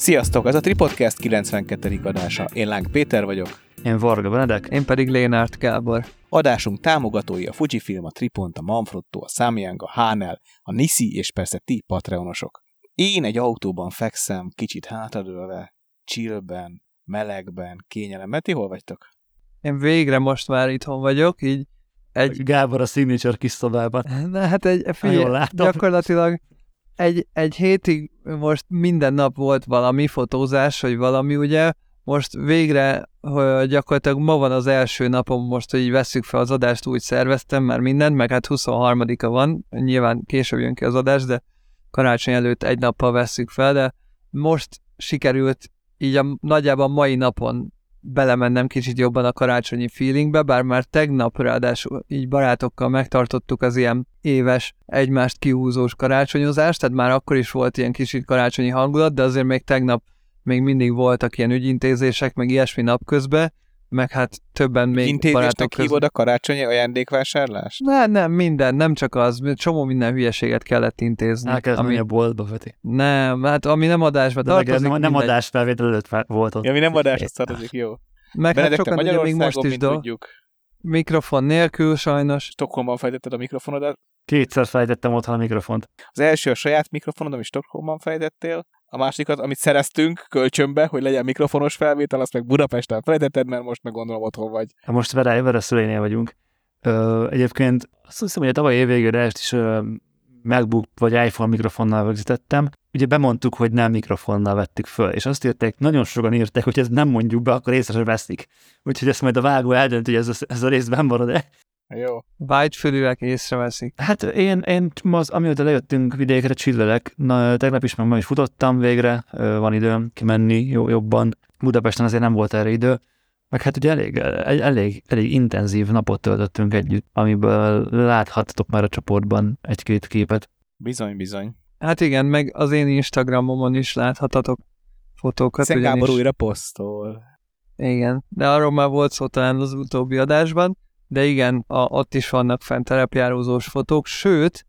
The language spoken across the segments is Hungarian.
Sziasztok, ez a Tripodcast 92. adása. Én Láng Péter vagyok. Én Varga Benedek. Én pedig Lénárt Gábor. Adásunk támogatói a Fujifilm, a Tripont, a Manfrotto, a Samyang, a Hanel, a Nisi és persze ti Patreonosok. Én egy autóban fekszem, kicsit hátradőlve, chillben, melegben, kényelemben. Ti hol vagytok? Én végre most már itthon vagyok, így egy... Gábor a signature kis szobában. Na hát egy, figyelj, gyakorlatilag egy, egy hétig most minden nap volt valami fotózás, vagy valami, ugye, most végre hogy gyakorlatilag ma van az első napom most, hogy így veszük fel az adást, úgy szerveztem már mindent, meg hát 23-a van, nyilván később jön ki az adás, de karácsony előtt egy nappal veszük fel, de most sikerült így a nagyjából mai napon belemennem kicsit jobban a karácsonyi feelingbe, bár már tegnap ráadásul így barátokkal megtartottuk az ilyen éves egymást kihúzós karácsonyozást, tehát már akkor is volt ilyen kicsit karácsonyi hangulat, de azért még tegnap még mindig voltak ilyen ügyintézések, meg ilyesmi napközben, meg hát többen még Intézésnek barátok hívod a karácsonyi ajándékvásárlást? Nem, nem, minden, nem csak az, csomó minden hülyeséget kellett intézni. El kellett ami... a boltba, Feti. Nem, hát ami nem adásba De tartozik. Nem, nem adásfelvétel előtt volt ott. Ja, ami nem adásra tartozik, jó. Meg hát sokan ugye még most is do... tudjuk. Mikrofon nélkül sajnos. Stockholmban fejtetted a mikrofonodat? Kétszer fejtettem otthon a mikrofont. Az első a saját mikrofonod, amit Stockholmban fejtettél, a másikat, amit szereztünk kölcsönbe, hogy legyen mikrofonos felvétel, azt meg Budapesten felejtetted, mert most meg gondolom otthon vagy. Most vele, vele szüleinél vagyunk. Ö, egyébként azt hiszem, hogy a tavaly évvégére is ö, MacBook vagy iPhone mikrofonnal rögzítettem. Ugye bemondtuk, hogy nem mikrofonnal vettük föl, és azt írták, nagyon sokan írták, hogy ez nem mondjuk be, akkor észre veszik. Úgyhogy ezt majd a vágó eldönt, hogy ez a, ez a rész marad-e. Jó. Vágyfülűek észreveszik. Hát én, én az, amióta lejöttünk vidékre, csillelek. Na, tegnap is meg ma is futottam végre, van időm kimenni jó, jobban. Budapesten azért nem volt erre idő. Meg hát ugye elég, elég, elég intenzív napot töltöttünk együtt, amiből láthattatok már a csoportban egy-két képet. Bizony, bizony. Hát igen, meg az én Instagramomon is láthatatok fotókat. Szent Gábor is... újra posztol. Igen, de arról már volt szó talán az utóbbi adásban de igen, a, ott is vannak fent terepjárózós fotók, sőt,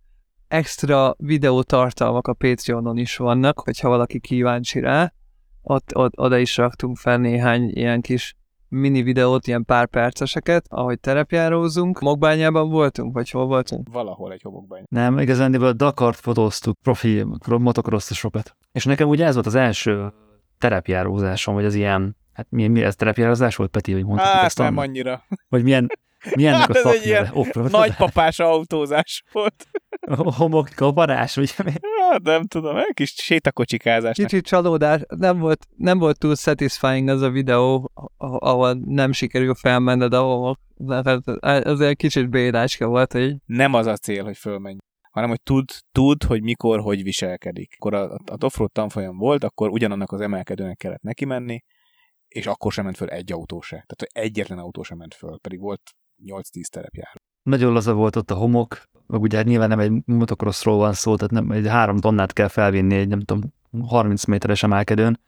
extra videótartalmak a Patreonon is vannak, hogyha valaki kíváncsi rá, ott, ott oda is raktunk fel néhány ilyen kis mini videót, ilyen pár perceseket, ahogy terepjárózunk. Mokbányában voltunk, vagy hol voltunk? Valahol egy homokbány. Nem, igazán a Dakart fotóztuk, profi motocrossosokat. És nekem ugye ez volt az első terepjárózásom, vagy az ilyen, hát mi, mi ez terepjárózás volt, Peti, hogy mondtad hát, ezt nem annyira. Vagy milyen milyennek hát a ez egy ilyen nagypapás autózás volt. Homok kaparás, vagy mi? Hát nem tudom, egy kis sétakocsikázás. Kicsit csalódás, nem volt, nem volt túl satisfying az a videó, ahol nem sikerül felmenned a homok. Ez egy kicsit bédáska volt, hogy... Nem az a cél, hogy fölmenj hanem hogy tud, tud, hogy mikor, hogy viselkedik. Akkor a, a offroad tanfolyam volt, akkor ugyanannak az emelkedőnek kellett neki menni, és akkor sem ment föl egy autó se. Tehát hogy egyetlen autó sem ment föl, pedig volt 8-10 terepjáró. Nagyon laza volt ott a homok, meg ugye nyilván nem egy motocrossról van szó, tehát nem, egy három tonnát kell felvinni egy, nem tudom, 30 méteres emelkedőn,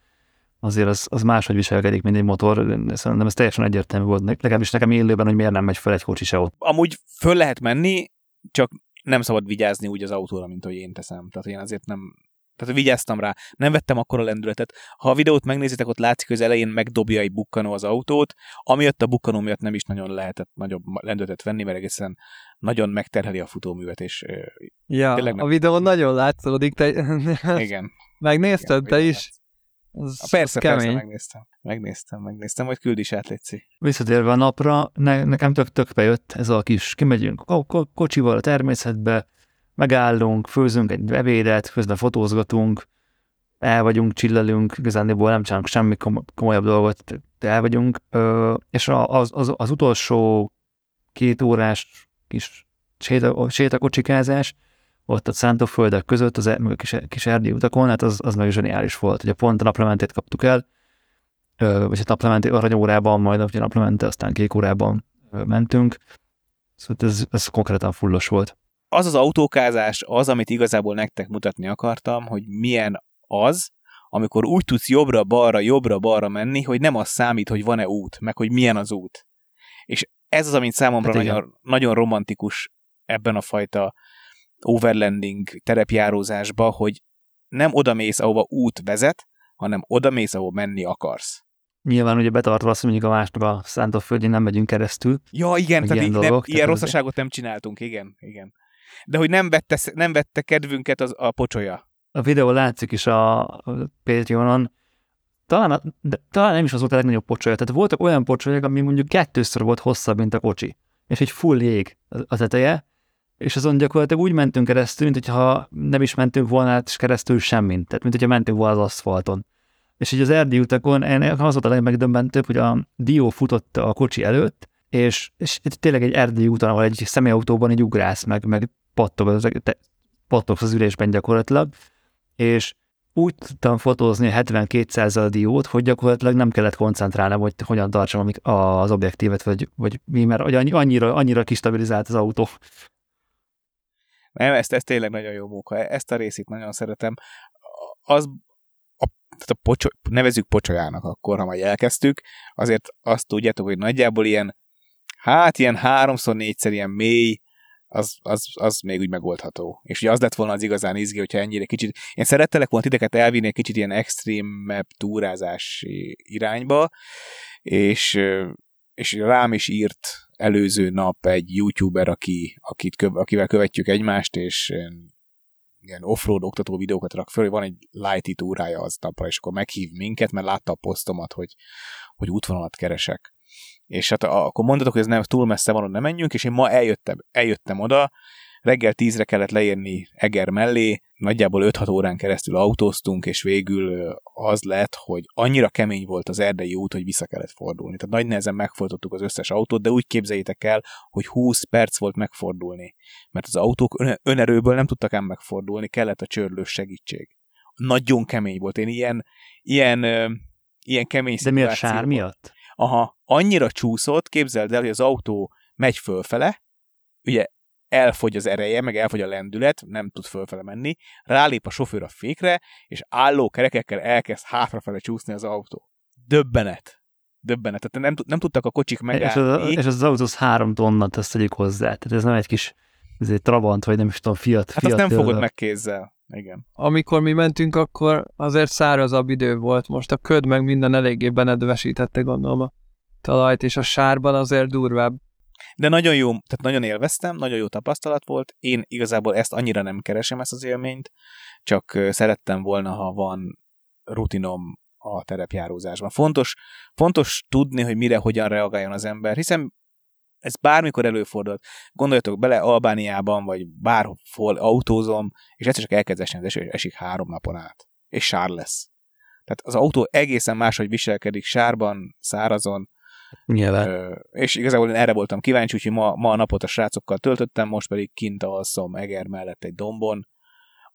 azért az, az máshogy viselkedik, mint egy motor. Szerintem ez teljesen egyértelmű volt. Legalábbis nekem élőben, hogy miért nem megy fel egy kocsi se ott. Amúgy föl lehet menni, csak nem szabad vigyázni úgy az autóra, mint hogy én teszem. Tehát én azért nem, tehát vigyáztam rá, nem vettem akkor a lendületet. Ha a videót megnézitek, ott látszik, hogy az elején megdobja egy bukkanó az autót, amiatt a bukkanó miatt nem is nagyon lehetett nagyobb lendületet venni, mert egészen nagyon megterheli a futóművet, és Ja, nem... a videón nagyon látszódik, te... Igen. Megnézted Igen, te is? Az, persze, az persze, megnéztem. Megnéztem, megnéztem, hogy küld is át, Léci. Visszatérve a napra, ne, nekem tök-tök bejött ez a kis, kimegyünk kocsival a természetbe, megállunk, főzünk egy ebédet, közben fotózgatunk, el vagyunk, csillelünk, igazából nem csinálunk semmi komolyabb dolgot, el vagyunk, és az, az, az utolsó két órás kis sétakocsikázás, ott a szántóföldek között, az a kis, kis erdély utakon, hát az, az meg zseniális volt. Ugye pont a naplementét kaptuk el, vagy a naplementé aranyórában, majd a naplemente, aztán kék órában mentünk. Szóval ez, ez konkrétan fullos volt az az autókázás az, amit igazából nektek mutatni akartam, hogy milyen az, amikor úgy tudsz jobbra-balra, jobbra-balra menni, hogy nem az számít, hogy van-e út, meg hogy milyen az út. És ez az, amit számomra hát nagyon, nagyon romantikus ebben a fajta overlanding terepjárózásba, hogy nem oda mész, ahova út vezet, hanem oda mész, ahol menni akarsz. Nyilván ugye betartva azt, hogy mondjuk a másra szántóföldjén nem megyünk keresztül. Ja, igen, tehát ilyen, dolgok, nem, ilyen rosszaságot nem csináltunk, igen, igen. De hogy nem vette, nem vette kedvünket az, a pocsolya. A videó látszik is a Patreonon, talán, de, talán nem is az volt a legnagyobb pocsolya. Tehát voltak olyan pocsolyák, ami mondjuk kettőször volt hosszabb, mint a kocsi. És egy full jég a teteje, és azon gyakorlatilag úgy mentünk keresztül, mint hogyha nem is mentünk volna át keresztül semmit, tehát mint hogyha mentünk volna az aszfalton. És így az erdei utakon az volt a legmegdöbbentőbb, hogy a dió futott a kocsi előtt, és, és tényleg egy erdei úton, ahol egy személyautóban egy ugrász, meg, meg pattog az, pattogsz az ülésben gyakorlatilag, és úgy tudtam fotózni 72% diót, hogy gyakorlatilag nem kellett koncentrálnom, hogy hogyan tartsam az objektívet, vagy, vagy mi, mert annyira, annyira kistabilizált az autó. Nem, ezt, ezt tényleg nagyon jó munka. Ezt a részét nagyon szeretem. Az, a, tehát a pocsoly, nevezük pocsolyának akkor, ha majd elkezdtük, azért azt tudjátok, hogy nagyjából ilyen, hát ilyen háromszor, négyszer ilyen mély, az, az, az még úgy megoldható. És ugye az lett volna az igazán izgi, hogyha ennyire kicsit... Én szerettelek volna titeket elvinni egy kicsit ilyen extrém túrázás irányba, és, és rám is írt előző nap egy youtuber, aki, akit, akivel követjük egymást, és ilyen offroad oktató videókat rak föl, hogy van egy lighty túrája az napra, és akkor meghív minket, mert látta a posztomat, hogy, hogy útvonalat keresek és hát akkor mondhatok, hogy ez nem túl messze van, nem menjünk, és én ma eljöttem, eljöttem oda, reggel tízre kellett leérni Eger mellé, nagyjából 5-6 órán keresztül autóztunk, és végül az lett, hogy annyira kemény volt az erdei út, hogy vissza kellett fordulni. Tehát nagy nehezen megfordítottuk az összes autót, de úgy képzeljétek el, hogy 20 perc volt megfordulni. Mert az autók önerőből nem tudtak ám megfordulni, kellett a csörlős segítség. Nagyon kemény volt. Én ilyen, ilyen, ilyen kemény De mi a sár miatt? Aha, annyira csúszott, képzeld el, hogy az autó megy fölfele, ugye elfogy az ereje, meg elfogy a lendület, nem tud fölfele menni, rálép a sofőr a fékre, és álló kerekekkel elkezd hátrafele csúszni az autó. Döbbenet. Döbbenet. Tehát nem, nem tudtak a kocsik megállni. És az, és az autó az három tonnat, ezt tegyük hozzá. Tehát ez nem egy kis ez egy Trabant, vagy nem is tudom, Fiat. Hát Fiat azt nem fogod meg kézzel. Igen. Amikor mi mentünk, akkor azért szárazabb idő volt. Most a köd meg minden eléggé benedvesítette, gondolom a talajt, és a sárban azért durvább. De nagyon jó, tehát nagyon élveztem, nagyon jó tapasztalat volt. Én igazából ezt annyira nem keresem, ezt az élményt, csak szerettem volna, ha van rutinom a terepjárózásban. Fontos, fontos tudni, hogy mire, hogyan reagáljon az ember, hiszen ez bármikor előfordult. Gondoljatok bele, Albániában, vagy bárhol autózom, és egyszer csak elkezd esni az eső, és esik három napon át. És sár lesz. Tehát az autó egészen máshogy viselkedik sárban, szárazon. Nyilván. Ö, és igazából én erre voltam kíváncsi, úgyhogy ma, ma a napot a srácokkal töltöttem, most pedig kint alszom Eger mellett egy dombon.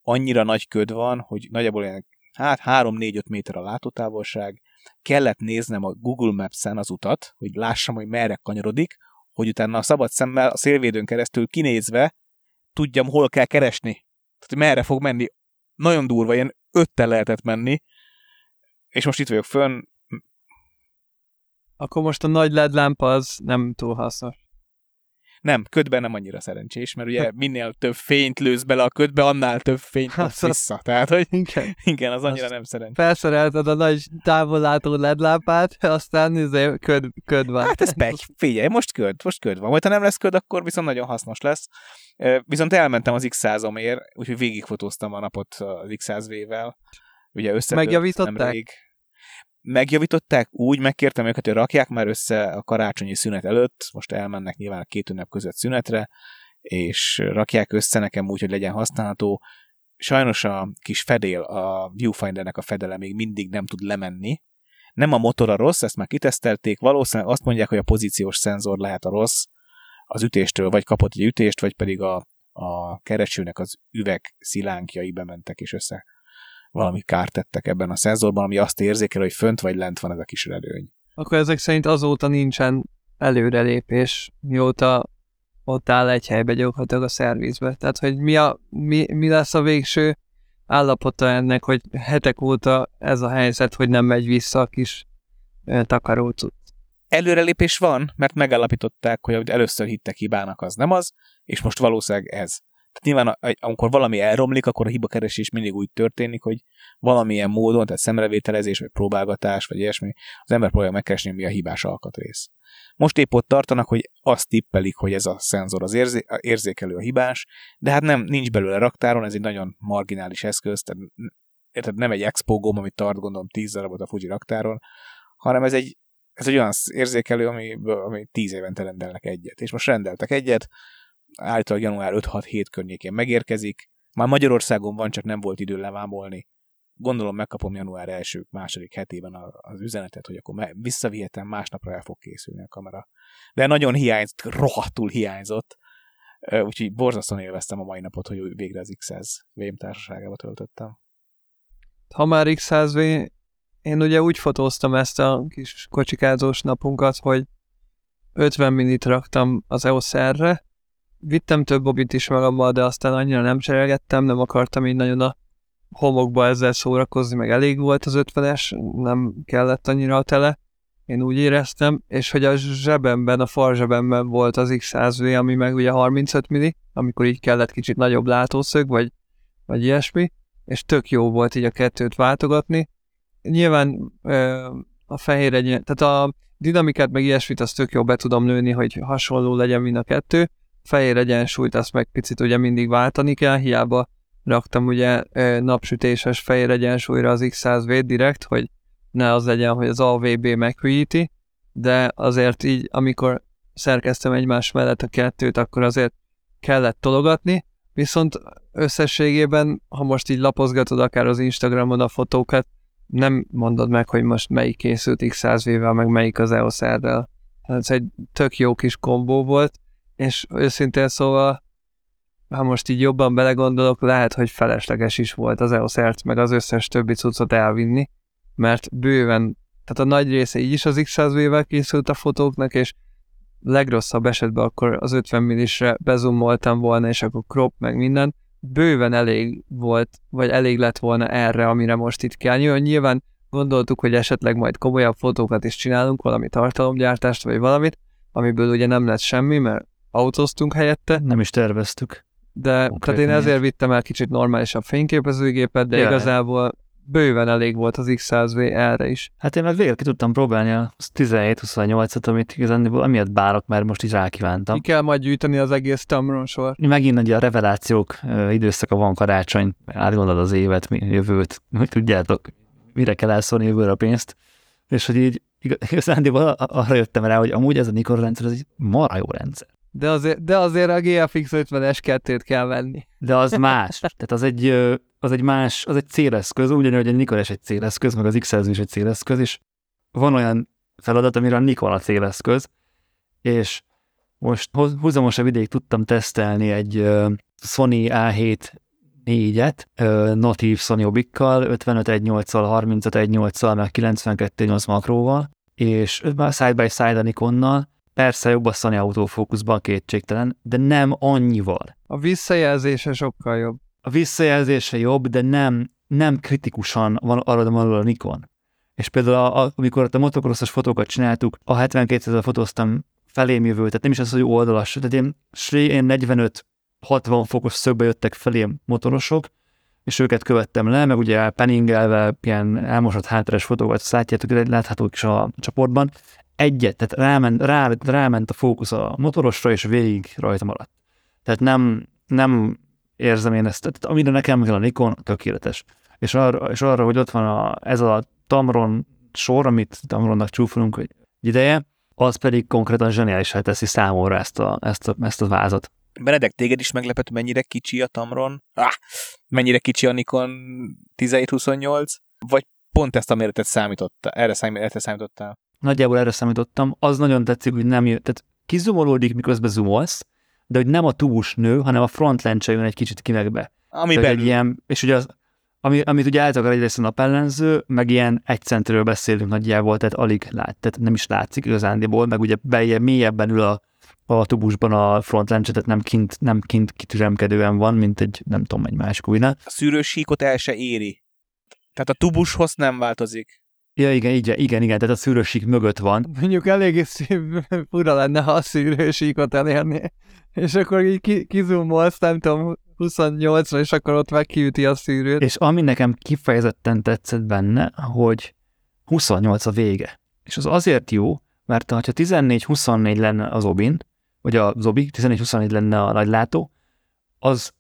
Annyira nagy köd van, hogy nagyjából ilyen, hát 3-4-5 méter a látótávolság. Kellett néznem a Google Maps-en az utat, hogy lássam, hogy merre kanyarodik, hogy utána a szabad szemmel a szélvédőn keresztül kinézve tudjam, hol kell keresni. Tehát, hogy merre fog menni. Nagyon durva, ilyen öttel lehetett menni, és most itt vagyok fönn. Akkor most a nagy LED lámpa az nem túl hasznos. Nem, ködben nem annyira szerencsés, mert ugye minél több fényt lősz bele a ködbe, annál több fényt kapsz vissza. Tehát, hogy igen, igen az annyira Azt nem szerencsés. Felszerelted a nagy távollátó ledlámpát, aztán izé, köd, köd van. Hát ez pek. Figyelj, most köd, most köd van. Majd ha nem lesz köd, akkor viszont nagyon hasznos lesz. Viszont elmentem az X100-omért, úgyhogy végigfotóztam a napot az X100V-vel. Ugye összetört Megjavították? Nemrég megjavították, úgy megkértem őket, hogy rakják már össze a karácsonyi szünet előtt, most elmennek nyilván a két ünnep között szünetre, és rakják össze nekem úgy, hogy legyen használható. Sajnos a kis fedél, a viewfindernek a fedele még mindig nem tud lemenni. Nem a motor a rossz, ezt már kitesztelték, valószínűleg azt mondják, hogy a pozíciós szenzor lehet a rossz az ütéstől, vagy kapott egy ütést, vagy pedig a, a keresőnek az üveg szilánkjai bementek és össze valami kárt tettek ebben a szenzorban, ami azt érzékel, hogy fönt vagy lent van ez a kis redőny. Akkor ezek szerint azóta nincsen előrelépés, mióta ott áll egy helybe gyakorlatilag a szervizbe. Tehát, hogy mi, a, mi, mi lesz a végső állapota ennek, hogy hetek óta ez a helyzet, hogy nem megy vissza a kis takarócuc. Előrelépés van, mert megállapították, hogy először hittek hibának, az nem az, és most valószínűleg ez. Nyilván amikor valami elromlik, akkor a hibakeresés mindig úgy történik, hogy valamilyen módon, tehát szemrevételezés, vagy próbálgatás, vagy ilyesmi, az ember próbálja megkeresni, mi a hibás alkatrész. Most épp ott tartanak, hogy azt tippelik, hogy ez a szenzor az érzé- érzékelő a hibás, de hát nem, nincs belőle raktáron, ez egy nagyon marginális eszköz, tehát érted, nem egy expo gomb, amit tart gondolom 10 darabot a Fuji raktáron, hanem ez egy, ez egy olyan érzékelő, ami, ami 10 évente rendelnek egyet. És most rendeltek egyet, állítólag január 5-6-7 környékén megérkezik, már Magyarországon van, csak nem volt idő levámolni. Gondolom megkapom január első, második hetében az üzenetet, hogy akkor visszavihetem, másnapra el fog készülni a kamera. De nagyon hiányzott, rohadtul hiányzott, úgyhogy borzasztóan élveztem a mai napot, hogy végre az X100 VM társaságába töltöttem. Ha már X100V, én ugye úgy fotóztam ezt a kis kocsikázós napunkat, hogy 50 minit raktam az EOS R-re, vittem több bobit is magammal, de aztán annyira nem cserélgettem, nem akartam így nagyon a homokba ezzel szórakozni, meg elég volt az 50-es, nem kellett annyira a tele, én úgy éreztem, és hogy a zsebemben, a fal zsebemben volt az X100V, ami meg ugye 35 milli, amikor így kellett kicsit nagyobb látószög, vagy, vagy ilyesmi, és tök jó volt így a kettőt váltogatni. Nyilván a fehér egy, tehát a dinamikát meg ilyesmit azt tök jó be tudom lőni, hogy hasonló legyen mind a kettő. Fehér egyensúlyt azt meg picit ugye mindig váltani kell, hiába raktam ugye napsütéses fehér egyensúlyra az X100V direkt, hogy ne az legyen, hogy az AVB meghűíti, de azért így, amikor szerkeztem egymás mellett a kettőt, akkor azért kellett tologatni, viszont összességében, ha most így lapozgatod akár az Instagramon a fotókat, nem mondod meg, hogy most melyik készült X100V-vel, meg melyik az EOS R-rel. Ez egy tök jó kis kombó volt, és őszintén szóval, ha most így jobban belegondolok, lehet, hogy felesleges is volt az EOS R-t, meg az összes többi cuccot elvinni, mert bőven, tehát a nagy része így is az X100V-vel készült a fotóknak, és legrosszabb esetben akkor az 50 millisre bezumoltam volna, és akkor crop meg minden, bőven elég volt, vagy elég lett volna erre, amire most itt kell. Nyilván, nyilván gondoltuk, hogy esetleg majd komolyabb fotókat is csinálunk, valami tartalomgyártást, vagy valamit, amiből ugye nem lett semmi, mert autóztunk helyette. Nem is terveztük. De tehát én ezért vittem el kicsit normálisabb fényképezőgépet, de ja, igazából bőven elég volt az X100V erre is. Hát én meg végre ki tudtam próbálni a 17-28-at, amit igazán amiatt bárok, mert most is rákívántam. Mi kell majd gyűjteni az egész Tamron sor. Megint ugye a revelációk időszaka van karácsony, átgondolod az évet, jövőt, hogy tudjátok, mire kell elszólni jövőre a pénzt, és hogy így igazán arra jöttem rá, hogy amúgy ez a Nikon rendszer, ez egy mara jó rendszer. De azért, de azért a GFX 50-es kettőt kell venni. De az más. Tehát az egy, az egy más, az egy céleszköz, ugyanúgy, a Nikon is egy céleszköz, meg az x is egy céleszköz, és van olyan feladat, amire a Nikon a céleszköz, és most húzamosabb ideig tudtam tesztelni egy Sony A7 4-et, natív Sony obikkal, 55.1.8-szal, 35.1.8-szal, meg 92.8 makróval, és már side by side a Nikonnal, Persze jobb a Sony autofókuszban kétségtelen, de nem annyival. A visszajelzése sokkal jobb. A visszajelzése jobb, de nem, nem kritikusan van arra a a Nikon. És például a, a, amikor a motocrossos fotókat csináltuk, a 72 ezer fotóztam felém jövő, tehát nem is az, hogy oldalas, tehát én, én 45-60 fokos szögbe jöttek felém motorosok, és őket követtem le, meg ugye penningelve ilyen elmosott hátrás fotókat látjátok, láthatók is a csoportban, egyet, tehát ráment, rá, ráment a fókusz a motorosra, és végig rajta maradt. Tehát nem, nem érzem én ezt, tehát amire nekem kell a Nikon, tökéletes. És arra, és arra hogy ott van a, ez a Tamron sor, amit Tamronnak csúfolunk hogy ideje, az pedig konkrétan zseniálisá teszi számomra ezt a, ezt a, ezt a vázat. Benedek, téged is meglepett, mennyire kicsi a Tamron? Ah, mennyire kicsi a Nikon 1728? Vagy pont ezt a méretet számítottál, erre számítottál? Nagyjából erre számítottam. Az nagyon tetszik, hogy nem jön, tehát kizumolódik, miközben zoomolsz, de hogy nem a tubus nő, hanem a front lencse jön egy kicsit kimegbe. Ami belül. Egy ilyen, és ugye az, ami, amit ugye általában egyrészt a napellenző, meg ilyen egy centről beszélünk nagyjából, tehát alig lát, tehát nem is látszik igazándiból, meg ugye beje mélyebben ül a, a tubusban a front lencse, tehát nem kint, nem kint kitüremkedően van, mint egy, nem tudom, egy másik újnál. A szűrős síkot el se éri. Tehát a tubushoz nem változik. Ja, igen, igen, igen, igen, tehát a szűrősík mögött van. Mondjuk elég fura lenne, ha a szűrősíkot elérni, és akkor így ki, kizumolsz, nem tudom, 28-ra, és akkor ott megkiüti a szűrőt. És ami nekem kifejezetten tetszett benne, hogy 28 a vége. És az azért jó, mert ha 14-24 lenne az Obin, vagy a Zobi, 14-24 lenne a nagylátó, az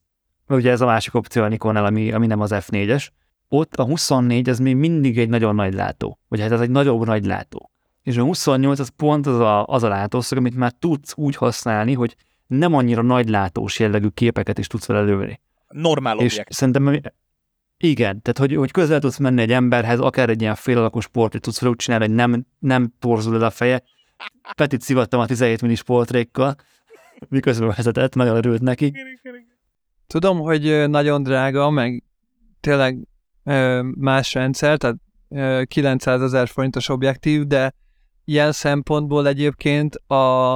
ugye ez a másik opció a Nikonnál, ami, ami nem az F4-es, ott a 24 ez még mindig egy nagyon nagy látó, vagy hát ez egy nagyobb nagy látó. És a 28 az pont az a, az a látószög, amit már tudsz úgy használni, hogy nem annyira nagy látós jellegű képeket is tudsz vele lőni. Normál És objekt. szerintem igen, tehát hogy, hogy közel tudsz menni egy emberhez, akár egy ilyen félalakos portrét tudsz fel úgy csinálni, hogy nem, nem torzul el a feje. Petit szivattam a 17 millis portrékkal, miközben vezetett, nagyon örült neki. Tudom, hogy nagyon drága, meg tényleg más rendszer, tehát 900 ezer forintos objektív, de ilyen szempontból egyébként a,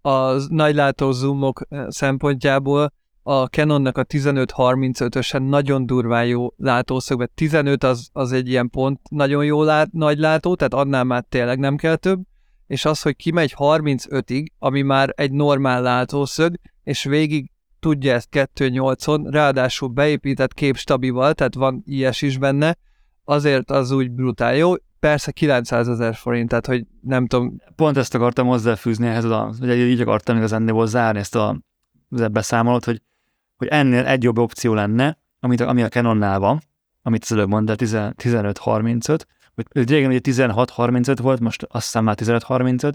a nagylátó zoomok szempontjából a Canonnak a 15-35-ösen nagyon durván jó látószög, mert 15 az, az egy ilyen pont nagyon jó lát, nagy látó, tehát annál már tényleg nem kell több, és az, hogy kimegy 35-ig, ami már egy normál látószög, és végig tudja ezt 2.8-on, ráadásul beépített képstabival, tehát van ilyes is benne, azért az úgy brutál jó. Persze 900 ezer forint, tehát hogy nem tudom. Pont ezt akartam hozzáfűzni ehhez, a, ugye így akartam igazán zárni ezt a beszámolót, hogy, hogy ennél egy jobb opció lenne, amit, ami a Canonnál van, amit az előbb mondta, 15-35, hogy régen ugye 16-35 volt, most azt hiszem már 15-35,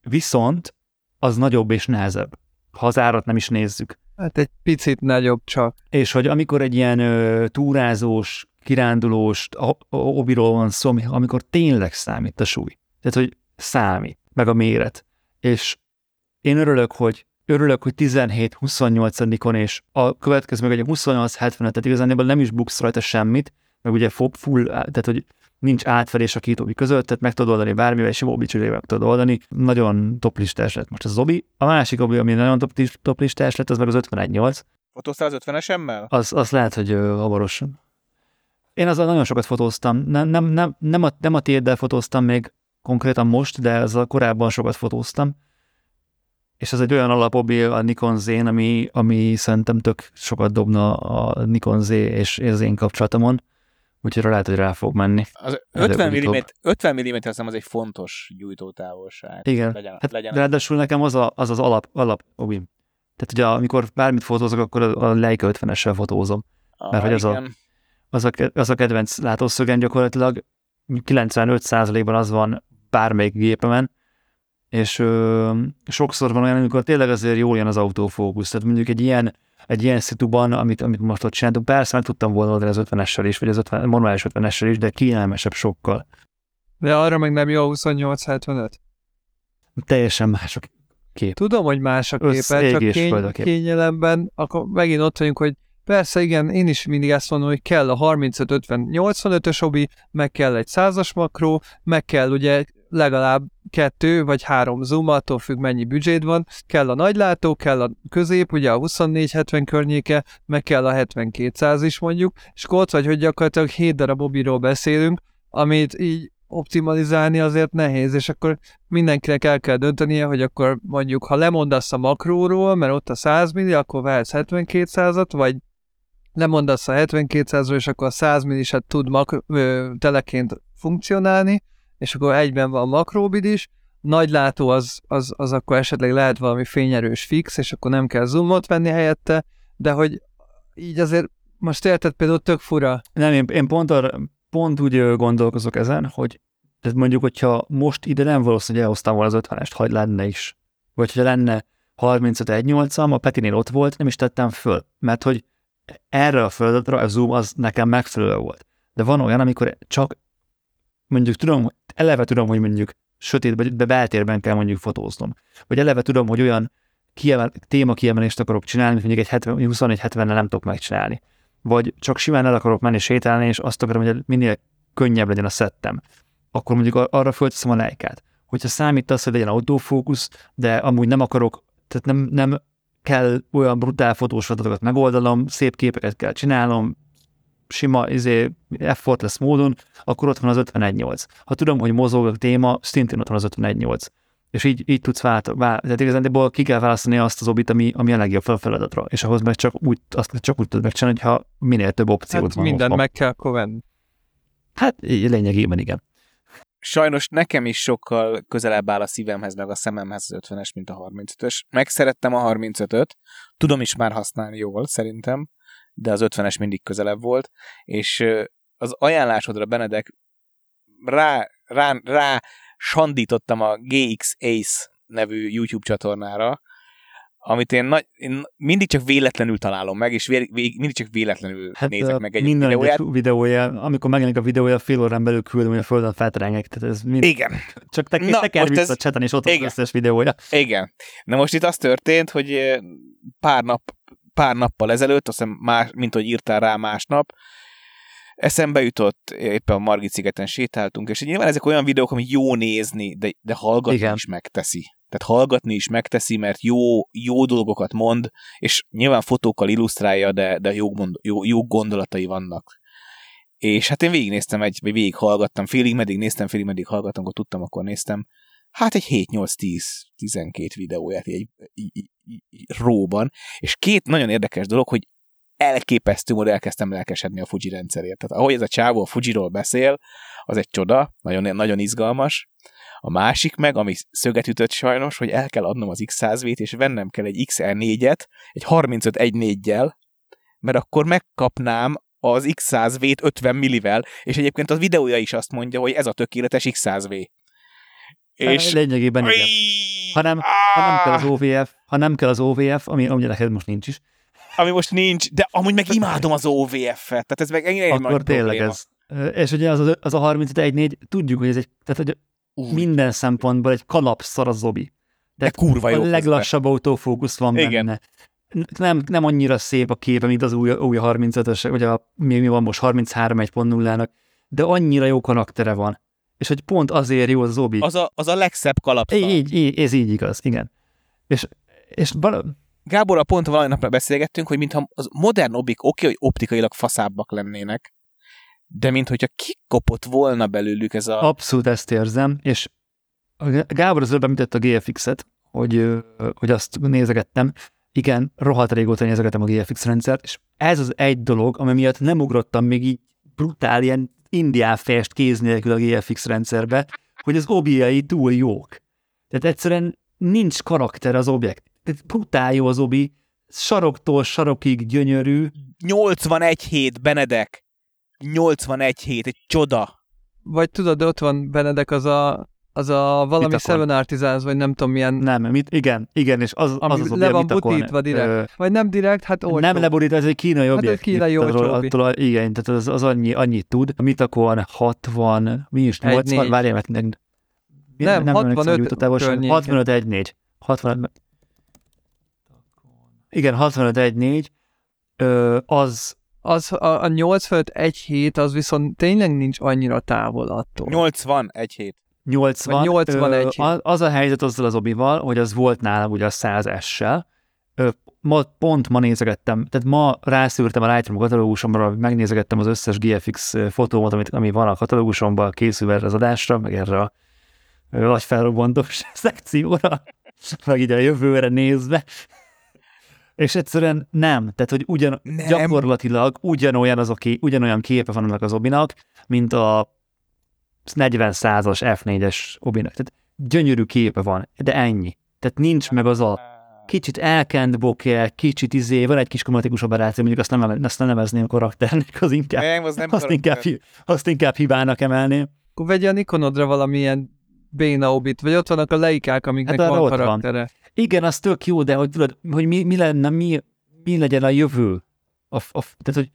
viszont az nagyobb és nehezebb ha az árat nem is nézzük. Hát egy picit nagyobb csak. És hogy amikor egy ilyen ö, túrázós, kirándulós obiról van szó, amikor tényleg számít a súly. Tehát, hogy számít, meg a méret. És én örülök, hogy örülök, hogy 17-28-on, és a következő meg egy 28-75, tehát igazából nem is buksz rajta semmit, meg ugye full, tehát hogy nincs átfelés a két obi között, tehát meg tudod oldani bármivel, és obi meg tudod oldani. Nagyon toplistás lett most az obi. A másik obi, ami nagyon toplistás lett, az meg az 51.8. Fotóztál az 50-esemmel? Az, az lehet, hogy hamarosan. Én azzal nagyon sokat fotóztam. Nem, nem, nem, nem, a, nem a tiéddel fotóztam még konkrétan most, de a korábban sokat fotóztam. És ez egy olyan alapobi a Nikon z ami, ami szerintem tök sokat dobna a Nikon Z és az én kapcsolatomon Úgyhogy lehet, hogy rá fog menni. Az 50 mm, 50 mm az az egy fontos gyújtótávolság. Igen. Legyen, hát legyen ráadásul nekem az, a, az az alap, alap obim. Tehát ugye amikor bármit fotózok, akkor a Leica 50-essel fotózom. Ah, mert hogy az a, az, a, az a kedvenc látószögem gyakorlatilag 95%-ban az van bármelyik gépemen, és ö, sokszor van olyan, amikor tényleg azért jól jön az autofókusz. Tehát mondjuk egy ilyen egy ilyen szituban, amit, amit most ott csináltunk, persze meg tudtam volna oldani az 50-essel is, vagy az 50, manuális 50-essel is, de kényelmesebb sokkal. De arra meg nem jó a 28-75? Teljesen más a kép. Tudom, hogy más a kép, csak kény, kényelemben, akkor megint ott vagyunk, hogy Persze, igen, én is mindig ezt mondom, hogy kell a 35-50-85-ös obi, meg kell egy százas makró, meg kell ugye legalább kettő vagy három zoom, attól függ mennyi büdzséd van, kell a nagylátó, kell a közép, ugye a 24-70 környéke, meg kell a 7200 is mondjuk, és akkor ott vagy, hogy gyakorlatilag 7 darab obiról beszélünk, amit így optimalizálni azért nehéz, és akkor mindenkinek el kell döntenie, hogy akkor mondjuk, ha lemondasz a makróról, mert ott a 100 milli, akkor vehetsz 7200-at, vagy lemondasz a 7200-ról, és akkor a 100 milliset tud mak- ö, teleként funkcionálni, és akkor egyben van makróbid is, nagy látó az, az, az akkor esetleg lehet valami fényerős fix, és akkor nem kell zoomot venni helyette, de hogy így azért most érted például tök fura. Nem, én, én pont, arra, pont úgy gondolkozok ezen, hogy tehát mondjuk, hogyha most ide nem valószínű, hogy elhoztam volna az 50-est, hagyd lenne is. Vagy hogyha lenne 35 8 a Petinél ott volt, nem is tettem föl. Mert hogy erre a feladatra a zoom az nekem megfelelő volt. De van olyan, amikor csak mondjuk tudom, eleve tudom, hogy mondjuk sötétben, de beltérben kell mondjuk fotóznom. Vagy eleve tudom, hogy olyan kiemel, téma kiemelést akarok csinálni, mint mondjuk egy 24-70-nel nem tudok megcsinálni. Vagy csak simán el akarok menni sétálni, és azt akarom, hogy minél könnyebb legyen a szettem. Akkor mondjuk arra fölteszem a lejkát. Hogyha számít az, hogy legyen autofókusz, de amúgy nem akarok, tehát nem, nem kell olyan brutál fotós feladatokat megoldanom, szép képeket kell csinálnom, sima izé, effortless módon, akkor ott van az 51.8. Ha tudom, hogy mozog a téma, szintén ott van az 51.8. És így, így tudsz vált, vált tehát igazán ki kell választani azt az obit, ami, ami a legjobb fel feladatra, és ahhoz meg csak úgy, azt csak úgy tudod megcsinálni, hogyha minél több opciót hát van. mindent meg kell kovenni. Hát lényegében igen. Sajnos nekem is sokkal közelebb áll a szívemhez, meg a szememhez az 50-es, mint a 35-ös. Megszerettem a 35-öt, tudom is már használni jól, szerintem, de az 50-es mindig közelebb volt, és az ajánlásodra, Benedek, rá, rá, rá sandítottam a GX Ace nevű YouTube csatornára, amit én, nagy, én mindig csak véletlenül találom meg, és vé, vé, mindig csak véletlenül hát nézek meg egy minden videóját. videója, amikor megjelenik a videója, fél órán belül küldöm, hogy a földön felterengek. Tehát ez mind... Igen. Csak te, Na, teker vissza ez... a cseten, és ott Igen. az összes videója. Igen. Na most itt az történt, hogy pár nap pár nappal ezelőtt, azt hiszem, más, mint hogy írtál rá másnap, eszembe jutott, éppen a Margit szigeten sétáltunk, és nyilván ezek olyan videók, ami jó nézni, de, de hallgatni Igen. is megteszi. Tehát hallgatni is megteszi, mert jó, jó dolgokat mond, és nyilván fotókkal illusztrálja, de, de jó, jó, jó gondolatai vannak. És hát én végignéztem egy, vagy végig hallgattam, félig meddig néztem, félig meddig hallgattam, akkor tudtam, akkor néztem. Hát egy 7-8-10-12 videóját egy, egy, egy, egy róban, és két nagyon érdekes dolog, hogy elképesztő módon elkezdtem lelkesedni a Fuji rendszerért. Tehát ahogy ez a csávó a Fujiról beszél, az egy csoda, nagyon, nagyon izgalmas. A másik meg, ami szöget ütött sajnos, hogy el kell adnom az X100V-t, és vennem kell egy XR4-et, egy 35 1.4-jel, mert akkor megkapnám az X100V-t 50 millivel, és egyébként a videója is azt mondja, hogy ez a tökéletes X100V. És... Lényegében igen. Ha nem, ha nem kell az OVF, ha nem kell az OVF, ami, ami neked most nincs is, ami most nincs, de amúgy meg imádom az OVF-et, tehát ez meg ennyire Akkor tényleg probléma. ez. És ugye az, az a 31.4, tudjuk, hogy ez egy, tehát hogy Úr. minden szempontból egy kalapszar a zobi. De, de kurva jó. A leglassabb autofókusz van Igen. benne. Nem, nem annyira szép a képe, mint az új, új 35-ös, vagy a, mi, mi van most 33 1.0-nak, de annyira jó karaktere van. És hogy pont azért jó az Zobi. Az a, az a legszebb kalapszal. Így, így, ez így igaz, igen. És, és val- Gábor, a pont valami napra beszélgettünk, hogy mintha az modern obik oké, hogy optikailag faszábbak lennének, de mint hogyha kikopott volna belőlük ez a... Abszolút ezt érzem, és Gábor az előbb említett a GFX-et, hogy, hogy azt nézegettem. Igen, rohadt régóta nézegetem a GFX rendszert, és ez az egy dolog, ami miatt nem ugrottam még így brutál ilyen indián fest kéz nélkül a GFX rendszerbe, hogy az objai túl jók. Tehát egyszerűen nincs karakter az objekt brutál jó az obi, saroktól sarokig gyönyörű. 81 hét, Benedek. 81 hét, egy csoda. Vagy tudod, ott van Benedek az a, az a valami Seven Artisans, vagy nem tudom milyen... Nem, mit, igen, igen, és az az, az le van butítva direkt. Ö... Vagy nem direkt, hát olcsó. Nem leborítva, ez egy kínai objekt. Hát egy kínai olcsó attól, Igen, tehát az, az annyi, annyit tud. A Mitakon 60, mi is, 80, várjál, mert nem, nem, nem 65 környéken. 65 1 4. 65, igen, 65-1-4, az... Az a, a 85-1-7 az viszont tényleg nincs annyira távol attól. 80 1 hét. 80. 81 ö, az a helyzet azzal az obival, hogy az volt nálam ugye a 100S-sel, ma, pont ma nézegettem, tehát ma rászűrtem a Lightroom katalógusomra, megnézegettem az összes GFX fotómat, amit, ami van a katalógusomban készülve erre az adásra, meg erre a nagy felrobbantós szekcióra, meg így a jövőre nézve, és egyszerűen nem. Tehát, hogy ugyan, nem. gyakorlatilag ugyanolyan, az a ké, ugyanolyan képe van annak az obinak, mint a 40 százas F4-es obinak. Tehát gyönyörű képe van, de ennyi. Tehát nincs meg az a kicsit elkent bokeh, kicsit izé, van egy kis komatikus operáció, mondjuk azt nem, azt nem nevezném karakternek, az inkább, nem, az nem azt, inkább, azt inkább hibának emelném. Akkor vegye a Nikonodra valamilyen béna obit, vagy ott vannak a leikák, amiknek hát van karaktere. Van. Igen, az tök jó, de hogy tudod, hogy mi, mi lenne, mi, mi legyen a jövő? A, a, tehát, hogy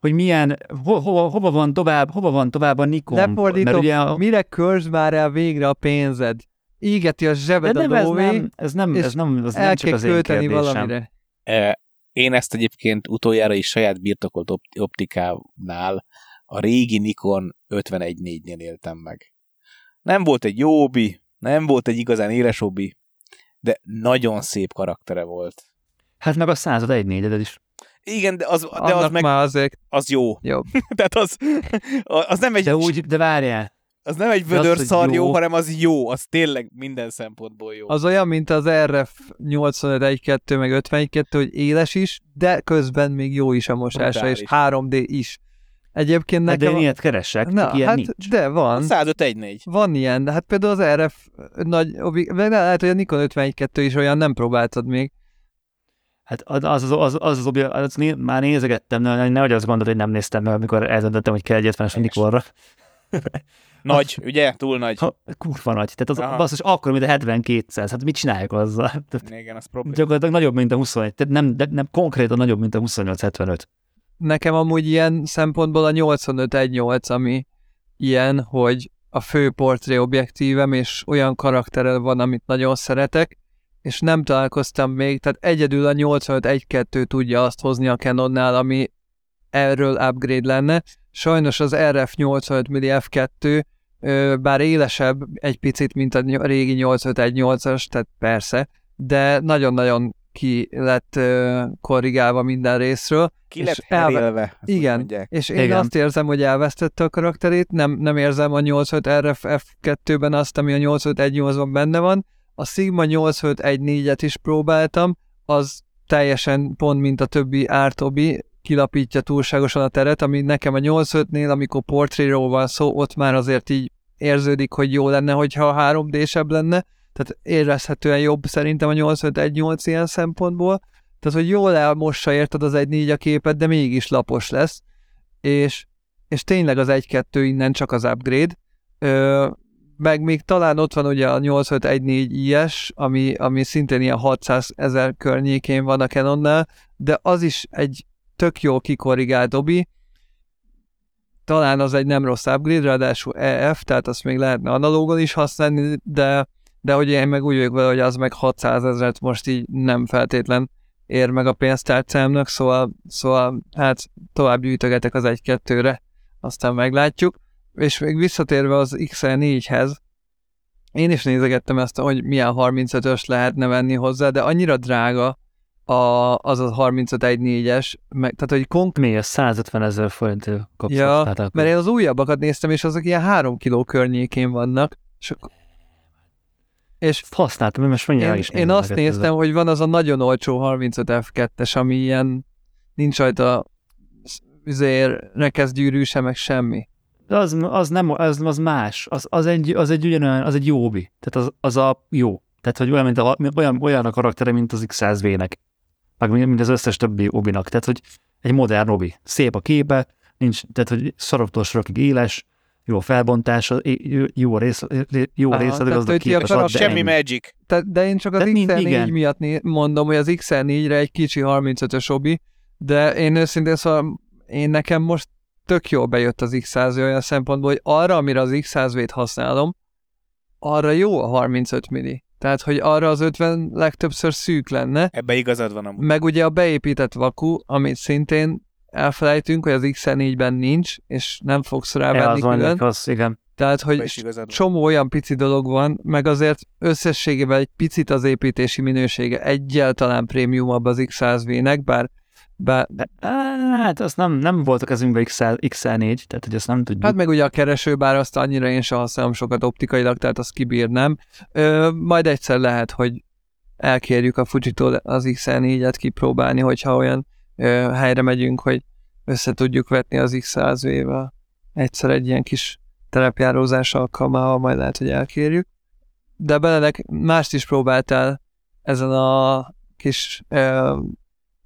hogy milyen, ho, ho, hova van tovább, hova van tovább a Nikon. Lefordítom, Mert ugye a... mire körz már el végre a pénzed? Ígeti a zsebed De nem, a lóvé, ez nem, ez nem, ez nem, az nem csak az én kérdésem. valamire. E, én ezt egyébként utoljára is saját birtokolt optikánál a régi Nikon 51.4-nél éltem meg. Nem volt egy jó obi, nem volt egy igazán éles obi, de nagyon szép karaktere volt. Hát meg a század egy négyeded is. Igen, de az, de az meg már azért... az jó. Jó. Tehát az, az nem egy... De úgy, de várjál, Az nem egy vödör szar jó, hanem az jó, az tényleg minden szempontból jó. Az olyan, mint az RF 8512 meg 52, hogy éles is, de közben még jó is a mosása, és 3D is. Egyébként hát nekem... De én ilyet keresek, Na, ilyen hát nincs. De van. 10514. Van ilyen, de hát például az RF nagy, de lehet, hogy a Nikon 512 is olyan nem próbáltad még. Hát az az, az, az, az, az, az már nézegettem, ne, nehogy azt gondolod, hogy nem néztem meg, amikor eldöntöttem, hogy kell egy 50-es Nikonra. Nagy, ugye? Túl nagy. Ha, kurva nagy. Tehát az Aha. basszus akkor, mint a 7200. Hát mit csináljuk azzal? Tehát Igen, az probléma. Gyakorlatilag nagyobb, mint a 21. Tehát nem, de, nem konkrétan nagyobb, mint a 2875. Nekem amúgy ilyen szempontból a 8518, ami ilyen, hogy a fő portré objektívem, és olyan karakterel van, amit nagyon szeretek, és nem találkoztam még, tehát egyedül a 8512 tudja azt hozni a Canonnál, ami erről upgrade lenne. Sajnos az RF 85 mm f2 bár élesebb egy picit, mint a régi 8518-as, tehát persze, de nagyon-nagyon ki lett korrigálva minden részről. Ki lett elve... Igen, és én Igen. azt érzem, hogy elvesztette a karakterét, nem, nem érzem a 85 RF F2-ben azt, ami a 8518-ban benne van, a Sigma 8514-et is próbáltam, az teljesen pont, mint a többi ártobi, kilapítja túlságosan a teret, ami nekem a 85-nél, amikor portréról van szó, ott már azért így érződik, hogy jó lenne, hogyha 3D-sebb lenne, tehát érezhetően jobb szerintem a 8518 ilyen szempontból, tehát hogy jól elmossa érted az egy 4 a képet, de mégis lapos lesz, és, és tényleg az 1-2 innen csak az upgrade, Ö, meg még talán ott van ugye a 8514 IS, ami, ami szintén ilyen 600 ezer környékén van a Canonnál, de az is egy tök jó kikorrigált dobi, talán az egy nem rossz upgrade, ráadásul EF, tehát azt még lehetne analógon is használni, de, de hogy én meg úgy vagyok vele, hogy az meg 600 ezeret most így nem feltétlen ér meg a pénztárcámnak, szóval, szóval hát tovább gyűjtögetek az egy-kettőre, aztán meglátjuk és még visszatérve az XL4-hez, én is nézegettem ezt, hogy milyen 35-ös lehetne venni hozzá, de annyira drága a, az a 3514-es, meg, tehát hogy konkrét... Mi, a 150 ezer forint kapsz. Ja, tehát mert én az újabbakat néztem, és azok ilyen 3 kiló környékén vannak, és és használtam, most mondja én, is én azt néztem, hogy van az a nagyon olcsó 35 F2-es, ami ilyen nincs rajta üzér, rekeszgyűrű sem, meg semmi. De az, az, nem, az, az más, az, az, egy, az egy ugyanolyan, az egy jó obi. Tehát az, az a jó. Tehát, hogy olyan, mint a, olyan, olyan a karaktere, mint az X100V-nek. Meg mint az összes többi obinak. Tehát, hogy egy modern obi. Szép a képe, nincs, tehát, hogy szaroktól sarokig éles, jó a felbontása, jó a rész, jó a részlet, az a képes ad, Semmi ennyi. magic. Te, de én csak az XL4 miatt né, mondom, hogy az XL4-re egy kicsi 35-ös obi, de én őszintén szóval én nekem most tök jól bejött az X100 olyan szempontból, hogy arra, amire az X100V-t használom, arra jó a 35 milli. Tehát, hogy arra az 50 legtöbbször szűk lenne. Ebbe igazad van amúgy. Meg ugye a beépített vaku, amit szintén elfelejtünk, hogy az X4-ben nincs, és nem fogsz rá venni az külön. Az, igen. Tehát, hogy csomó olyan pici dolog van, meg azért összességében egy picit az építési minősége egyáltalán prémiumabb az X100V-nek, bár be, be, hát azt nem, nem volt a kezünkben XL, XL4, tehát hogy azt nem tudjuk. Hát meg ugye a kereső, bár azt annyira én sem használom sokat optikailag, tehát azt kibírnám. Ö, majd egyszer lehet, hogy elkérjük a Fujitól az XL4-et kipróbálni, hogyha olyan ö, helyre megyünk, hogy össze tudjuk vetni az X100V-vel. Egyszer egy ilyen kis terepjárózás alkalmával majd lehet, hogy elkérjük. De Benedek mást is próbáltál ezen a kis ö,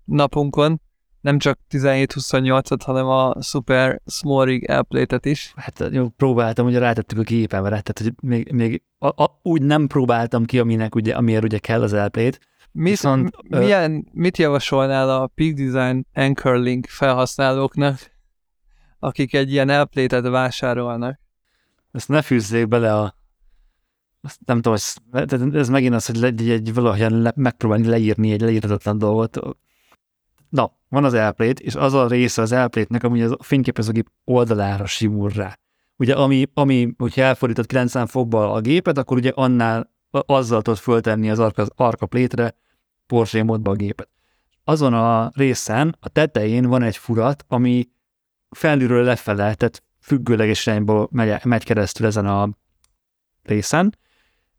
napunkon, nem csak 17-28-at, hanem a Super Small Rig Airplate-et is. Hát jó, próbáltam, ugye rátettük a gépemre, tehát hogy még, még a, a, úgy nem próbáltam ki, aminek ugye, amiért ugye kell az Airplate. Mit, Viszont, milyen, ö... mit javasolnál a Peak Design Anchor Link felhasználóknak, akik egy ilyen Airplate-et vásárolnak? Ezt ne fűzzék bele a azt nem tudom, ez, ez megint az, hogy egy, egy valahogyan le, megpróbálni leírni egy leírhatatlan dolgot. Na, van az elplét, és az a része az elplétnek, ami a fényképezőgép oldalára simul rá. Ugye, ami, ami hogyha elfordított 90 fokba a gépet, akkor ugye annál azzal tudod föltenni az arka, arka plétre Porsche módba a gépet. Azon a részen, a tetején van egy furat, ami felülről lefele, tehát függőleges irányból megy, megy keresztül ezen a részen,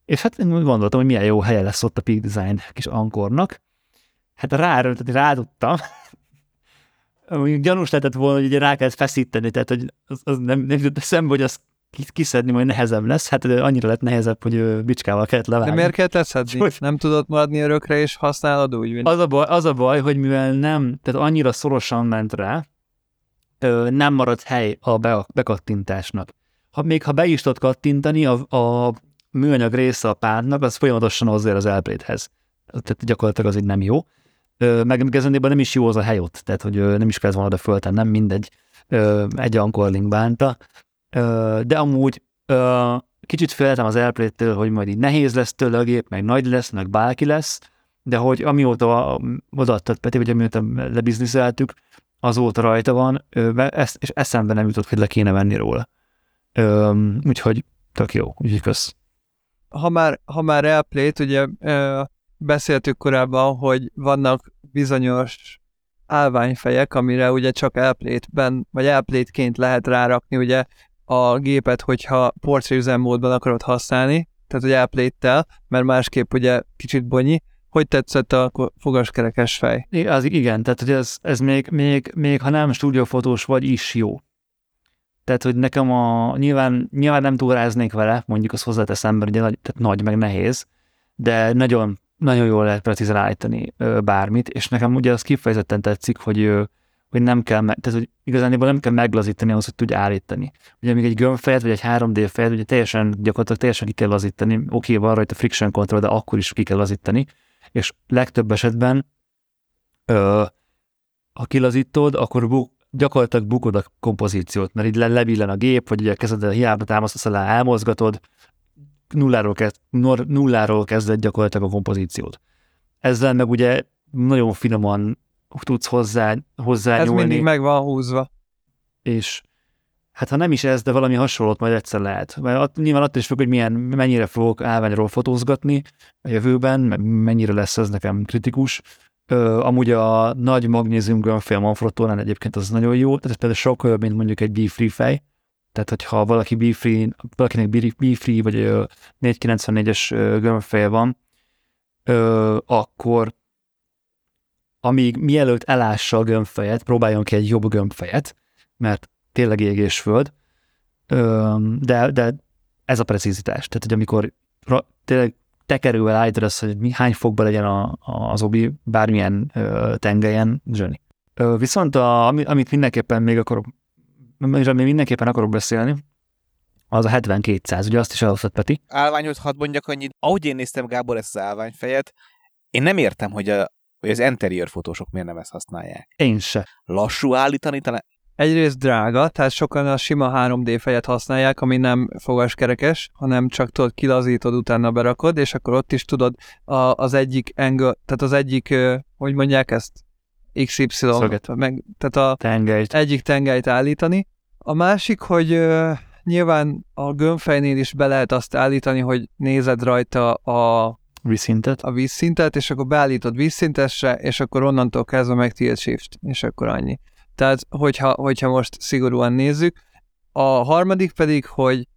és hát én gondoltam, hogy milyen jó helye lesz ott a Peak Design kis ankornak. Hát ráerőltetni rá tudtam. Gyanús lehetett volna, hogy ugye rá kellett feszíteni, tehát hogy az, az nem, nem jutott eszembe, hogy az kiszedni majd nehezebb lesz, hát annyira lett nehezebb, hogy bicskával kellett levágni. De miért kellett leszedni? Hogy... Nem tudott maradni örökre, és használod úgy? Mint... Az a, baj, az a baj, hogy mivel nem, tehát annyira szorosan ment rá, nem marad hely a be, bekattintásnak. Ha, még ha be is tudod kattintani, a, a műanyag része a pártnak, az folyamatosan azért az elpléthez. Tehát gyakorlatilag az így nem jó. Meg ezenében nem is jó az a hely ott, tehát hogy nem is kellett volna oda föltenni, nem mindegy. Egy ankorling bánta. De amúgy kicsit féltem az elpléttől, hogy majd így nehéz lesz tőle a gép, meg nagy lesz, meg bárki lesz, de hogy amióta odaadtad Peti, vagy amióta lebizniszeltük, azóta rajta van, és eszembe nem jutott, hogy le kéne venni róla. Úgyhogy tök jó, úgyhogy kösz ha már, ha már elplét, ugye beszéltük korábban, hogy vannak bizonyos állványfejek, amire ugye csak elplétben, vagy elplétként lehet rárakni ugye a gépet, hogyha portréüzemmódban akarod használni, tehát hogy elpléttel, mert másképp ugye kicsit bonyi. Hogy tetszett a fogaskerekes fej? Az igen, tehát hogy ez, ez még, még, még, ha nem stúdiófotós vagy is jó. Tehát, hogy nekem a, nyilván, nyilván nem túráznék vele, mondjuk az hozzáteszem, mert ugye nagy, tehát nagy, meg nehéz, de nagyon, nagyon jól lehet precízen állítani ö, bármit, és nekem ugye az kifejezetten tetszik, hogy, ö, hogy nem kell, me, tehát hogy igazán nem kell meglazítani ahhoz, hogy tudja állítani. Ugye még egy gömbfejet, vagy egy 3D fejet, ugye teljesen, gyakorlatilag teljesen ki kell lazítani, oké, okay, van rajta friction control, de akkor is ki kell lazítani, és legtöbb esetben ö, ha kilazítod, akkor gyakorlatilag bukod a kompozíciót, mert így lebillen a gép, vagy ugye kezeddel hiába támasztasz alá, elmozgatod, nulláról, kezd, nulláról kezded gyakorlatilag a kompozíciót. Ezzel meg ugye nagyon finoman tudsz hozzá, hozzá Ez nyúlni. mindig meg van húzva. És hát ha nem is ez, de valami hasonlót majd egyszer lehet. Mert att, nyilván attól is függ, hogy milyen, mennyire fogok állványról fotózgatni a jövőben, mennyire lesz ez nekem kritikus, Ö, amúgy a nagy magnézium gömbfél Manfrottónál egyébként az nagyon jó, tehát ez például sokkal jobb, mint mondjuk egy B-free fej. Tehát, hogyha valaki B-free, valakinek B-free vagy 494-es gömbfeje van, akkor amíg mielőtt elássa a gömbfejet, próbáljon ki egy jobb gömbfejet, mert tényleg égés föld, ö, de, de ez a precizitás. Tehát, hogy amikor tényleg tekerővel állítod azt, hogy mi, hány fokba legyen a, az obi bármilyen tengelyen, zsöni. Ö, viszont a, amit mindenképpen még akarok, amiről még mindenképpen akarok beszélni, az a 7200, ugye azt is elhoztad, Peti. Állványhoz hadd mondjak annyit. Ahogy én néztem Gábor ezt az állványfejet, én nem értem, hogy, a, hogy az interior fotósok miért nem ezt használják. Én se. Lassú állítani, talán egyrészt drága, tehát sokan a sima 3D fejet használják, ami nem fogaskerekes, hanem csak tudod, kilazítod, utána berakod, és akkor ott is tudod a, az egyik angle, tehát az egyik, hogy mondják ezt, XY, Szöget. meg, tehát a tengelyt. egyik tengelyt állítani. A másik, hogy uh, nyilván a gömbfejnél is be lehet azt állítani, hogy nézed rajta a vízszintet. A vízszintet, és akkor beállítod vízszintesre, és akkor onnantól kezdve meg tilt shift, és akkor annyi. Tehát, hogyha, hogyha most szigorúan nézzük. A harmadik pedig, hogy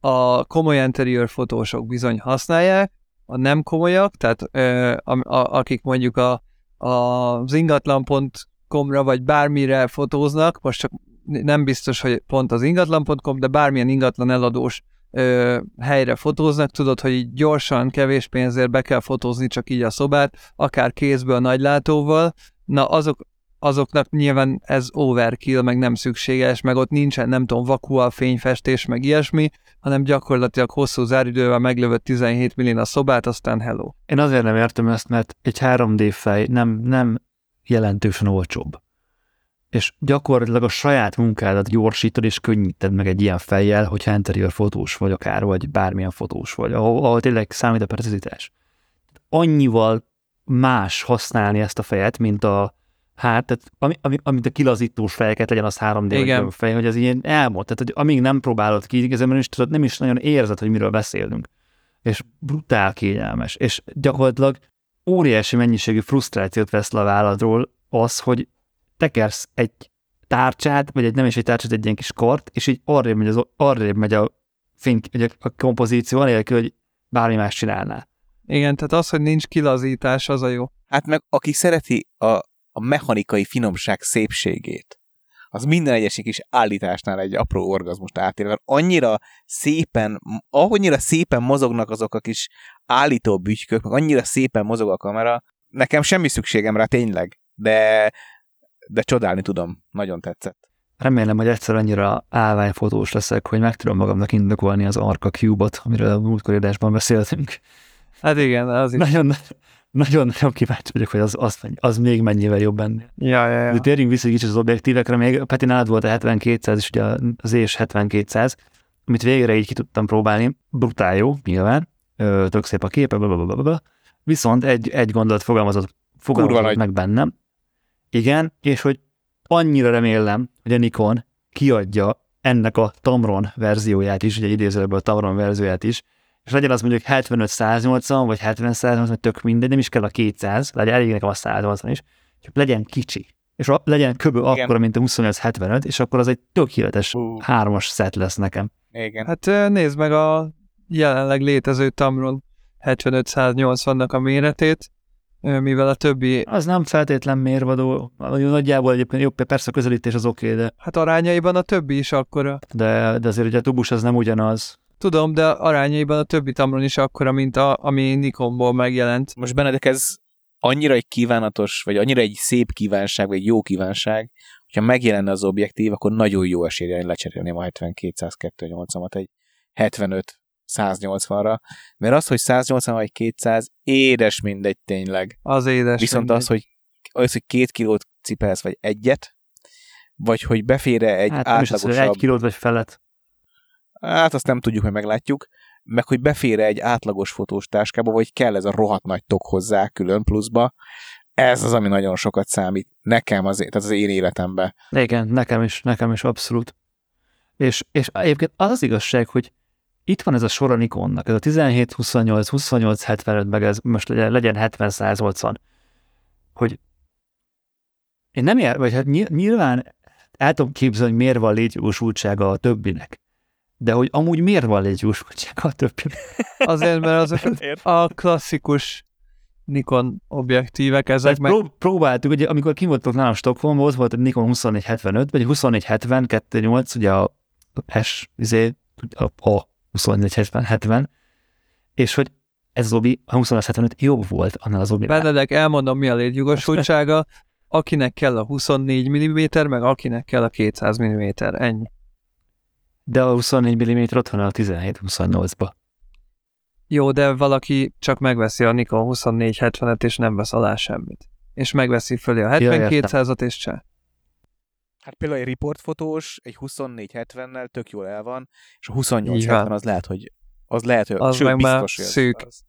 a komoly interior fotósok bizony használják, a nem komolyak, tehát ö, a, a, akik mondjuk a, az ingatlan.com-ra vagy bármire fotóznak, most csak nem biztos, hogy pont az ingatlan.com, de bármilyen ingatlan eladós ö, helyre fotóznak, tudod, hogy így gyorsan, kevés pénzért be kell fotózni csak így a szobát, akár kézből, nagylátóval, na azok, azoknak nyilván ez overkill, meg nem szükséges, meg ott nincsen, nem tudom, vakua, fényfestés, meg ilyesmi, hanem gyakorlatilag hosszú záridővel meglövött 17 millin a szobát, aztán hello. Én azért nem értem ezt, mert egy 3D fej nem, nem jelentősen olcsóbb. És gyakorlatilag a saját munkádat gyorsítod és könnyíted meg egy ilyen fejjel, hogyha interior fotós vagy akár, vagy bármilyen fotós vagy, ahol, ahol tényleg számít a precizitás. Annyival más használni ezt a fejet, mint a Hát, tehát ami, ami, amit a kilazítós fejeket legyen, az 3D Igen. fej, hogy az ilyen elmond. Tehát, hogy amíg nem próbálod ki, igazából is tudod, nem is nagyon érzed, hogy miről beszélünk. És brutál kényelmes. És gyakorlatilag óriási mennyiségű frusztrációt vesz le a válladról az, hogy tekersz egy tárcsát, vagy egy nem is egy tárcsát, egy ilyen kis kort, és így arrébb megy, az, arrébb megy a, fény, a kompozíció, anélkül, hogy bármi más csinálná. Igen, tehát az, hogy nincs kilazítás, az a jó. Hát meg aki szereti a, a mechanikai finomság szépségét, az minden egyes kis állításnál egy apró orgazmust átér, mert annyira szépen, annyira szépen mozognak azok a kis állító bütykök, meg annyira szépen mozog a kamera, nekem semmi szükségem rá tényleg, de, de csodálni tudom, nagyon tetszett. Remélem, hogy egyszer annyira állványfotós leszek, hogy meg tudom magamnak indokolni az Arca Cube-ot, amiről a múltkori beszéltünk. Hát igen, az is. Nagyon, nagyon-nagyon kíváncsi vagyok, hogy az, az, az még mennyivel jobb ennél. Ja, ja, ja. De térjünk vissza kicsit az objektívekre, még Peti nálad volt a 7200 és ugye az és 7200, amit végre így ki tudtam próbálni, brutál jó, nyilván, Ö, tök szép a képe, blablabla. viszont egy, egy gondolat fogalmazott, fogalmazott meg bennem, igen, és hogy annyira remélem, hogy a Nikon kiadja ennek a Tamron verzióját is, ugye idézőből a Tamron verzióját is, és legyen az mondjuk 75-180, vagy 70-180, tök mindegy, nem is kell a 200, legyen elég nekem a 180 is, csak legyen kicsi. És a, legyen köbö akkor, mint a 28-75, és akkor az egy tökéletes uh. hármas szet lesz nekem. Igen. Hát nézd meg a jelenleg létező Tamron 75-180-nak a méretét, mivel a többi... Az nem feltétlen mérvadó, nagyjából egyébként jó, persze a közelítés az oké, okay, de... Hát arányaiban a többi is akkora. De, de azért ugye a tubus az nem ugyanaz. Tudom, de arányaiban a többi Tamron is akkora, mint a, ami Nikonból megjelent. Most Benedek, ez annyira egy kívánatos, vagy annyira egy szép kívánság, vagy egy jó kívánság, hogyha megjelenne az objektív, akkor nagyon jó esélye lecserélném a 70-200-280-at egy 75 180-ra, mert az, hogy 180 vagy 200, édes mindegy tényleg. Az édes Viszont mindegy. az, hogy az, hogy két kilót cipelsz, vagy egyet, vagy hogy befére egy hát, átlagosabb... Az, egy kilót vagy felet. Hát azt nem tudjuk, hogy meglátjuk. Meg hogy befére egy átlagos fotós táskába, vagy kell ez a rohadt nagy tok hozzá külön pluszba. Ez az, ami nagyon sokat számít. Nekem, az, tehát az én életemben. Igen, nekem is, nekem is abszolút. És, és egyébként az az igazság, hogy itt van ez a sor a Nikonnak, ez a 17, 28, 28, 75, meg ez most legyen, legyen 70, 180, hogy én nem ér, vagy hát nyilván el tudom képzelni, hogy miért van létjogosultsága a többinek. De hogy amúgy miért van létjogosultsága a többinek? Azért, mert azok a klasszikus Nikon objektívek ezek. Meg... Pró- próbáltuk, ugye amikor kim voltunk nálam Stockholmban, ott volt egy Nikon 2475, vagy 2470, 28, ugye a S, izé, a, a 24-70, és hogy ez az obi, a 2575 jobb volt annál az obi. Benedek, elmondom, mi a létjogosultsága. Akinek kell a 24 mm, meg akinek kell a 200 mm. Ennyi. De a 24 mm ott van a 17-28-ba. Jó, de valaki csak megveszi a Nikon 24-70-et, és nem vesz alá semmit. És megveszi fölé a 7200-at, és cseh. Hát például egy riportfotós egy 24-70-nel tök jól el van, és a 28-70 az lehet, hogy az lehet, hogy az sőt, meg biztos, hogy szűk. Az.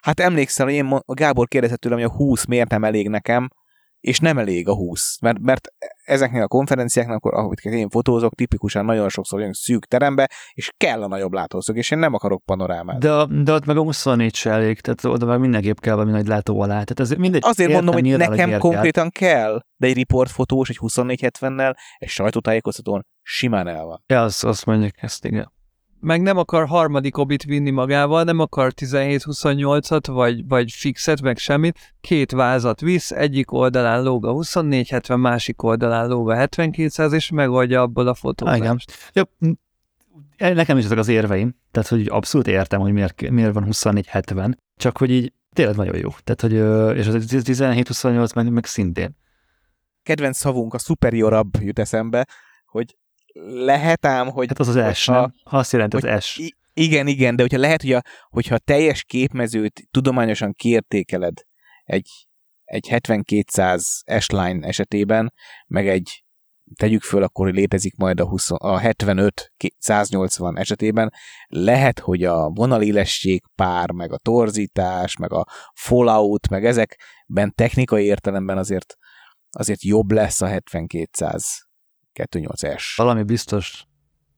Hát emlékszel, hogy én, a Gábor kérdezett tőlem, hogy a 20 miért nem elég nekem, és nem elég a 20, mert, mert ezeknél a konferenciáknál, akkor ahogy én fotózok, tipikusan nagyon sokszor olyan szűk terembe, és kell a nagyobb látószög, és én nem akarok panorámát. De, de ott meg a 24 se elég, tehát oda meg mindenképp kell valami nagy látó alá. Tehát ez mindegy, Azért értem, mondom, hogy nekem konkrétan kell. kell, de egy riportfotós, egy 24-70-nel, egy sajtótájékoztatón simán el van. Ja, azt, azt mondjuk ezt, igen meg nem akar harmadik obit vinni magával, nem akar 17-28-at, vagy, vagy fixet, meg semmit, két vázat visz, egyik oldalán lóg a 24-70, másik oldalán lóg a 7200, és megoldja abból a fotót. Igen. Jó, nekem is ezek az érveim, tehát hogy abszolút értem, hogy miért, miért van 24-70, csak hogy így tényleg nagyon jó. Tehát, hogy, és az 17-28 meg, meg szintén. Kedvenc szavunk a superiorabb jut eszembe, hogy lehet ám, hogy... Hát az az S, nem? Azt jelenti az S. Igen, igen, de hogyha lehet, hogy a, hogyha a teljes képmezőt tudományosan kiértékeled egy, egy 7200 S-line esetében, meg egy tegyük föl, akkor hogy létezik majd a, 20, a 75 180 esetében, lehet, hogy a vonalélesség pár, meg a torzítás, meg a fallout, meg ezekben technikai értelemben azért azért jobb lesz a 7200 2.8S. Valami biztos.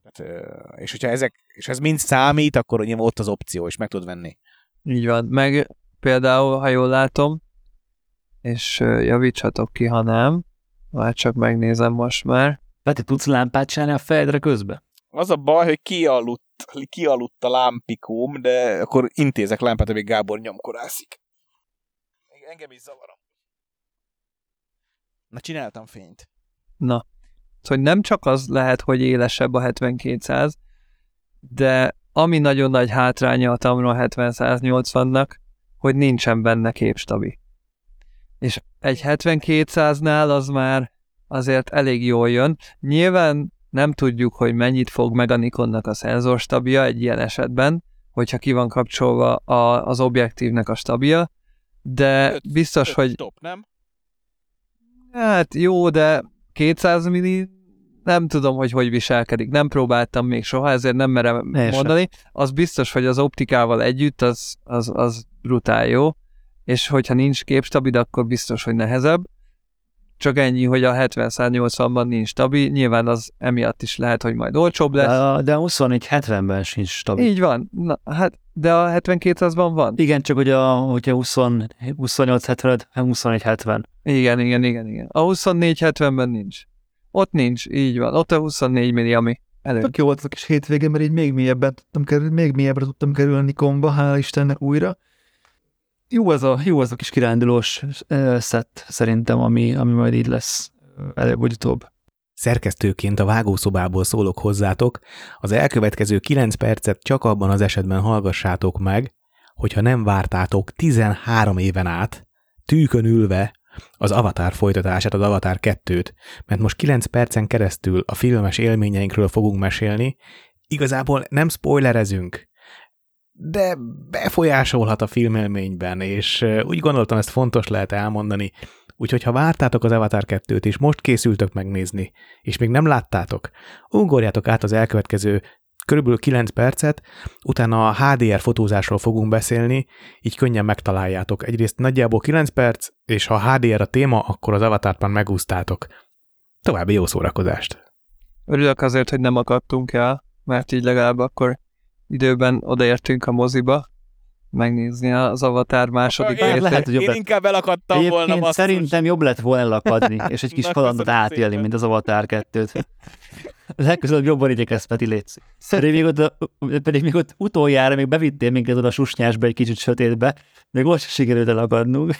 Hát, és hogyha ezek, és ez mind számít, akkor nyilván ott az opció, és meg tudod venni. Így van. Meg például, ha jól látom, és javítsatok ki, ha nem, Már csak megnézem most már. Peti, tudsz lámpát csinálni a fejedre közbe? Az a baj, hogy kialudt, kialudt a lámpikóm, de akkor intézek lámpát, amíg Gábor nyomkorászik. Engem is zavarom. Na, csináltam fényt. Na, hogy nem csak az lehet, hogy élesebb a 7200, de ami nagyon nagy hátránya a Tamron 70-180-nak, hogy nincsen benne képstabi. És egy 7200-nál az már azért elég jól jön. Nyilván nem tudjuk, hogy mennyit fog meg a Nikonnak a szenzorstabia egy ilyen esetben, hogyha ki van kapcsolva a, az objektívnek a stabia, de öt, biztos, öt hogy... Stop, nem? Hát jó, de 200 milli nem tudom, hogy hogy viselkedik. Nem próbáltam még soha, ezért nem merem Én mondani. Az biztos, hogy az optikával együtt az, az, az brutál jó, és hogyha nincs képstabil, akkor biztos, hogy nehezebb. Csak ennyi, hogy a 70-180-ban nincs stabil, nyilván az emiatt is lehet, hogy majd olcsóbb lesz. De a, de a 24-70-ben sincs stabil. Így van, Na, hát, de a 72-ban van. Igen, csak hogy a, hogyha 28-75, 21-70. Igen, igen, igen, igen. A 24-70-ben nincs. Ott nincs, így van. Ott a 24 milli, ami elő. Tök jó volt a kis hétvégén, mert így még mélyebben tudtam kerülni, még mélyebbre tudtam kerülni komba, hála Istennek újra. Jó az a, jó az a kis kirándulós szett szerintem, ami, ami majd így lesz előbb vagy utóbb. Szerkesztőként a vágószobából szólok hozzátok, az elkövetkező 9 percet csak abban az esetben hallgassátok meg, hogyha nem vártátok 13 éven át, tűkön ülve az Avatar folytatását, az Avatar 2-t, mert most 9 percen keresztül a filmes élményeinkről fogunk mesélni, igazából nem spoilerezünk, de befolyásolhat a filmélményben, és úgy gondoltam, ezt fontos lehet elmondani, úgyhogy ha vártátok az Avatar 2-t, és most készültök megnézni, és még nem láttátok, ungorjátok át az elkövetkező körülbelül 9 percet, utána a HDR fotózásról fogunk beszélni, így könnyen megtaláljátok. Egyrészt nagyjából 9 perc, és ha HDR a téma, akkor az avatárt megúsztátok. További jó szórakozást! Örülök azért, hogy nem akadtunk el, mert így legalább akkor időben odaértünk a moziba, megnézni az Avatar második én, részét. Lehet, hogy jobb én lett. inkább elakadtam Egyébként volna. Basszus. szerintem jobb lett volna elakadni, és egy kis kalandot átélni, mint az Avatar 2-t. Legközelebb jobban igyekezz, Peti, létsz. Pedig még, ott, pedig még ott utoljára még bevittél minket oda a susnyásba egy kicsit sötétbe, még most sem sikerült elakadnunk.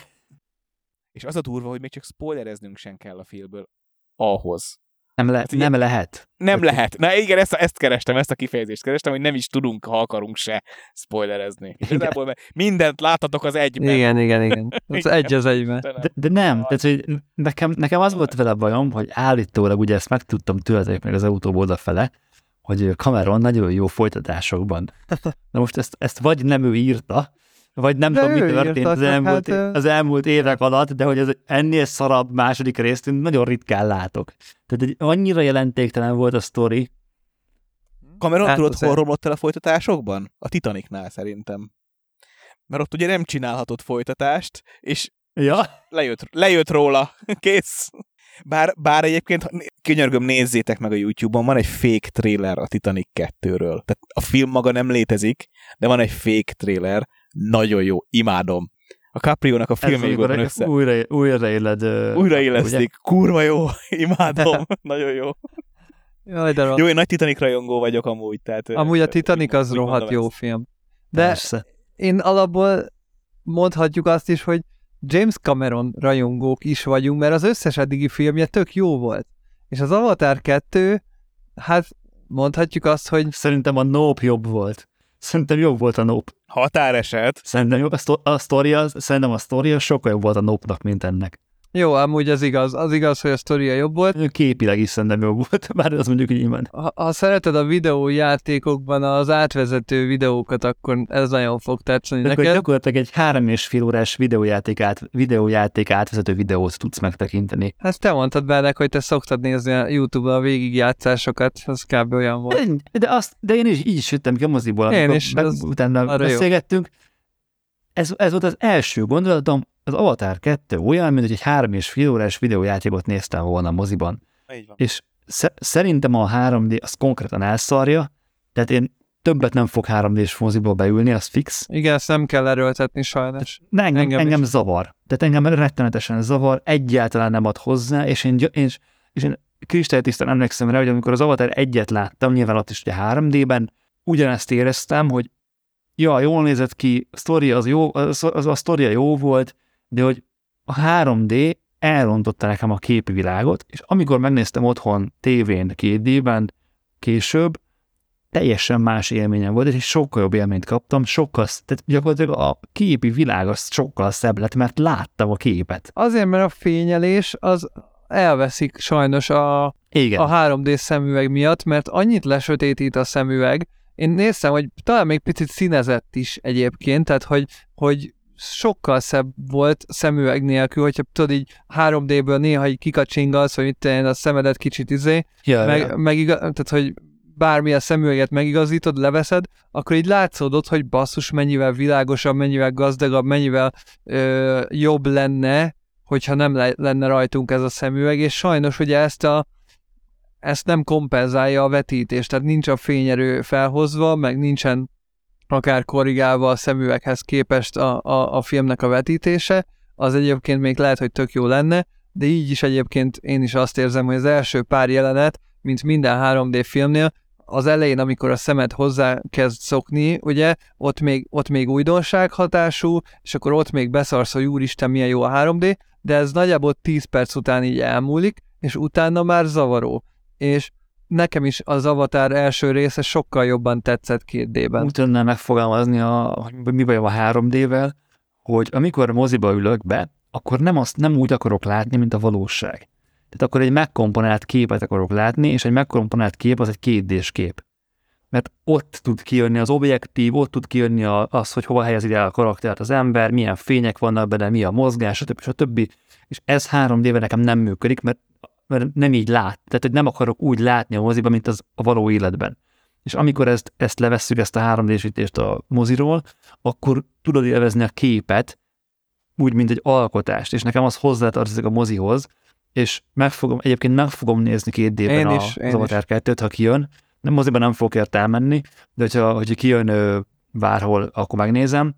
És az a durva, hogy még csak spoilereznünk sem kell a filmből ahhoz, nem, le, nem lehet. Nem lehet. Na igen, ezt, ezt kerestem, ezt a kifejezést kerestem, hogy nem is tudunk, ha akarunk se spoilerezni. Igazából mindent láthatok az egyben. Igen, igen, igen. Az egy az egyben. De, de nem, tehát, hogy nekem, nekem az volt vele bajom, hogy állítólag ugye ezt megtudtam tőletek meg az autóból odafele, hogy Cameron nagyon jó folytatásokban. Na most ezt, ezt vagy nem ő írta, vagy nem de tudom, mi történt az elmúlt, hát, az elmúlt évek alatt, de hogy az ennél szarabb második részt nagyon ritkán látok. Tehát egy annyira jelentéktelen volt a sztori. Cameron hát, tudod, hol romlott el a folytatásokban? A Titanicnál szerintem. Mert ott ugye nem csinálhatott folytatást, és ja? lejött, lejött róla. Kész. Bár, bár egyébként, könyörgöm, nézzétek meg a YouTube-on, van egy fake trailer a Titanic 2-ről. Tehát a film maga nem létezik, de van egy fake trailer, nagyon jó, imádom. A Capriónak a filmjei van össze. Újra, újraéled. Újraélesztik, kurva jó, imádom, nagyon jó. Jaj, de jó, én nagy Titanic rajongó vagyok amúgy. Tehát, amúgy a Titanic az rohadt jó ezt. film. De Persze. én alapból mondhatjuk azt is, hogy James Cameron rajongók is vagyunk, mert az összes eddigi filmje tök jó volt. És az Avatar 2, hát mondhatjuk azt, hogy... Szerintem a Nope jobb volt. Szerintem jobb volt a Nope. Határeset. Szerintem jobb, a, sztor- a sztori az, szerintem a sztori az sokkal jobb volt a Nope-nak, mint ennek. Jó, amúgy az igaz. Az igaz, hogy a sztoria jobb volt. Képileg is szerintem jobb volt, bár az mondjuk így van. Ha, ha szereted a videójátékokban az átvezető videókat, akkor ez nagyon fog tetszeni neked. Akkor gyakorlatilag egy három és fél órás videójáték, át, videójáték átvezető videót tudsz megtekinteni. Hát te mondtad bele, hogy te szoktad nézni a YouTube-on a végigjátszásokat, az kb. olyan volt. De, de, azt, de én is így is jöttem ki a moziból, én is, meg, utána beszélgettünk. Ez, ez volt az első gondolatom, az Avatar 2 olyan, mint hogy egy három és fél órás videójátékot néztem volna a moziban. És sz- szerintem a 3D az konkrétan elszarja, tehát én többet nem fog 3D-s moziból beülni, az fix. Igen, ezt nem kell erőltetni sajnos. Ne, engem, engem, engem zavar. Tehát engem rettenetesen zavar, egyáltalán nem ad hozzá, és én, én, és én kristálytisztán emlékszem rá, hogy amikor az Avatar egyet láttam, nyilván ott is ugye 3D-ben, ugyanezt éreztem, hogy ja, jól nézett ki, a sztoria az jó, az, az a sztoria jó volt, de hogy a 3D elrontotta nekem a képi világot, és amikor megnéztem otthon tévén két ben később, teljesen más élményem volt, és sokkal jobb élményt kaptam, sokkal, tehát gyakorlatilag a képi világ az sokkal szebb lett, mert láttam a képet. Azért, mert a fényelés az elveszik sajnos a, Igen. a 3D szemüveg miatt, mert annyit lesötétít a szemüveg, én néztem, hogy talán még picit színezett is egyébként, tehát hogy, hogy sokkal szebb volt szemüveg nélkül, hogyha tudod így 3D-ből néha így kikacsingalsz, hogy itt a szemedet kicsit izé, ja, meg, ja. meg igaz, tehát hogy bármilyen szemüveget megigazítod, leveszed, akkor így látszódott, hogy basszus mennyivel világosabb, mennyivel gazdagabb, mennyivel ö, jobb lenne, hogyha nem le, lenne rajtunk ez a szemüveg, és sajnos ugye ezt a ezt nem kompenzálja a vetítés, tehát nincs a fényerő felhozva, meg nincsen akár korrigálva a szemüveghez képest a, a, a filmnek a vetítése, az egyébként még lehet, hogy tök jó lenne, de így is egyébként én is azt érzem, hogy az első pár jelenet, mint minden 3D filmnél, az elején, amikor a szemed hozzá kezd szokni, ugye, ott még, ott még újdonság hatású, és akkor ott még beszarsz, hogy úristen, milyen jó a 3D, de ez nagyjából 10 perc után így elmúlik, és utána már zavaró. És nekem is az Avatar első része sokkal jobban tetszett két D-ben. Úgy tudnám megfogalmazni, a, hogy mi bajom a 3D-vel, hogy amikor moziba ülök be, akkor nem, azt, nem úgy akarok látni, mint a valóság. Tehát akkor egy megkomponált képet akarok látni, és egy megkomponált kép az egy kétdés kép. Mert ott tud kijönni az objektív, ott tud kijönni az, hogy hova helyezi el a karaktert az ember, milyen fények vannak benne, mi a mozgás, stb. stb. És ez 3D-ben nekem nem működik, mert mert nem így lát. Tehát, hogy nem akarok úgy látni a moziban, mint az a való életben. És amikor ezt, ezt levesszük, ezt a 3 d a moziról, akkor tudod élvezni a képet, úgy, mint egy alkotást, és nekem az hozzátartozik a mozihoz, és meg fogom, egyébként meg fogom nézni két d ben a, az Avatar 2 ha kijön. Nem moziban nem fogok ért elmenni, de hogyha, hogyha kijön ö, bárhol, akkor megnézem.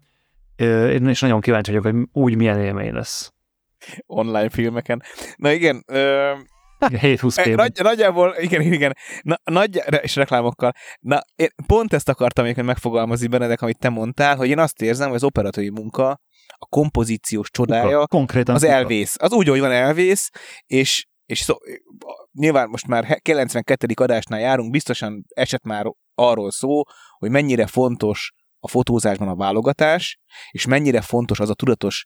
Ö, én is nagyon kíváncsi vagyok, hogy úgy milyen élmény lesz. Online filmeken. Na igen, ö, 7-20 p Nagy, nagyjából, igen, igen, na, nagy, és reklámokkal. Na, én pont ezt akartam még megfogalmazni Benedek, amit te mondtál, hogy én azt érzem, hogy az operatív munka, a kompozíciós csodája, Kuka. Konkrétan az kuka. elvész. Az úgy, hogy van elvész, és, és szó, nyilván most már 92. adásnál járunk, biztosan esett már arról szó, hogy mennyire fontos a fotózásban a válogatás, és mennyire fontos az a tudatos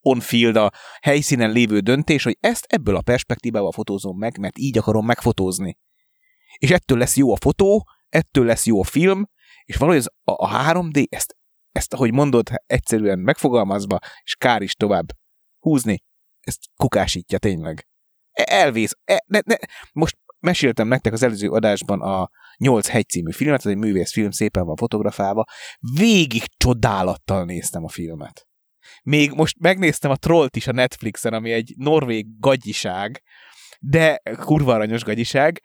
on-field, a helyszínen lévő döntés, hogy ezt ebből a perspektívával fotózom meg, mert így akarom megfotózni. És ettől lesz jó a fotó, ettől lesz jó a film, és valahogy az, a, a 3D ezt, ezt, ahogy mondod, egyszerűen megfogalmazva, és kár is tovább húzni, ezt kukásítja tényleg. E, elvész. E, ne, ne. Most meséltem nektek az előző adásban a 8 hegy című filmet, ez egy művész film, szépen van fotografálva. Végig csodálattal néztem a filmet. Még most megnéztem a Trollt is a Netflixen, ami egy norvég gagyiság, de kurva aranyos gagyiság.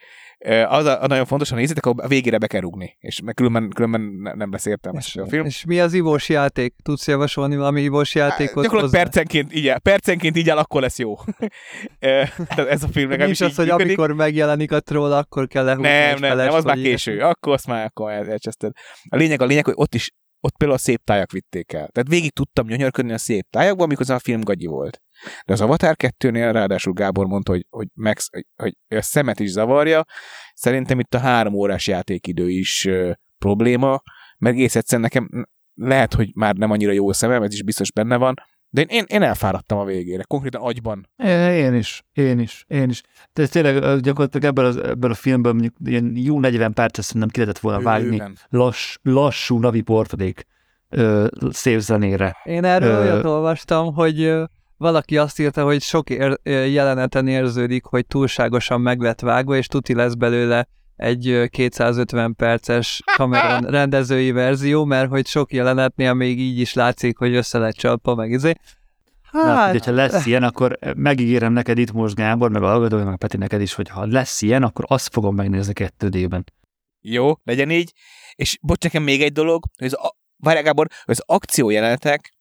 Az a, a nagyon fontos, ha nézitek, a végére be kell rugni, és különben, különben nem lesz értelmes a film. És mi az ivós játék? Tudsz javasolni valami ivós játékot? Gyakorlatilag percenként így, percenként így el, akkor lesz jó. ez a film nekem is az, hogy működik. amikor megjelenik a troll, akkor kell lehúzni. Nem, nem, nem, az már késő. Akkor azt már akkor elcseszted. A lényeg, a lényeg, hogy ott is ott például a szép tájak vitték el. Tehát végig tudtam nyönyörködni a szép tájakban, amikor a film gagyi volt. De az Avatar 2-nél ráadásul Gábor mondta, hogy, hogy, Max, hogy, hogy a szemet is zavarja. Szerintem itt a három órás játékidő is ö, probléma, meg egész egyszerűen nekem lehet, hogy már nem annyira jó a szemem, ez is biztos benne van, de én, én, én elfáradtam a végére, konkrétan agyban. Én is, én is, én is. De tényleg gyakorlatilag ebből, az, ebből a filmből mondjuk ilyen jó 40 percet szerintem ki lehetett volna vágni lass, lassú navi portadék ö, szép zenére. Én erről ö, olyat olvastam, hogy valaki azt írta, hogy sok ér, jeleneten érződik, hogy túlságosan meg lett vágva, és tuti lesz belőle egy 250 perces kameran rendezői verzió, mert hogy sok jelenetnél még így is látszik, hogy össze lett csalpa, meg izé. Hát... Na, hogyha lesz ilyen, akkor megígérem neked itt most Gábor, meg a hallgató, meg Peti neked is, hogy ha lesz ilyen, akkor azt fogom megnézni kettődében. Jó, legyen így. És bocs, nekem még egy dolog, hogy az, várj, Gábor, hogy az akciójelenetek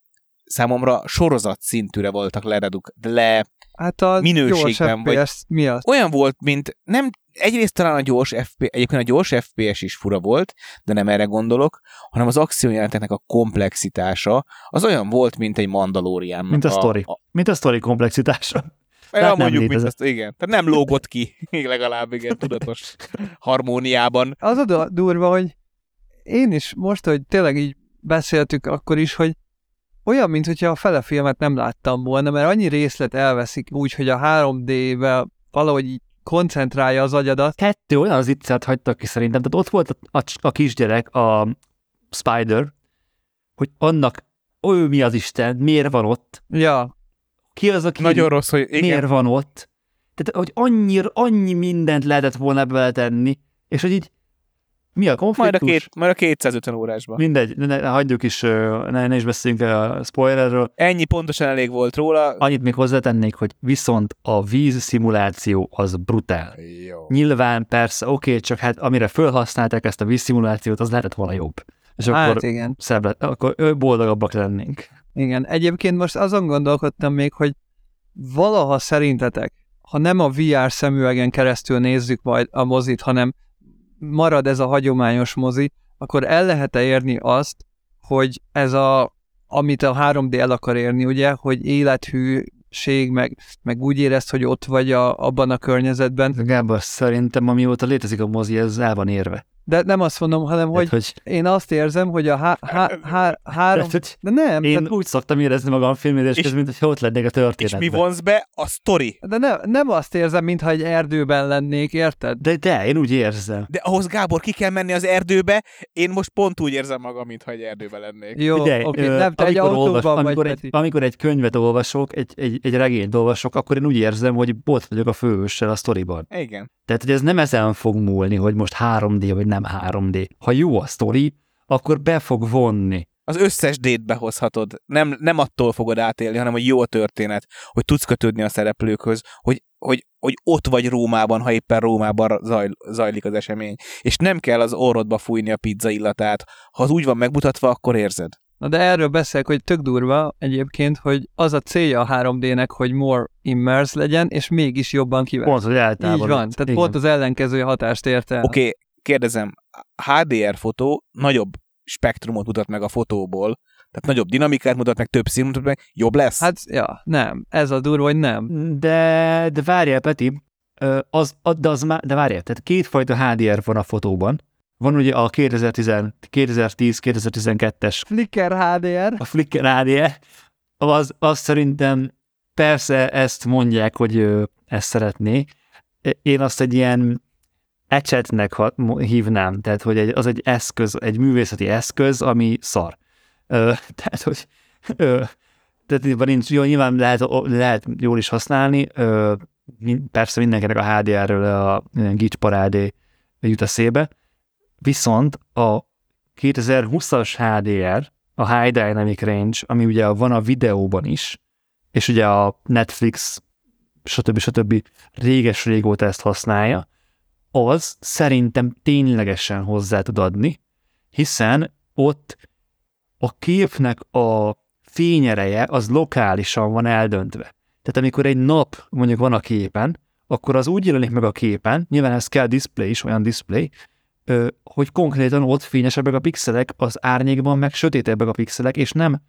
számomra sorozat szintűre voltak lereduk, le hát a minőségben. Vagy miatt? Olyan volt, mint nem egyrészt talán a gyors FPS, egyébként a gyors FPS is fura volt, de nem erre gondolok, hanem az akciójelenteknek a komplexitása az olyan volt, mint egy Mandalorian. Mint a, a story. A, mint a story komplexitása. Ja, mondjuk, mint ezt, igen. Tehát nem lógott ki, legalább igen, tudatos harmóniában. Az a durva, hogy én is most, hogy tényleg így beszéltük akkor is, hogy olyan, mint hogyha a fele filmet nem láttam volna, mert annyi részlet elveszik úgy, hogy a 3D-vel valahogy így koncentrálja az agyadat. Kettő olyan az ittszert hagytak ki szerintem, tehát ott volt a, a, a kisgyerek, a Spider, hogy annak, ő mi az Isten, miért van ott? Ja. Ki az, aki Nagyon rossz, hogy igen. miért van ott? Tehát, hogy annyi, annyi mindent lehetett volna beletenni, és hogy így mi a konfliktus? Majd a, két, majd a 250 órásban. Mindegy, ne, ne, hagyjuk is, ne, ne is beszéljünk a spoilerről. Ennyi pontosan elég volt róla. Annyit még hozzátennék, hogy viszont a víz szimuláció az brutál. Jó. Nyilván persze, oké, okay, csak hát amire felhasználták ezt a víz szimulációt, az lehetett volna jobb. És hát akkor igen. Szebb lett, akkor boldogabbak lennénk. Igen, egyébként most azon gondolkodtam még, hogy valaha szerintetek, ha nem a VR szemüvegen keresztül nézzük majd a mozit, hanem marad ez a hagyományos mozi, akkor el lehet-e érni azt, hogy ez a, amit a 3D el akar érni, ugye, hogy élethűség, meg, meg úgy érezt, hogy ott vagy a, abban a környezetben. Gábor, szerintem amióta létezik a mozi, ez el van érve. De nem azt mondom, hanem hogy, hogy én azt érzem, hogy a há, há, há, három... Tehát, de nem. Én tehát... úgy szoktam érezni magam filmérés közben, mint hogy ott lennék a történetben. És mi vonz be? A story. De ne, nem azt érzem, mintha egy erdőben lennék, érted? De, de, én úgy érzem. De ahhoz, Gábor, ki kell menni az erdőbe, én most pont úgy érzem magam, mintha egy erdőben lennék. Jó, oké, okay, nem, te egy olvas, amikor, egy, amikor egy könyvet olvasok, egy, egy, egy regényt olvasok, akkor én úgy érzem, hogy ott vagyok a főhőssel a sztoriban. Igen. Tehát, hogy ez nem ezen fog múlni, hogy most 3D vagy nem 3D. Ha jó a sztori, akkor be fog vonni. Az összes dét behozhatod. Nem, nem attól fogod átélni, hanem hogy jó a történet, hogy tudsz kötődni a szereplőkhöz, hogy, hogy, hogy ott vagy Rómában, ha éppen Rómában zaj, zajlik az esemény. És nem kell az orrodba fújni a pizza illatát. Ha az úgy van megmutatva, akkor érzed. Na de erről beszélek, hogy tök durva egyébként, hogy az a célja a 3D-nek, hogy more immerse legyen, és mégis jobban kivel. Pont, hogy Így van, tehát Igen. pont az ellenkező hatást érte Oké, okay, kérdezem, HDR fotó nagyobb spektrumot mutat meg a fotóból, tehát nagyobb dinamikát mutat meg, több szín mutat meg, jobb lesz? Hát, ja, nem. Ez a durva, hogy nem. De, de várjál, Peti, az, de, az már, de várjál, tehát kétfajta HDR van a fotóban. Van ugye a 2010-2012-es Flickr HDR. A Flickr HDR. Az, az szerintem persze ezt mondják, hogy ezt szeretné. Én azt egy ilyen ecsetnek hívnám, tehát hogy egy, az egy eszköz, egy művészeti eszköz, ami szar. Ö, tehát, hogy ö, tehát nincs, jó, nyilván lehet, lehet jól is használni, ö, persze mindenkinek a HDR-ről a gics parádé jut szébe, viszont a 2020-as HDR, a High Dynamic Range, ami ugye van a videóban is, és ugye a Netflix, stb. stb. réges régóta ezt használja, az szerintem ténylegesen hozzá tud adni, hiszen ott a képnek a fényereje az lokálisan van eldöntve. Tehát amikor egy nap mondjuk van a képen, akkor az úgy jelenik meg a képen, nyilván ez kell display is, olyan display, hogy konkrétan ott fényesebbek a pixelek, az árnyékban meg sötétebbek a pixelek, és nem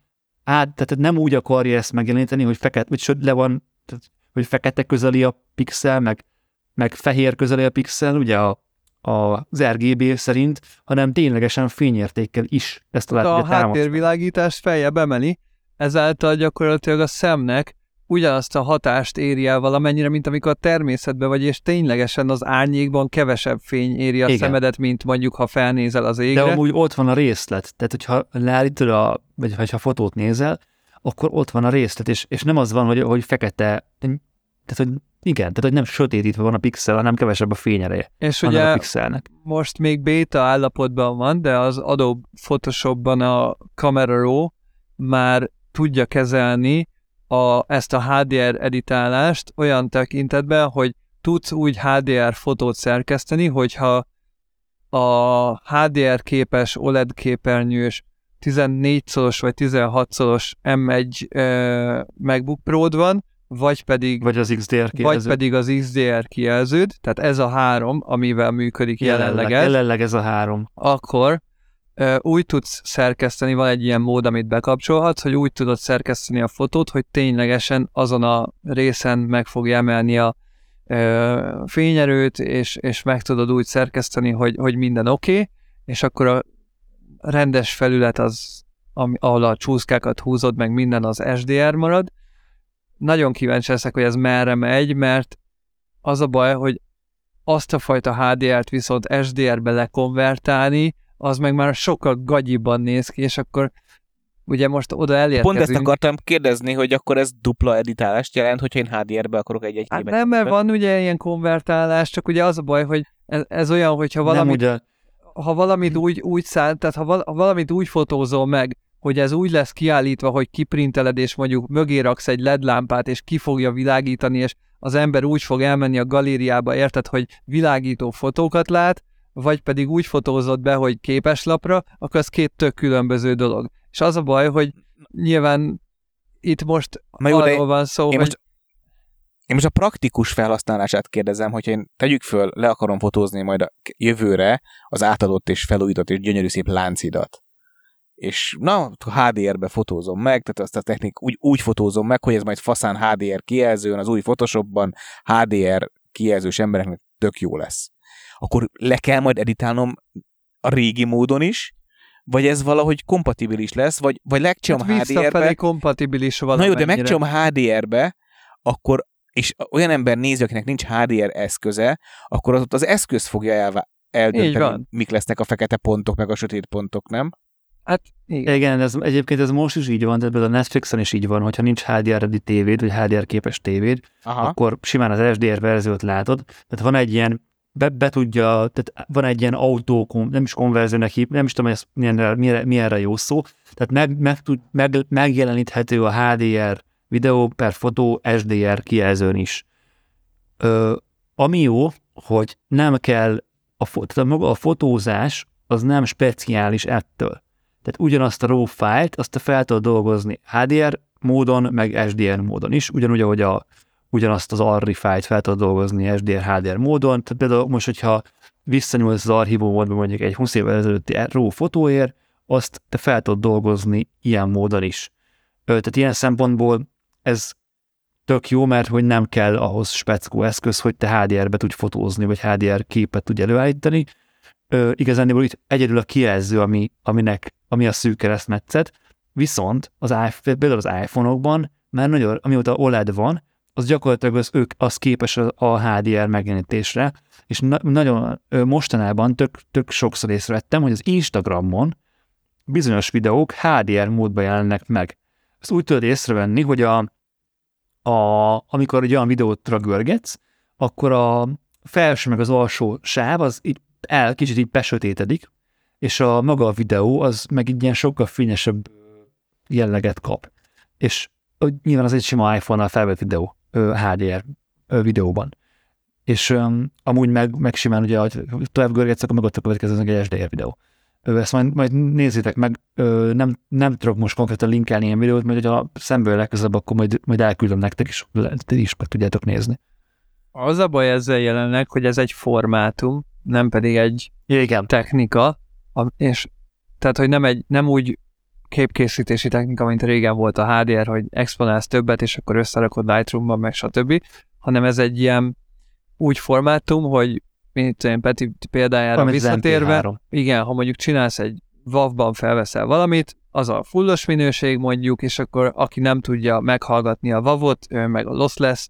át, tehát nem úgy akarja ezt megjeleníteni, hogy fekete, vagy le van, tehát, hogy fekete közeli a pixel, meg meg fehér közeli a pixel, ugye a, a, az RGB szerint, hanem ténylegesen fényértékkel is ezt a lehet, A háttérvilágítást feljebb emeli, ezáltal gyakorlatilag a szemnek ugyanazt a hatást éri el valamennyire, mint amikor a természetben vagy, és ténylegesen az árnyékban kevesebb fény éri a Igen. szemedet, mint mondjuk, ha felnézel az égre. De amúgy ott van a részlet, tehát hogyha leállítod a, vagy ha fotót nézel, akkor ott van a részlet, és, és nem az van, hogy, hogy fekete, tehát hogy igen, tehát hogy nem sötétítve van a pixel, hanem kevesebb a fényereje. És ugye a pixelnek. most még beta állapotban van, de az Adobe Photoshopban a Camera Raw már tudja kezelni a, ezt a HDR editálást olyan tekintetben, hogy tudsz úgy HDR fotót szerkeszteni, hogyha a HDR képes OLED képernyős 14 szoros vagy 16 szoros M1 uh, MacBook pro van, vagy pedig, vagy az XDR kijelződ. Vagy pedig az XDR kijelződ, tehát ez a három, amivel működik jelenleg, jelenleg ez. Jelenleg ez a három. Akkor uh, úgy tudsz szerkeszteni, van egy ilyen mód, amit bekapcsolhatsz, hogy úgy tudod szerkeszteni a fotót, hogy ténylegesen azon a részen meg fogja emelni a uh, fényerőt, és, és meg tudod úgy szerkeszteni, hogy, hogy minden oké, okay, és akkor a rendes felület az, ami, ahol a csúszkákat húzod, meg minden az SDR marad. Nagyon kíváncsi leszek, hogy ez merre megy, mert az a baj, hogy azt a fajta HDR-t viszont SDR-be lekonvertálni, az meg már sokkal gagyiban néz ki, és akkor ugye most oda elérkezünk. Pont ezt akartam kérdezni, hogy akkor ez dupla editálást jelent, hogyha én HDR-be akarok egy-egy hát nem, mert van ugye ilyen konvertálás, csak ugye az a baj, hogy ez, ez olyan, hogyha valami... Ha valamit úgy, úgy szánt, tehát ha, val, ha valamit úgy fotózol meg, hogy ez úgy lesz kiállítva, hogy kiprinteled, és mondjuk mögé raksz egy LED lámpát, és ki fogja világítani, és az ember úgy fog elmenni a galériába, érted, hogy világító fotókat lát, vagy pedig úgy fotózott be, hogy képeslapra, akkor az két tök különböző dolog. És az a baj, hogy nyilván itt most jó, arról van szó, én hogy... Most, én most a praktikus felhasználását kérdezem, hogyha én tegyük föl, le akarom fotózni majd a jövőre az átadott és felújított és gyönyörű szép láncidat. És na, HDR-be fotózom meg, tehát azt a technik úgy, úgy fotózom meg, hogy ez majd faszán HDR kijelzőn, az új Photoshopban HDR kijelzős embereknek tök jó lesz. Akkor le kell majd editálnom a régi módon is, vagy ez valahogy kompatibilis lesz, vagy, vagy legcsom hát HDR-be. kompatibilis Na jó, de megcsom HDR-be, akkor és olyan ember nézi, akinek nincs HDR eszköze, akkor az ott az eszköz fogja el, eldönteni, mik lesznek a fekete pontok, meg a sötét pontok, nem? Hát igen. igen, ez, egyébként ez most is így van, tehát a Netflixen is így van, hogyha nincs HDR-edi tévéd, vagy HDR képes tévéd, Aha. akkor simán az SDR verziót látod. Tehát van egy ilyen, be, be tudja, tehát van egy ilyen autó, nem is konverziónak hív, nem is tudom, hogy ez milyen, milyen, milyenre jó szó, tehát meg, meg, tud, meg, megjeleníthető a HDR videó per fotó SDR kijelzőn is. Ö, ami jó, hogy nem kell, a, tehát a maga a fotózás az nem speciális ettől. Tehát ugyanazt a RAW fájlt, azt te fel tudod dolgozni HDR módon, meg SDR módon is, ugyanúgy, ahogy a, ugyanazt az ARRI fájlt fel tudod dolgozni SDR, HDR módon. Tehát például most, hogyha visszanyúlsz az archívó módban mondjuk egy 20 évvel ezelőtti RAW fotóért, azt te fel tudod dolgozni ilyen módon is. Tehát ilyen szempontból ez tök jó, mert hogy nem kell ahhoz speckó eszköz, hogy te HDR-be tudj fotózni, vagy HDR képet tudj előállítani. Ö, igazán itt egyedül a kijelző, ami, aminek, ami a szűk keresztmetszet, viszont az iPhone, például az iPhone-okban már nagyon, amióta OLED van, az gyakorlatilag az, ők, az képes a HDR megjelenítésre, és na, nagyon mostanában tök, tök sokszor észrevettem, hogy az Instagramon bizonyos videók HDR módban jelennek meg. Ezt úgy tudod észrevenni, hogy a, a, amikor egy olyan videót ragörgetsz, akkor a felső meg az alsó sáv az így el, kicsit így besötétedik, és a maga a videó az meg így ilyen sokkal fényesebb jelleget kap. És nyilván az egy sima iPhone-nal felvett videó, HDR videóban. És um, amúgy meg, meg simán ugye, hogy tovább görgetsz, akkor meg ott a következő egy SDR videó ezt majd, majd nézzétek meg, nem, nem tudok most konkrétan linkelni ilyen videót, mert a szemből legközelebb, akkor majd, majd elküldöm nektek, és ti is meg tudjátok nézni. Az a baj ezzel jelenleg, hogy ez egy formátum, nem pedig egy Igen. technika, és tehát, hogy nem, egy, nem úgy képkészítési technika, mint régen volt a HDR, hogy exponálsz többet, és akkor összerakod Lightroom-ban, meg stb., hanem ez egy ilyen úgy formátum, hogy mint én Peti példájára Amit visszatérve, igen, ha mondjuk csinálsz egy WAV-ban felveszel valamit, az a fullos minőség mondjuk, és akkor aki nem tudja meghallgatni a WAV-ot, meg a lossless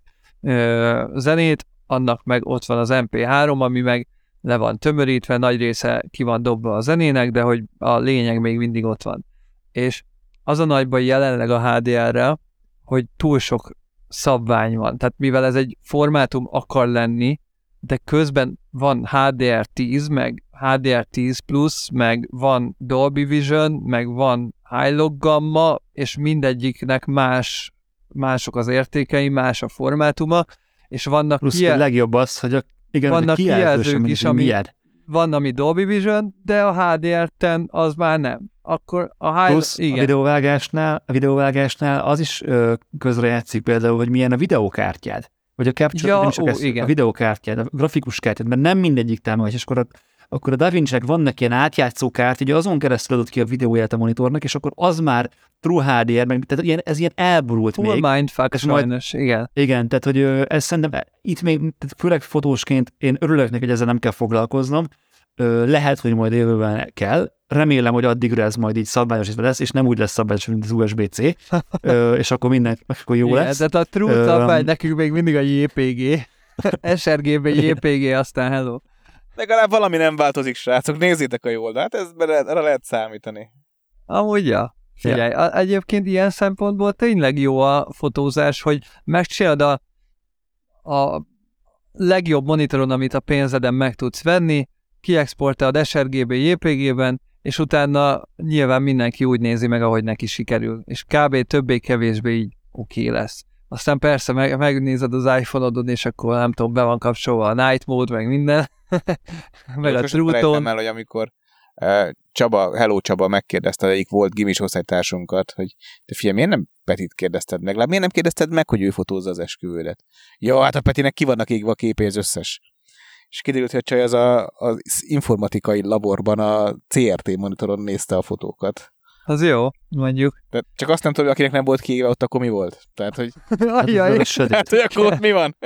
zenét, annak meg ott van az MP3, ami meg le van tömörítve, nagy része ki van dobva a zenének, de hogy a lényeg még mindig ott van. És az a nagy baj jelenleg a HDR-rel, hogy túl sok szabvány van. Tehát mivel ez egy formátum akar lenni, de közben van HDR10, meg HDR10 Plus, meg van Dolby Vision, meg van High-Log Gamma, és mindegyiknek más, mások az értékei, más a formátuma, és vannak Plusz kijel... a legjobb az, hogy a, igen, vannak kijelzők is, ami, milyen. van, ami Dolby Vision, de a HDR10 az már nem. Akkor a high... Plusz igen. a videóvágásnál, a videóvágásnál az is ö, közrejátszik például, hogy milyen a videókártyád. Vagy a capture, ja, ó, igen. a videókártyád, a grafikus kártyád, mert nem mindegyik támogatja, és akkor a, akkor a DaVinci-nek vannak ilyen átjátszó kárt, ugye azon keresztül adott ki a videóját a monitornak, és akkor az már True HDR, meg, tehát ilyen, ez ilyen elborult Full még. mindfuck sajnos, igen. Igen, tehát hogy ez szerintem itt még, tehát főleg fotósként én örülök neki, hogy ezzel nem kell foglalkoznom, lehet, hogy majd jövőben kell, remélem, hogy addigra ez majd így szabályosítva lesz, és nem úgy lesz szabályos, mint az USB-C, és akkor minden, akkor jó Igen, lesz. Tehát a true szabály um, nekünk még mindig a JPG, SRGB, JPG, aztán hello. Legalább valami nem változik, srácok, nézzétek a jó oldalt, ez erre lehet számítani. Amúgy, ja. Figyelj, ja. Egyébként ilyen szempontból tényleg jó a fotózás, hogy megcsinálod a, a legjobb monitoron, amit a pénzeden meg tudsz venni, kiexportálod sRGB JPG-ben, és utána nyilván mindenki úgy nézi meg, ahogy neki sikerül, és kb. többé-kevésbé így oké okay lesz. Aztán persze meg, megnézed az iPhone-odon, és akkor nem tudom, be van kapcsolva a night mode, meg minden, meg a True Tone. el, hogy amikor uh, Csaba, Hello Csaba megkérdezte egyik volt gimis osztálytársunkat, hogy te figyelj, miért nem Petit kérdezted meg? Miért nem kérdezted meg, hogy ő fotózza az esküvődet? Jó, hát a Petinek ki vannak égve a képé az összes és kiderült, hogy csaj az a, az informatikai laborban a CRT monitoron nézte a fotókat. Az jó, mondjuk. Tehát csak azt nem tudom, hogy akinek nem volt kiégve, ott akkor mi volt? Tehát, hogy... Ajjaj. hát, hogy akkor ott mi van?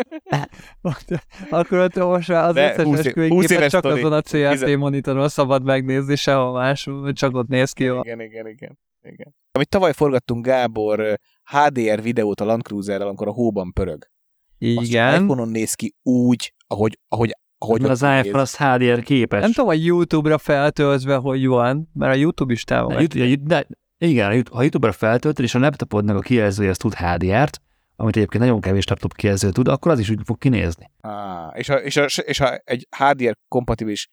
akkor ott most már az De összes 20, 20 éves csak azon a CRT monitoron szabad megnézni, sehol más, csak ott néz ki. Igen, igen, igen. igen. Amit tavaly forgattunk Gábor HDR videót a Land Cruiserrel, amikor a hóban pörög. Igen. Azt iPhone-on néz ki úgy, ahogy, ahogy ahogy az iPhone az HDR képes. Nem tudom, a YouTube-ra feltöltve, hogy van, mert a YouTube is támogatja. Igen, ha YouTube-ra feltöltöd, és a laptopodnak a kijelzője az tud HDR-t, amit egyébként nagyon kevés laptop kijelző tud, akkor az is úgy fog kinézni. Ah, és, ha, és, ha, és ha egy HDR kompatibilis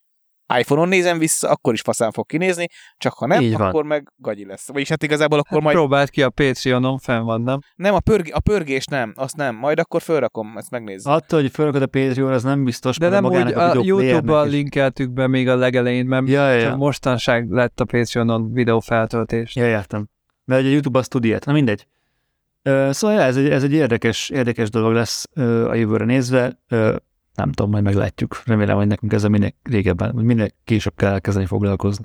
iPhone-on nézem vissza, akkor is faszán fog kinézni, csak ha nem, Így van. akkor meg gagyi lesz. Vagyis hát igazából akkor majd... Próbáld ki a Patreonon, fenn van, nem? Nem, a, pörg... a pörgés nem, azt nem. Majd akkor fölrakom, ezt megnézzük. Attól, hogy fölrakod a Patreon, az nem biztos. De nem úgy, a, a YouTube-ban linkeltük be még a legelején, mert ja, ja, ja. mostanság lett a Patreonon videófeltöltés. Ja, értem. Mert a YouTube azt tud ilyet. Na mindegy. Szóval ez egy, ez egy érdekes, érdekes dolog lesz a jövőre nézve. Nem tudom, majd meglátjuk. Remélem, hogy nekünk ezzel minél régebben, vagy minél később kell elkezdeni foglalkozni.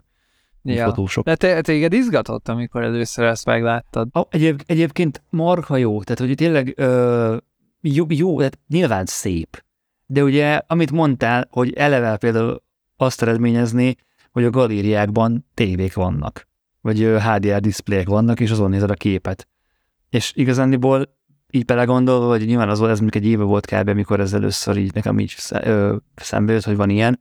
Ja. Fotósok. De te, téged izgatott, amikor először ezt megláttad? A, egyéb, egyébként marha jó, tehát hogy tényleg ö, jó, jó, tehát nyilván szép. De ugye, amit mondtál, hogy eleve például azt eredményezni, hogy a galériákban tévék vannak, vagy HDR diszplék vannak, és azon nézed a képet. És igazániból így belegondolva, hogy nyilván az volt, ez mondjuk egy éve volt kb. amikor ez először így nekem így szembe jött, hogy van ilyen.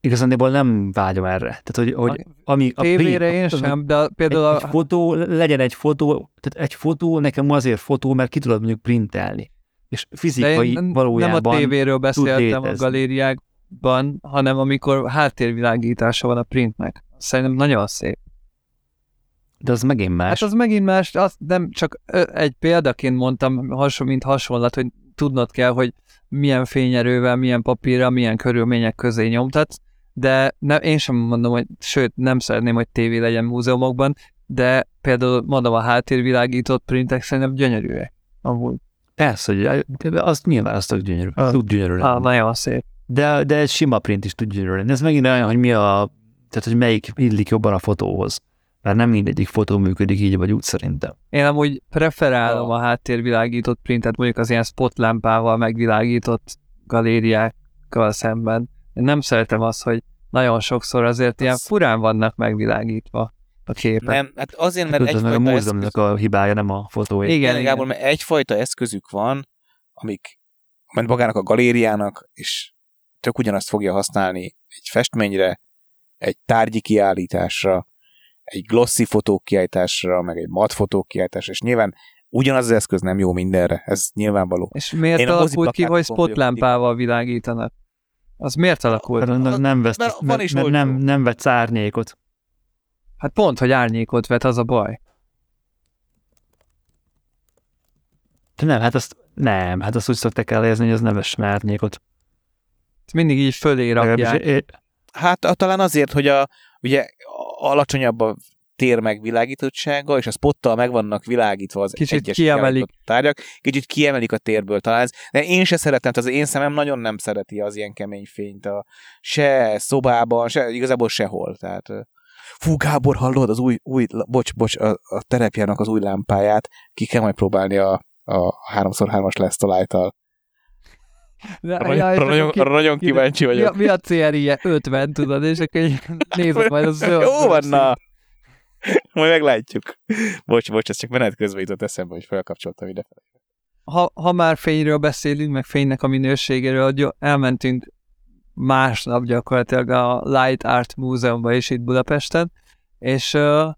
Igazándiból nem vágyom erre. Tehát, hogy, hogy ami a tévére print, én sem, de például egy, a... egy fotó, legyen egy fotó, tehát egy fotó nekem azért fotó, mert ki tudod mondjuk printelni. És fizikai nem, valójában Nem a tévéről beszéltem a galériákban, hanem amikor háttérvilágítása van a printnek. Szerintem nagyon szép. De az megint más. Hát az megint más, azt nem csak egy példaként mondtam, hasonló, mint hasonlat, hogy tudnod kell, hogy milyen fényerővel, milyen papírra, milyen körülmények közé nyomtatsz, de ne, én sem mondom, hogy sőt, nem szeretném, hogy tévé legyen múzeumokban, de például mondom, a háttérvilágított printek szerintem gyönyörűek. Amúgy. Persze, hogy azt nyilván azt tud gyönyörű. Ah, tud gyönyörű lenni. Ah, nagyon szép. De, de egy sima print is tud gyönyörű lenni. Ez megint olyan, hogy mi a, tehát hogy melyik illik jobban a fotóhoz. Mert nem mindegyik fotó működik így vagy úgy szerintem. Én amúgy preferálom a, a háttérvilágított printet, mondjuk az ilyen spotlámpával megvilágított galériákkal szemben. Én nem szeretem azt, hogy nagyon sokszor azért az... ilyen furán vannak megvilágítva a képek. Nem, hát azért, mert egyfajta A múzeumnak eszköz... a hibája, nem a fotó. Igen, igen, Gábor, mert egyfajta eszközük van, amik ment magának a galériának, és tök ugyanazt fogja használni egy festményre, egy tárgyi kiállításra, egy glossy fotók kiállításra, meg egy mat fotók kiállításra, és nyilván ugyanaz az eszköz nem jó mindenre, ez nyilvánvaló. És miért Én alakult ki, hogy spotlámpával világítanak? Az miért alakult? Mert nem vesz, mert, mert, is mert nem, nem vett árnyékot. Hát pont, hogy árnyékot vet, az a baj. De nem, hát azt nem, hát azt úgy szokták elérzni, hogy az ne vessen árnyékot. Mindig így fölé rakják. Hát talán azért, hogy a, ugye alacsonyabb a tér megvilágítottsága, és a spottal meg vannak világítva az kicsit egyes kiemelik. tárgyak, kicsit kiemelik a térből talán. De én se szeretem, tehát az én szemem nagyon nem szereti az ilyen kemény fényt, a, se szobában, se, igazából sehol. Tehát, fú, Gábor, hallod az új, új bocs, bocs, a, a terepjának az új lámpáját, ki kell majd próbálni a, a 3x3-as lesz tal De, arra, ja, nagyon, ki, nagyon kíváncsi vagyok. Mi a, mi a CRI-je? 50, tudod, és akkor nézd majd az zöld. Jó van, na! Majd meglátjuk. Bocs, bocs, ez csak menet közben jutott eszembe, hogy felkapcsoltam ide. Ha, ha már fényről beszélünk, meg fénynek a minőségéről, elmentünk másnap gyakorlatilag a Light Art Múzeumban is itt Budapesten, és uh,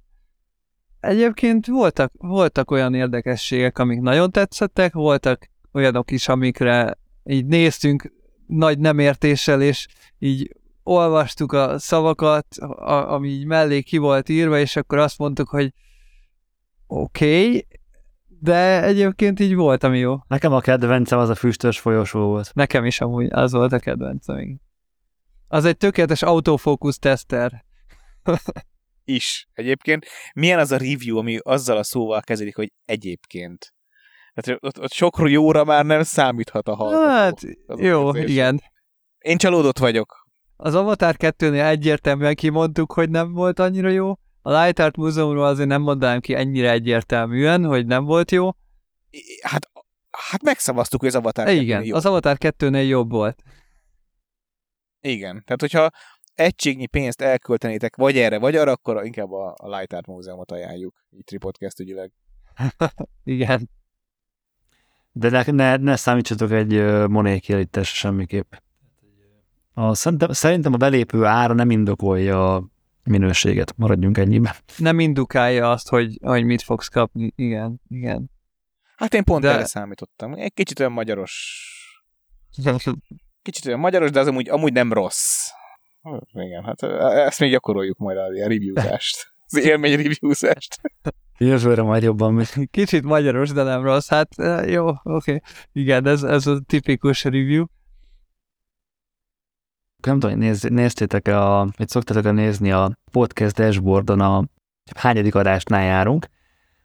egyébként voltak, voltak olyan érdekességek, amik nagyon tetszettek, voltak olyanok is, amikre így néztünk nagy nem értéssel, és így olvastuk a szavakat, a, ami így mellé ki volt írva, és akkor azt mondtuk, hogy oké, okay, de egyébként így volt, ami jó. Nekem a kedvencem az a füstös folyosó volt. Nekem is amúgy az volt a kedvencem. Az egy tökéletes autofókusz teszter. is. Egyébként milyen az a review, ami azzal a szóval kezdődik, hogy egyébként. Tehát ott, ott sok jóra már nem számíthat a hallgató. Hát, jó, igen. Én csalódott vagyok. Az Avatar 2-nél egyértelműen kimondtuk, hogy nem volt annyira jó. A Light Art Múzeumról azért nem mondanám ki ennyire egyértelműen, hogy nem volt jó. Hát, hát megszavaztuk, hogy az Avatar 2 Igen, jó. az Avatar 2-nél jobb volt. Igen, tehát hogyha egységnyi pénzt elköltenétek vagy erre, vagy arra, akkor inkább a, a Light Art Múzeumot ajánljuk, így Tripodcast ügyileg. Igen. De ne, ne, ne számítsatok egy uh, monék semmiképp. A, szerintem, szerintem a belépő ára nem indokolja a minőséget, maradjunk ennyiben. Nem indukálja azt, hogy, hogy mit fogsz kapni, igen, igen. Hát én pont de... erre számítottam. Egy kicsit olyan magyaros. Kicsit olyan magyaros, de az amúgy, amúgy nem rossz. Igen, hát ezt még gyakoroljuk majd a reviewzást. Az élmény reviewzást. Jövőre majd jobban. Kicsit magyaros, de nem rossz. Hát jó, oké. Okay. Igen, ez, ez a tipikus review nem tudom, néz, néztétek, a, vagy szoktatok nézni a podcast dashboardon a hányadik adásnál járunk.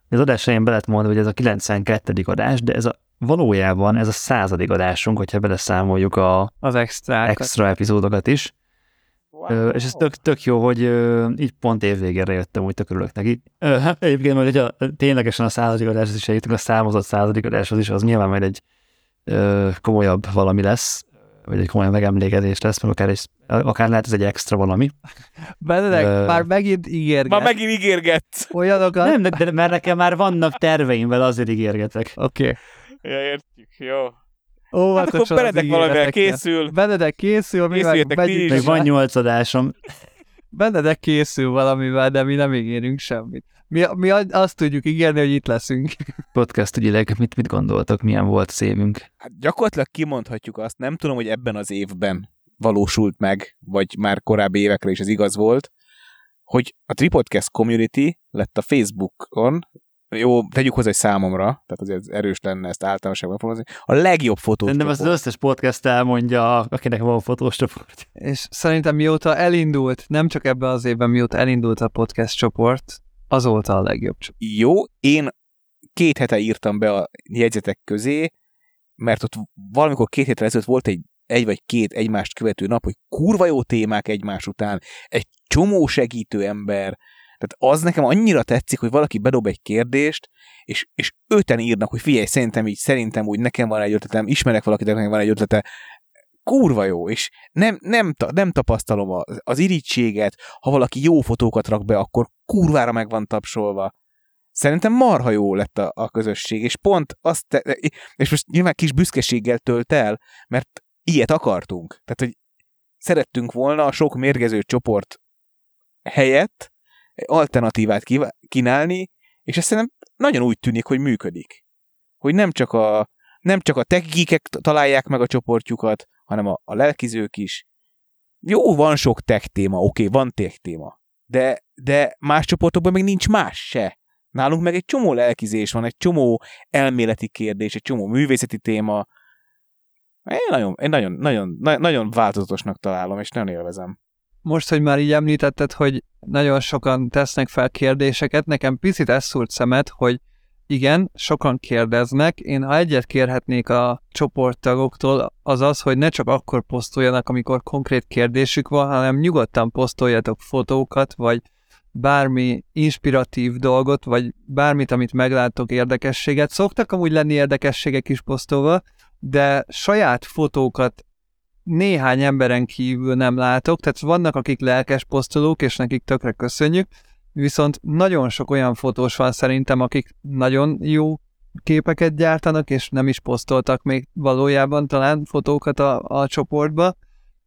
Az adás én be lehet mondani, hogy ez a 92. adás, de ez a, valójában ez a századik adásunk, hogyha beleszámoljuk a, az extra, extra epizódokat is. Wow. Ö, és ez tök, tök jó, hogy ö, így pont évvégére jöttem, úgy tök örülök neki. Ö, hát egyébként majd, hogyha ténylegesen a századik adáshoz is eljutunk, a számozott századik adáshoz is, az nyilván majd egy ö, komolyabb valami lesz, vagy egy komoly megemlékezés lesz, meg akár, egy, akár lehet ez egy extra valami. Benedek, uh, már megint ígérget. Már megint ígérget. Olyanokat? Nem, de, de mert nekem már vannak terveim vele, azért ígérgetek. Oké. Okay. Ja, értjük, jó. Ó, hát akkor Benedek valamivel készül. Benedek készül, mi meg Még van nyolc adásom. Benedek készül valamivel, de mi nem ígérünk semmit. Mi, mi azt tudjuk ígérni, hogy itt leszünk. Podcast ügyileg, mit, mit gondoltok, milyen volt az évünk? Hát gyakorlatilag kimondhatjuk azt, nem tudom, hogy ebben az évben valósult meg, vagy már korábbi évekre is ez igaz volt, hogy a Tripodcast Community lett a Facebookon, jó, tegyük hozzá egy számomra, tehát azért erős lenne ezt általánosságban fogalmazni, a legjobb fotós Nem az összes podcast elmondja, akinek van fotós csoport. És szerintem mióta elindult, nem csak ebben az évben, mióta elindult a podcast csoport, azóta a legjobb. Jó, én két hete írtam be a jegyzetek közé, mert ott valamikor két hétre ezelőtt volt egy egy vagy két egymást követő nap, hogy kurva jó témák egymás után, egy csomó segítő ember, tehát az nekem annyira tetszik, hogy valaki bedob egy kérdést, és, és öten írnak, hogy figyelj, szerintem így, szerintem úgy, nekem van egy ötletem, ismerek valakit, nekem van egy ötlete, kurva jó, és nem, nem, nem tapasztalom az, az irítséget, ha valaki jó fotókat rak be, akkor kurvára meg van tapsolva. Szerintem marha jó lett a, a közösség, és pont azt, te, és most nyilván kis büszkeséggel tölt el, mert ilyet akartunk. Tehát, hogy szerettünk volna a sok mérgező csoport helyett alternatívát kínálni, és ezt szerintem nagyon úgy tűnik, hogy működik. Hogy nem csak a, nem csak a tech találják meg a csoportjukat, hanem a, a lelkizők is. Jó, van sok tech téma, oké, okay, van tech téma, de, de más csoportokban még nincs más se. Nálunk meg egy csomó lelkizés van, egy csomó elméleti kérdés, egy csomó művészeti téma. Én nagyon, én nagyon, nagyon, nagyon változatosnak találom, és nagyon élvezem. Most, hogy már így említetted, hogy nagyon sokan tesznek fel kérdéseket, nekem picit ez szúrt szemet, hogy igen, sokan kérdeznek. Én ha egyet kérhetnék a csoporttagoktól, az az, hogy ne csak akkor posztoljanak, amikor konkrét kérdésük van, hanem nyugodtan posztoljatok fotókat, vagy bármi inspiratív dolgot, vagy bármit, amit meglátok érdekességet. Szoktak amúgy lenni érdekességek is posztolva, de saját fotókat néhány emberen kívül nem látok, tehát vannak, akik lelkes posztolók, és nekik tökre köszönjük, viszont nagyon sok olyan fotós van szerintem, akik nagyon jó képeket gyártanak, és nem is posztoltak még valójában talán fotókat a, a csoportba,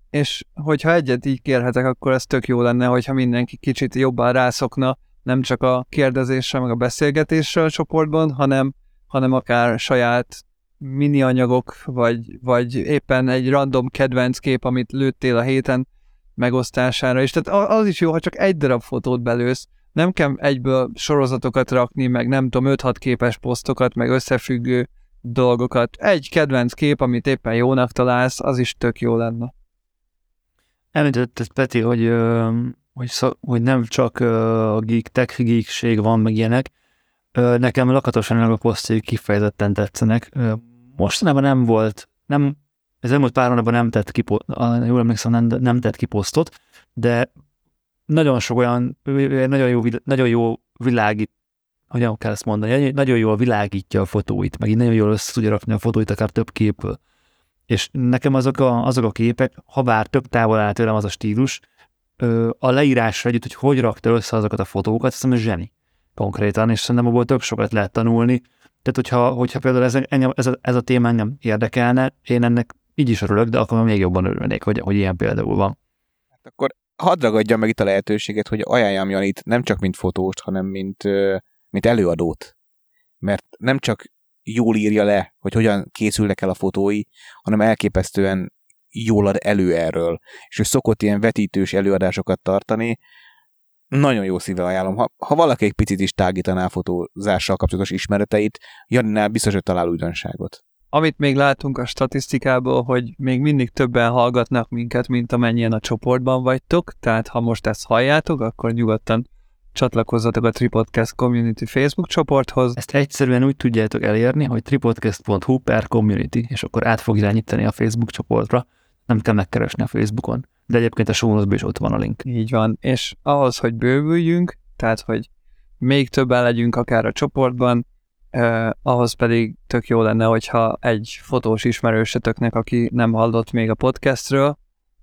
és hogyha egyet így kérhetek, akkor ez tök jó lenne, hogyha mindenki kicsit jobban rászokna, nem csak a kérdezésre, meg a beszélgetésre a csoportban, hanem, hanem akár saját mini anyagok, vagy, vagy éppen egy random kedvenc kép, amit lőttél a héten megosztására, és tehát az is jó, ha csak egy darab fotót belősz, nem kell egyből sorozatokat rakni, meg nem tudom, 5-6 képes posztokat, meg összefüggő dolgokat. Egy kedvenc kép, amit éppen jónak találsz, az is tök jó lenne. Említetted, Peti, hogy, hogy, szak, hogy nem csak a geek, tech geekség van, meg ilyenek. Nekem lakatosan a posztjai kifejezetten tetszenek. Mostanában nem volt, nem, ez elmúlt pár hónapban nem tett ki, jól emlékszem, nem, nem tett ki posztot, de nagyon sok olyan, nagyon jó, nagyon jó világít, hogyan kell ezt mondani, nagyon jól világítja a fotóit, meg így nagyon jól össze tudja rakni a fotóit akár több képből. És nekem azok a, azok a képek, ha bár több távol áll tőlem az a stílus, a leírásra együtt, hogy hogy rakta össze azokat a fotókat, szerintem ez zseni konkrétan, és szerintem abból tök sokat lehet tanulni. Tehát, hogyha, hogyha például ez, engem, ez, a, ez a téma engem érdekelne, én ennek így is örülök, de akkor még jobban örülnék, hogy, hogy ilyen például van. Hát akkor hadd ragadjam meg itt a lehetőséget, hogy ajánljam Janit nem csak mint fotóst, hanem mint, mint előadót. Mert nem csak jól írja le, hogy hogyan készülnek el a fotói, hanem elképesztően jól ad elő erről. És ő szokott ilyen vetítős előadásokat tartani, nagyon jó szíve ajánlom. Ha, ha valaki egy picit is tágítaná a fotózással kapcsolatos ismereteit, Janinál biztos, hogy talál újdonságot. Amit még látunk a statisztikából, hogy még mindig többen hallgatnak minket, mint amennyien a csoportban vagytok, tehát ha most ezt halljátok, akkor nyugodtan csatlakozzatok a Tripodcast Community Facebook csoporthoz. Ezt egyszerűen úgy tudjátok elérni, hogy tripodcast.hu per community, és akkor át fog irányítani a Facebook csoportra, nem kell megkeresni a Facebookon. De egyébként a show is ott van a link. Így van, és ahhoz, hogy bővüljünk, tehát, hogy még többen legyünk akár a csoportban, eh, ahhoz pedig tök jó lenne, hogyha egy fotós ismerősötöknek, aki nem hallott még a podcastről,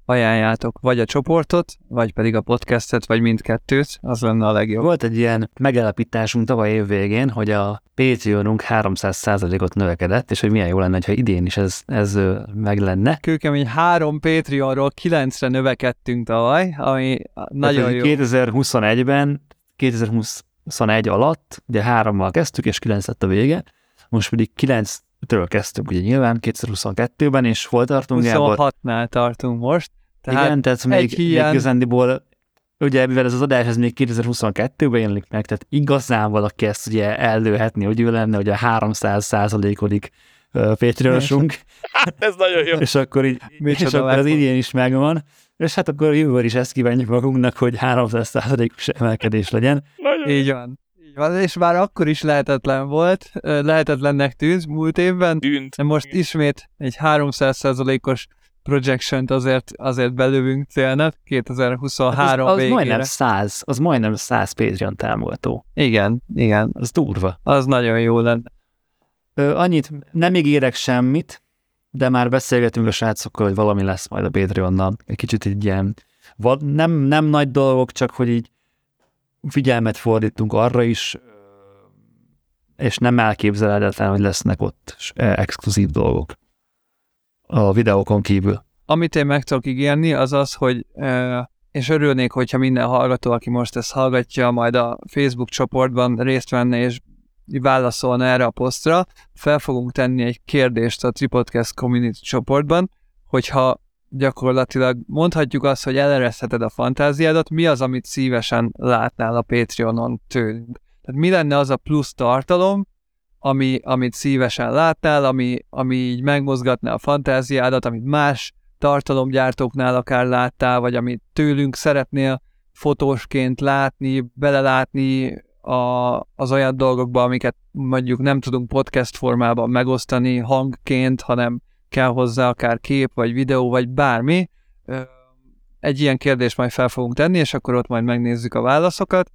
ajánljátok vagy a csoportot, vagy pedig a podcastet, vagy mindkettőt, az lenne a legjobb. Volt egy ilyen megállapításunk tavaly év végén, hogy a Patreonunk 300%-ot növekedett, és hogy milyen jó lenne, ha idén is ez, ez meg lenne. Kőkemény három Patreonról kilencre növekedtünk tavaly, ami nagyon Tehát, jó. 2021-ben, 2021 alatt, ugye hárommal kezdtük, és kilenc lett a vége, most pedig kilenc től kezdtünk ugye nyilván 2022-ben, és hol tartunk? 26-nál tartunk most. Tehát Igen, tehát még, hiány... még igazándiból, ugye mivel ez az adás ez még 2022-ben jelenik meg, tehát igazán valaki ezt ugye ellőhetni, hogy ő lenne hogy a 300 százalékodik Patreonosunk. Hát ez nagyon jó. és akkor így, és akkor az idén is megvan. És hát akkor jövőre is ezt kívánjuk magunknak, hogy 300 százalékos emelkedés legyen. Nagyon így van. Így van, és már akkor is lehetetlen volt, lehetetlennek tűnt múlt évben, Tűnt. de most ismét egy 300 százalékos projection azért, azért belövünk célnak 2023 hát az, az végére. majdnem 100, az majdnem 100 Patreon támogató. Igen, igen. Az durva. Az nagyon jó lenne. Ö, annyit, nem ígérek semmit, de már beszélgetünk a srácokkal, hogy valami lesz majd a Patreonnal. Egy kicsit így ilyen, nem, nem nagy dolgok, csak hogy így figyelmet fordítunk arra is, és nem elképzelhetetlen, hogy lesznek ott exkluzív dolgok a videókon kívül. Amit én meg tudok ígérni, az az, hogy és örülnék, hogyha minden hallgató, aki most ezt hallgatja, majd a Facebook csoportban részt venne és válaszolna erre a posztra, fel fogunk tenni egy kérdést a Tripodcast Community csoportban, hogyha gyakorlatilag mondhatjuk azt, hogy eleresztheted a fantáziádat, mi az, amit szívesen látnál a Patreonon tőlünk. Tehát mi lenne az a plusz tartalom, ami, amit szívesen látnál, ami, ami így megmozgatná a fantáziádat, amit más tartalomgyártóknál akár láttál, vagy amit tőlünk szeretnél fotósként látni, belelátni a, az olyan dolgokba, amiket mondjuk nem tudunk podcast formában megosztani hangként, hanem kell hozzá akár kép, vagy videó, vagy bármi. Egy ilyen kérdést majd fel fogunk tenni, és akkor ott majd megnézzük a válaszokat.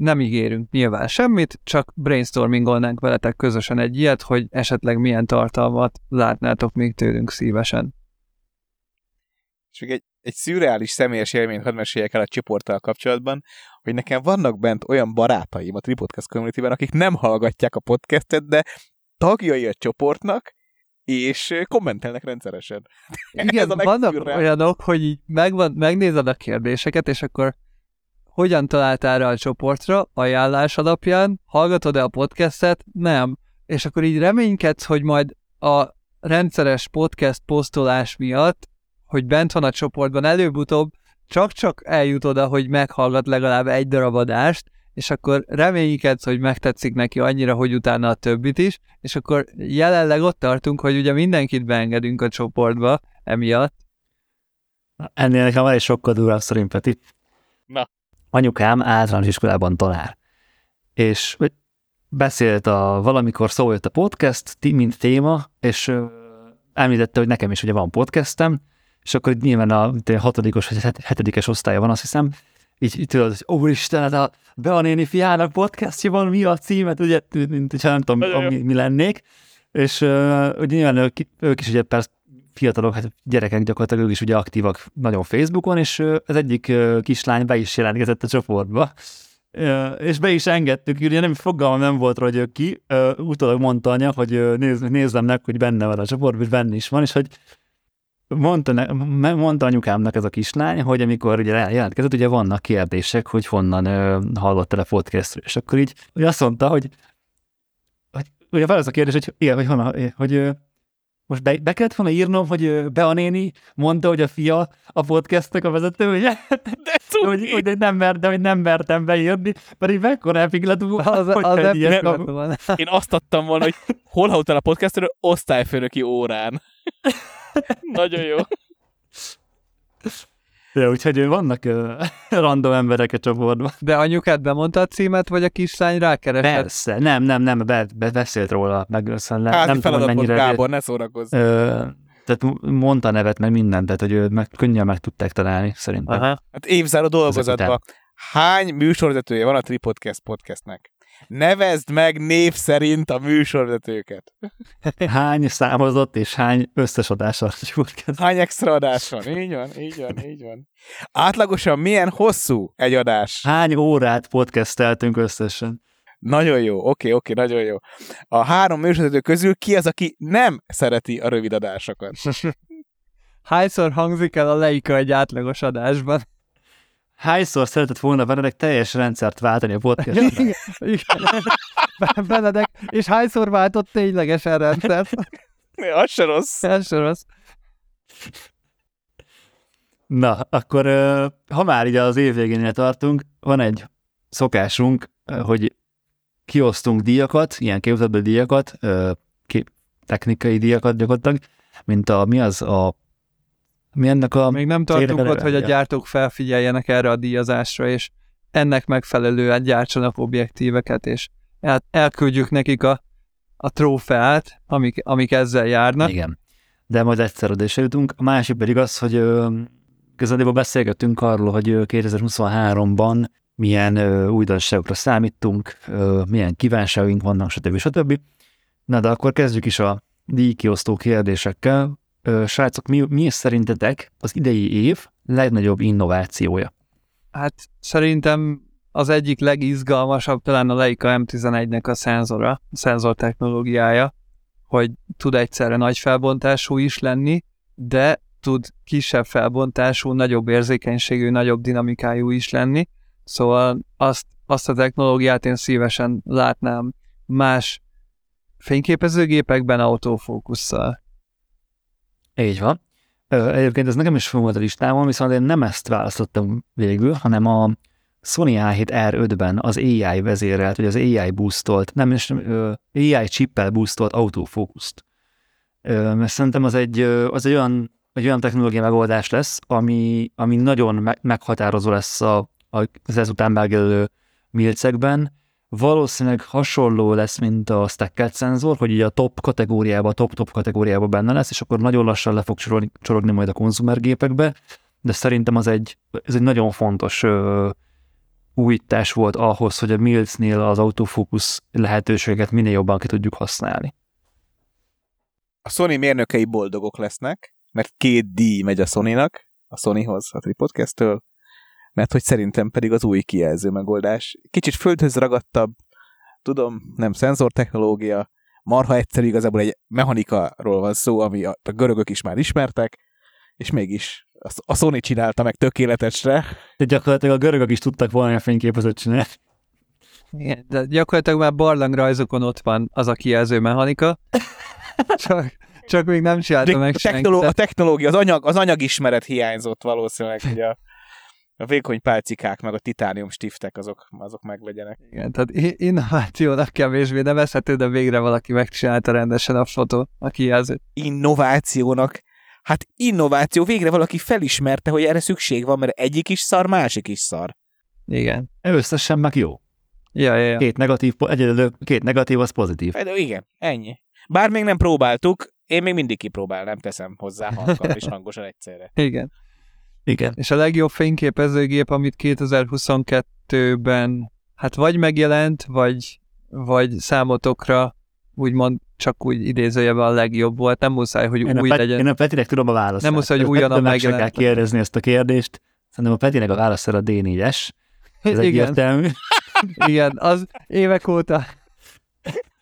Nem ígérünk nyilván semmit, csak brainstormingolnánk veletek közösen egy ilyet, hogy esetleg milyen tartalmat látnátok még tőlünk szívesen. És még egy, egy szürreális személyes élményt hadd meséljek el a csoporttal kapcsolatban, hogy nekem vannak bent olyan barátaim a Tripodcast community akik nem hallgatják a podcastet, de tagjai a csoportnak, és kommentelnek rendszeresen. Igen, vannak olyanok, hogy így megvan, megnézed a kérdéseket, és akkor hogyan találtál rá a csoportra, ajánlás alapján, hallgatod-e a podcastet? Nem. És akkor így reménykedsz, hogy majd a rendszeres podcast posztolás miatt hogy bent van a csoportban, előbb-utóbb csak-csak eljut oda, hogy meghallgat legalább egy darab adást, és akkor reménykedsz, hogy megtetszik neki annyira, hogy utána a többit is, és akkor jelenleg ott tartunk, hogy ugye mindenkit beengedünk a csoportba emiatt. Ennél nekem van egy sokkal durvább szorím, Peti. Na. Anyukám általános iskolában tanár. És beszélt a valamikor szó jött a podcast, mint téma, és említette, hogy nekem is ugye van podcastem, és akkor nyilván a hatodikos vagy hetedikes osztálya van, azt hiszem, így, így tudod, hogy úristen, hát a Bea néni fiának podcastja van, mi a címet, ugye, mint nem tudom, mi, mi lennék, és uh, ugye nyilván ők, ők is ugye persze fiatalok, hát gyerekek gyakorlatilag ők is ugye aktívak nagyon Facebookon, és az egyik kislány be is jelentkezett a csoportba, és be is engedtük, ugye nem fogalma nem volt hogy ki, utólag mondta anya, hogy néz, nézzem meg, hogy benne van a csoportban, és benne is van, és hogy mondta, ne, mondta anyukámnak ez a kislány, hogy amikor ugye jelentkezett, ugye vannak kérdések, hogy honnan hallott el a podcastről, és akkor így hogy azt mondta, hogy, hogy ugye válasz a kérdés, hogy igen, hogy honnan, hogy ö, most be, be kellett volna írnom, hogy Bea néni mondta, hogy a fia a podcastnek a vezetője, de hogy, hogy nem mer, de hogy nem mertem beírni, pedig mekkora epik lett volna, az, hogy az ilyen, Én azt adtam volna, hogy hol hallottál a podcastről osztályfőnöki órán. Nagyon jó. Ja, úgyhogy vannak uh, random emberek a csoportban. De anyukád bemondta a címet, vagy a kislány rákeresett? Persze, nem, nem, nem, be, be, beszélt róla, meg szóval hát, nem tudom, mennyire... Gábor, ne szórakozz. Ö, tehát mondta a nevet, meg mindent, tehát hogy ő meg, könnyen meg tudták találni, szerintem. Aha. Hát évzáró dolgozatban hány műsorvezetője van a Tripodcast podcastnek? Nevezd meg név szerint a műsorvezetőket. Hány számozott és hány összes adás Hány extra adás van? Így van, így van, így van. Átlagosan milyen hosszú egy adás? Hány órát podcasteltünk összesen? Nagyon jó, oké, oké, nagyon jó. A három műsorvezető közül ki az, aki nem szereti a rövid adásokat? Hányszor hangzik el a leika egy átlagos adásban? Hányszor szeretett volna Benedek teljes rendszert váltani a podcastban? Igen, igen. Benedek, és hányszor váltott ténylegesen rendszert? Az se rossz. Az se rossz. Na, akkor ha már így az év végénél tartunk, van egy szokásunk, hogy kiosztunk díjakat, ilyen képzetbeli díjakat, technikai díjakat gyakorlatilag, mint a, mi az, a mi ennek a... Még nem tartunk ott, hogy a gyártók felfigyeljenek erre a díjazásra, és ennek megfelelően gyártsanak objektíveket, és el, elküldjük nekik a, a trófeát, amik, amik ezzel járnak. Igen, de majd egyszer oda is jutunk. A másik pedig az, hogy közben beszélgettünk arról, hogy 2023-ban milyen ö, újdonságokra számítunk, ö, milyen kívánságaink vannak, stb. stb. Na de akkor kezdjük is a díjkiosztó kérdésekkel srácok, mi, mi szerintetek az idei év legnagyobb innovációja? Hát szerintem az egyik legizgalmasabb talán a Leica M11-nek a szenzora, a szenzor technológiája, hogy tud egyszerre nagy felbontású is lenni, de tud kisebb felbontású, nagyobb érzékenységű, nagyobb dinamikájú is lenni. Szóval azt, azt a technológiát én szívesen látnám más fényképezőgépekben autofókusszal. Így van. Egyébként ez nekem is volt a listámon, viszont én nem ezt választottam végül, hanem a Sony A7R5-ben az AI vezérelt, vagy az AI boostolt, nem is AI chippel boostolt autofókuszt. Mert szerintem az egy, az egy olyan, egy olyan technológia megoldás lesz, ami, ami nagyon meghatározó lesz a, az ezután megjelölő milcekben. Valószínűleg hasonló lesz, mint a stacked szenzor, hogy így a top kategóriába, top-top kategóriába benne lesz, és akkor nagyon lassan le fog csorogni, csorogni majd a konzumergépekbe, de szerintem az egy, ez egy nagyon fontos ö, újítás volt ahhoz, hogy a Mills-nél az autofókusz lehetőséget minél jobban ki tudjuk használni. A Sony mérnökei boldogok lesznek, mert két díj megy a Sony-nak, a Sonyhoz, a Tripodcast-től, mert hogy szerintem pedig az új kijelző megoldás. Kicsit földhöz ragadtabb, tudom, nem szenzortechnológia, marha egyszerű igazából egy mechanikáról van szó, ami a, görögök is már ismertek, és mégis a Sony csinálta meg tökéletesre. De gyakorlatilag a görögök is tudtak volna a fényképezőt csinálni. Igen, de gyakorlatilag már barlangrajzokon ott van az a kijelző mechanika, csak, csak még nem csinálta meg a, technoló- a technológia, az, anyag, az anyagismeret hiányzott valószínűleg, hogy a, vékony pálcikák, meg a titánium stiftek, azok, azok meglegyenek. Igen, tehát innovációnak kevésbé nevezhető, de végre valaki megcsinálta rendesen a fotó, a kijelzőt. Innovációnak Hát innováció, végre valaki felismerte, hogy erre szükség van, mert egyik is szar, másik is szar. Igen. Összesen meg jó. Ja, ja, ja. Két negatív, egyedül két negatív, az pozitív. Hát, igen, ennyi. Bár még nem próbáltuk, én még mindig kipróbálnám, teszem hozzá halkan és hangosan egyszerre. Igen. Igen. És a legjobb fényképezőgép, amit 2022-ben hát vagy megjelent, vagy, vagy számotokra úgymond csak úgy idézőjebe a legjobb volt, nem muszáj, hogy én új a legyen. Én a Petinek tudom a választ. Nem muszáj, hogy újonnan megjelent. kell kérdezni ezt a kérdést. Szerintem a Petinek a válasz a D4-es. Ez Igen. egyértelmű. Igen, az évek óta.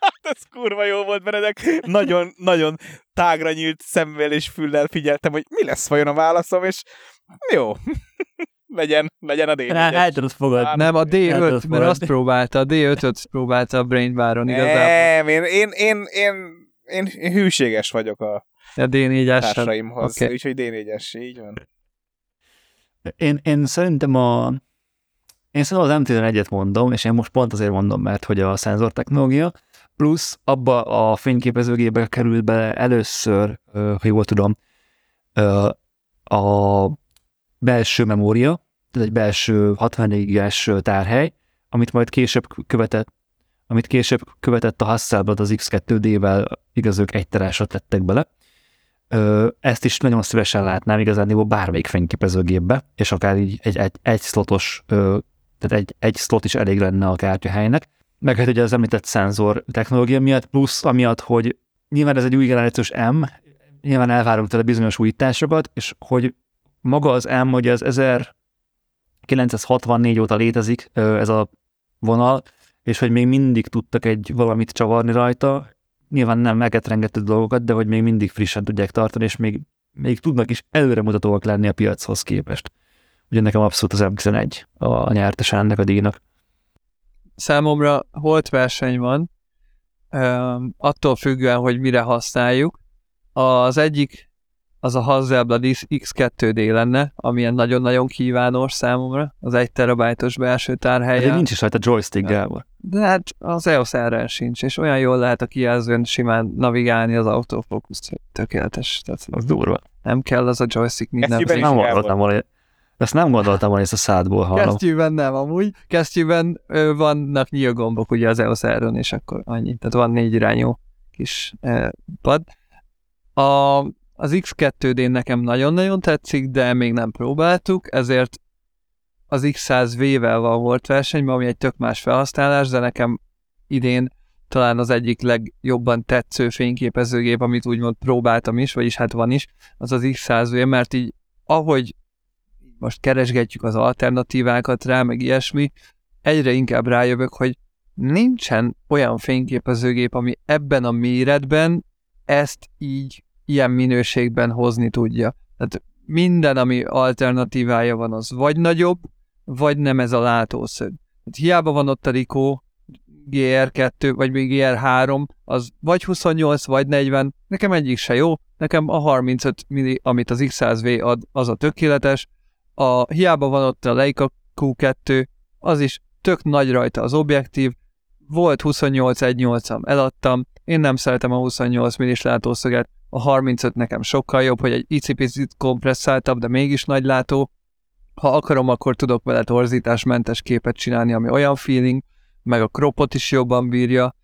Hát ez kurva jó volt, mert ezek nagyon, nagyon tágra nyílt szemvel és füllel figyeltem, hogy mi lesz vajon a válaszom, és jó, legyen, legyen a D4-es. El tudod fogadni. Nem, a D5, mert azt próbálta, a D5-öt próbálta a Brain Baron igazából. Nem, én, én, én, én, én, én hűséges vagyok a, a D4-es társaimhoz, okay. úgyhogy D4-es, így van. Én, én szerintem a én szerintem az M11-et mondom, és én most pont azért mondom, mert hogy a szenzor technológia, plusz abba a fényképezőgébe került bele először, ha jól tudom, a belső memória, ez egy belső 64 gigás tárhely, amit majd később követett, amit később követett a Hasselblad az X2D-vel, igaz, ők egy terásat tettek bele. Ezt is nagyon szívesen látnám igazán bármelyik fényképezőgépbe, és akár így egy, egy, egy slotos, tehát egy, egy slot is elég lenne a kártyahelynek. Meg hát ugye az említett szenzor technológia miatt, plusz amiatt, hogy nyilván ez egy új generációs M, nyilván elvárunk tőle bizonyos újításokat, és hogy maga az M, hogy az 1964 óta létezik ez a vonal, és hogy még mindig tudtak egy valamit csavarni rajta, nyilván nem megetrengető dolgokat, de hogy még mindig frissen tudják tartani, és még, még tudnak is előremutatóak lenni a piachoz képest. Ugye nekem abszolút az M11 a nyertes ennek a díjnak. Számomra holt verseny van, attól függően, hogy mire használjuk. Az egyik az a Hasselblad X2D lenne, amilyen nagyon-nagyon kívános számomra, az egy terabájtos belső tárhelye. De nincs is rajta joystick, Gábor. De hát az EOS r sincs, és olyan jól lehet a kijelzőn simán navigálni az autofocus tökéletes. Tehát az durva. Nem kell az a joystick minden. Ezt nem gondoltam volna, ezt nem gondoltam volna, ezt a szádból hallom. Kesztyűben nem, amúgy. Kesztyűben ö, vannak nyílgombok ugye az EOS r és akkor annyi. Tehát van négy irányú kis ö, pad. A az X2D nekem nagyon-nagyon tetszik, de még nem próbáltuk, ezért az X100V-vel van volt versenyben, ami egy tök más felhasználás, de nekem idén talán az egyik legjobban tetsző fényképezőgép, amit úgymond próbáltam is, vagyis hát van is, az az X100V, mert így ahogy most keresgetjük az alternatívákat rá, meg ilyesmi, egyre inkább rájövök, hogy nincsen olyan fényképezőgép, ami ebben a méretben ezt így ilyen minőségben hozni tudja. Tehát minden, ami alternatívája van, az vagy nagyobb, vagy nem ez a látószög. Tehát hiába van ott a Rico GR2, vagy még GR3, az vagy 28, vagy 40, nekem egyik se jó, nekem a 35 milli, amit az X100V ad, az a tökéletes, a, hiába van ott a Leica Q2, az is tök nagy rajta az objektív, volt 28 8 am eladtam, én nem szeretem a 28 millis látószöget, a 35 nekem sokkal jobb, hogy egy icipicit kompresszáltabb, de mégis nagy látó. Ha akarom, akkor tudok vele torzításmentes képet csinálni, ami olyan feeling, meg a kropot is jobban bírja,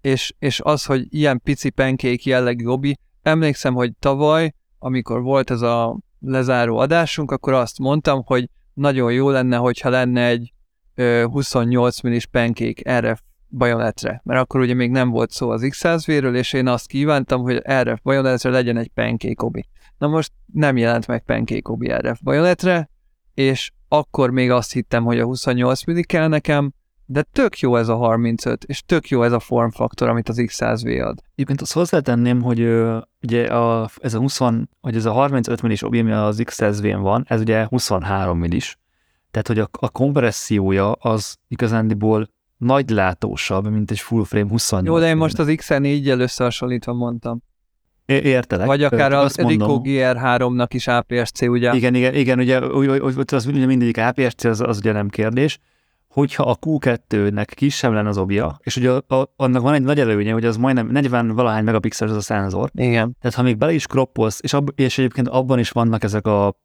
és, és az, hogy ilyen pici penkék jellegű obi, emlékszem, hogy tavaly, amikor volt ez a lezáró adásunk, akkor azt mondtam, hogy nagyon jó lenne, hogyha lenne egy ö, 28 millis penkék RF bajonetre, mert akkor ugye még nem volt szó az X100V-ről, és én azt kívántam, hogy RF bajonetre legyen egy pancake obi. Na most nem jelent meg pancake obi RF bajonetre, és akkor még azt hittem, hogy a 28 milli kell nekem, de tök jó ez a 35, és tök jó ez a formfaktor, amit az X100V ad. Egyébként azt hozzátenném, hogy ö, ugye a, ez a 20, vagy ez a 35 millis obi, ami az X100V-n van, ez ugye 23 millis. Tehát, hogy a, a kompressziója az igazándiból nagy látósabb, mint egy full frame 28. Jó, de én most az X4-jel összehasonlítva mondtam. É, értelek. Vagy akár a Rico GR3-nak is APS-C, ugye? Igen, igen, igen, ugye, az ugye mindegyik APS-C, az, az ugye nem kérdés. Hogyha a Q2-nek kisebb lenne az obja, és ugye a, a, annak van egy nagy előnye, hogy az majdnem 40 valahány megapixel az a szenzor. Igen. Tehát ha még bele is kroppolsz, és, ab, és egyébként abban is vannak ezek a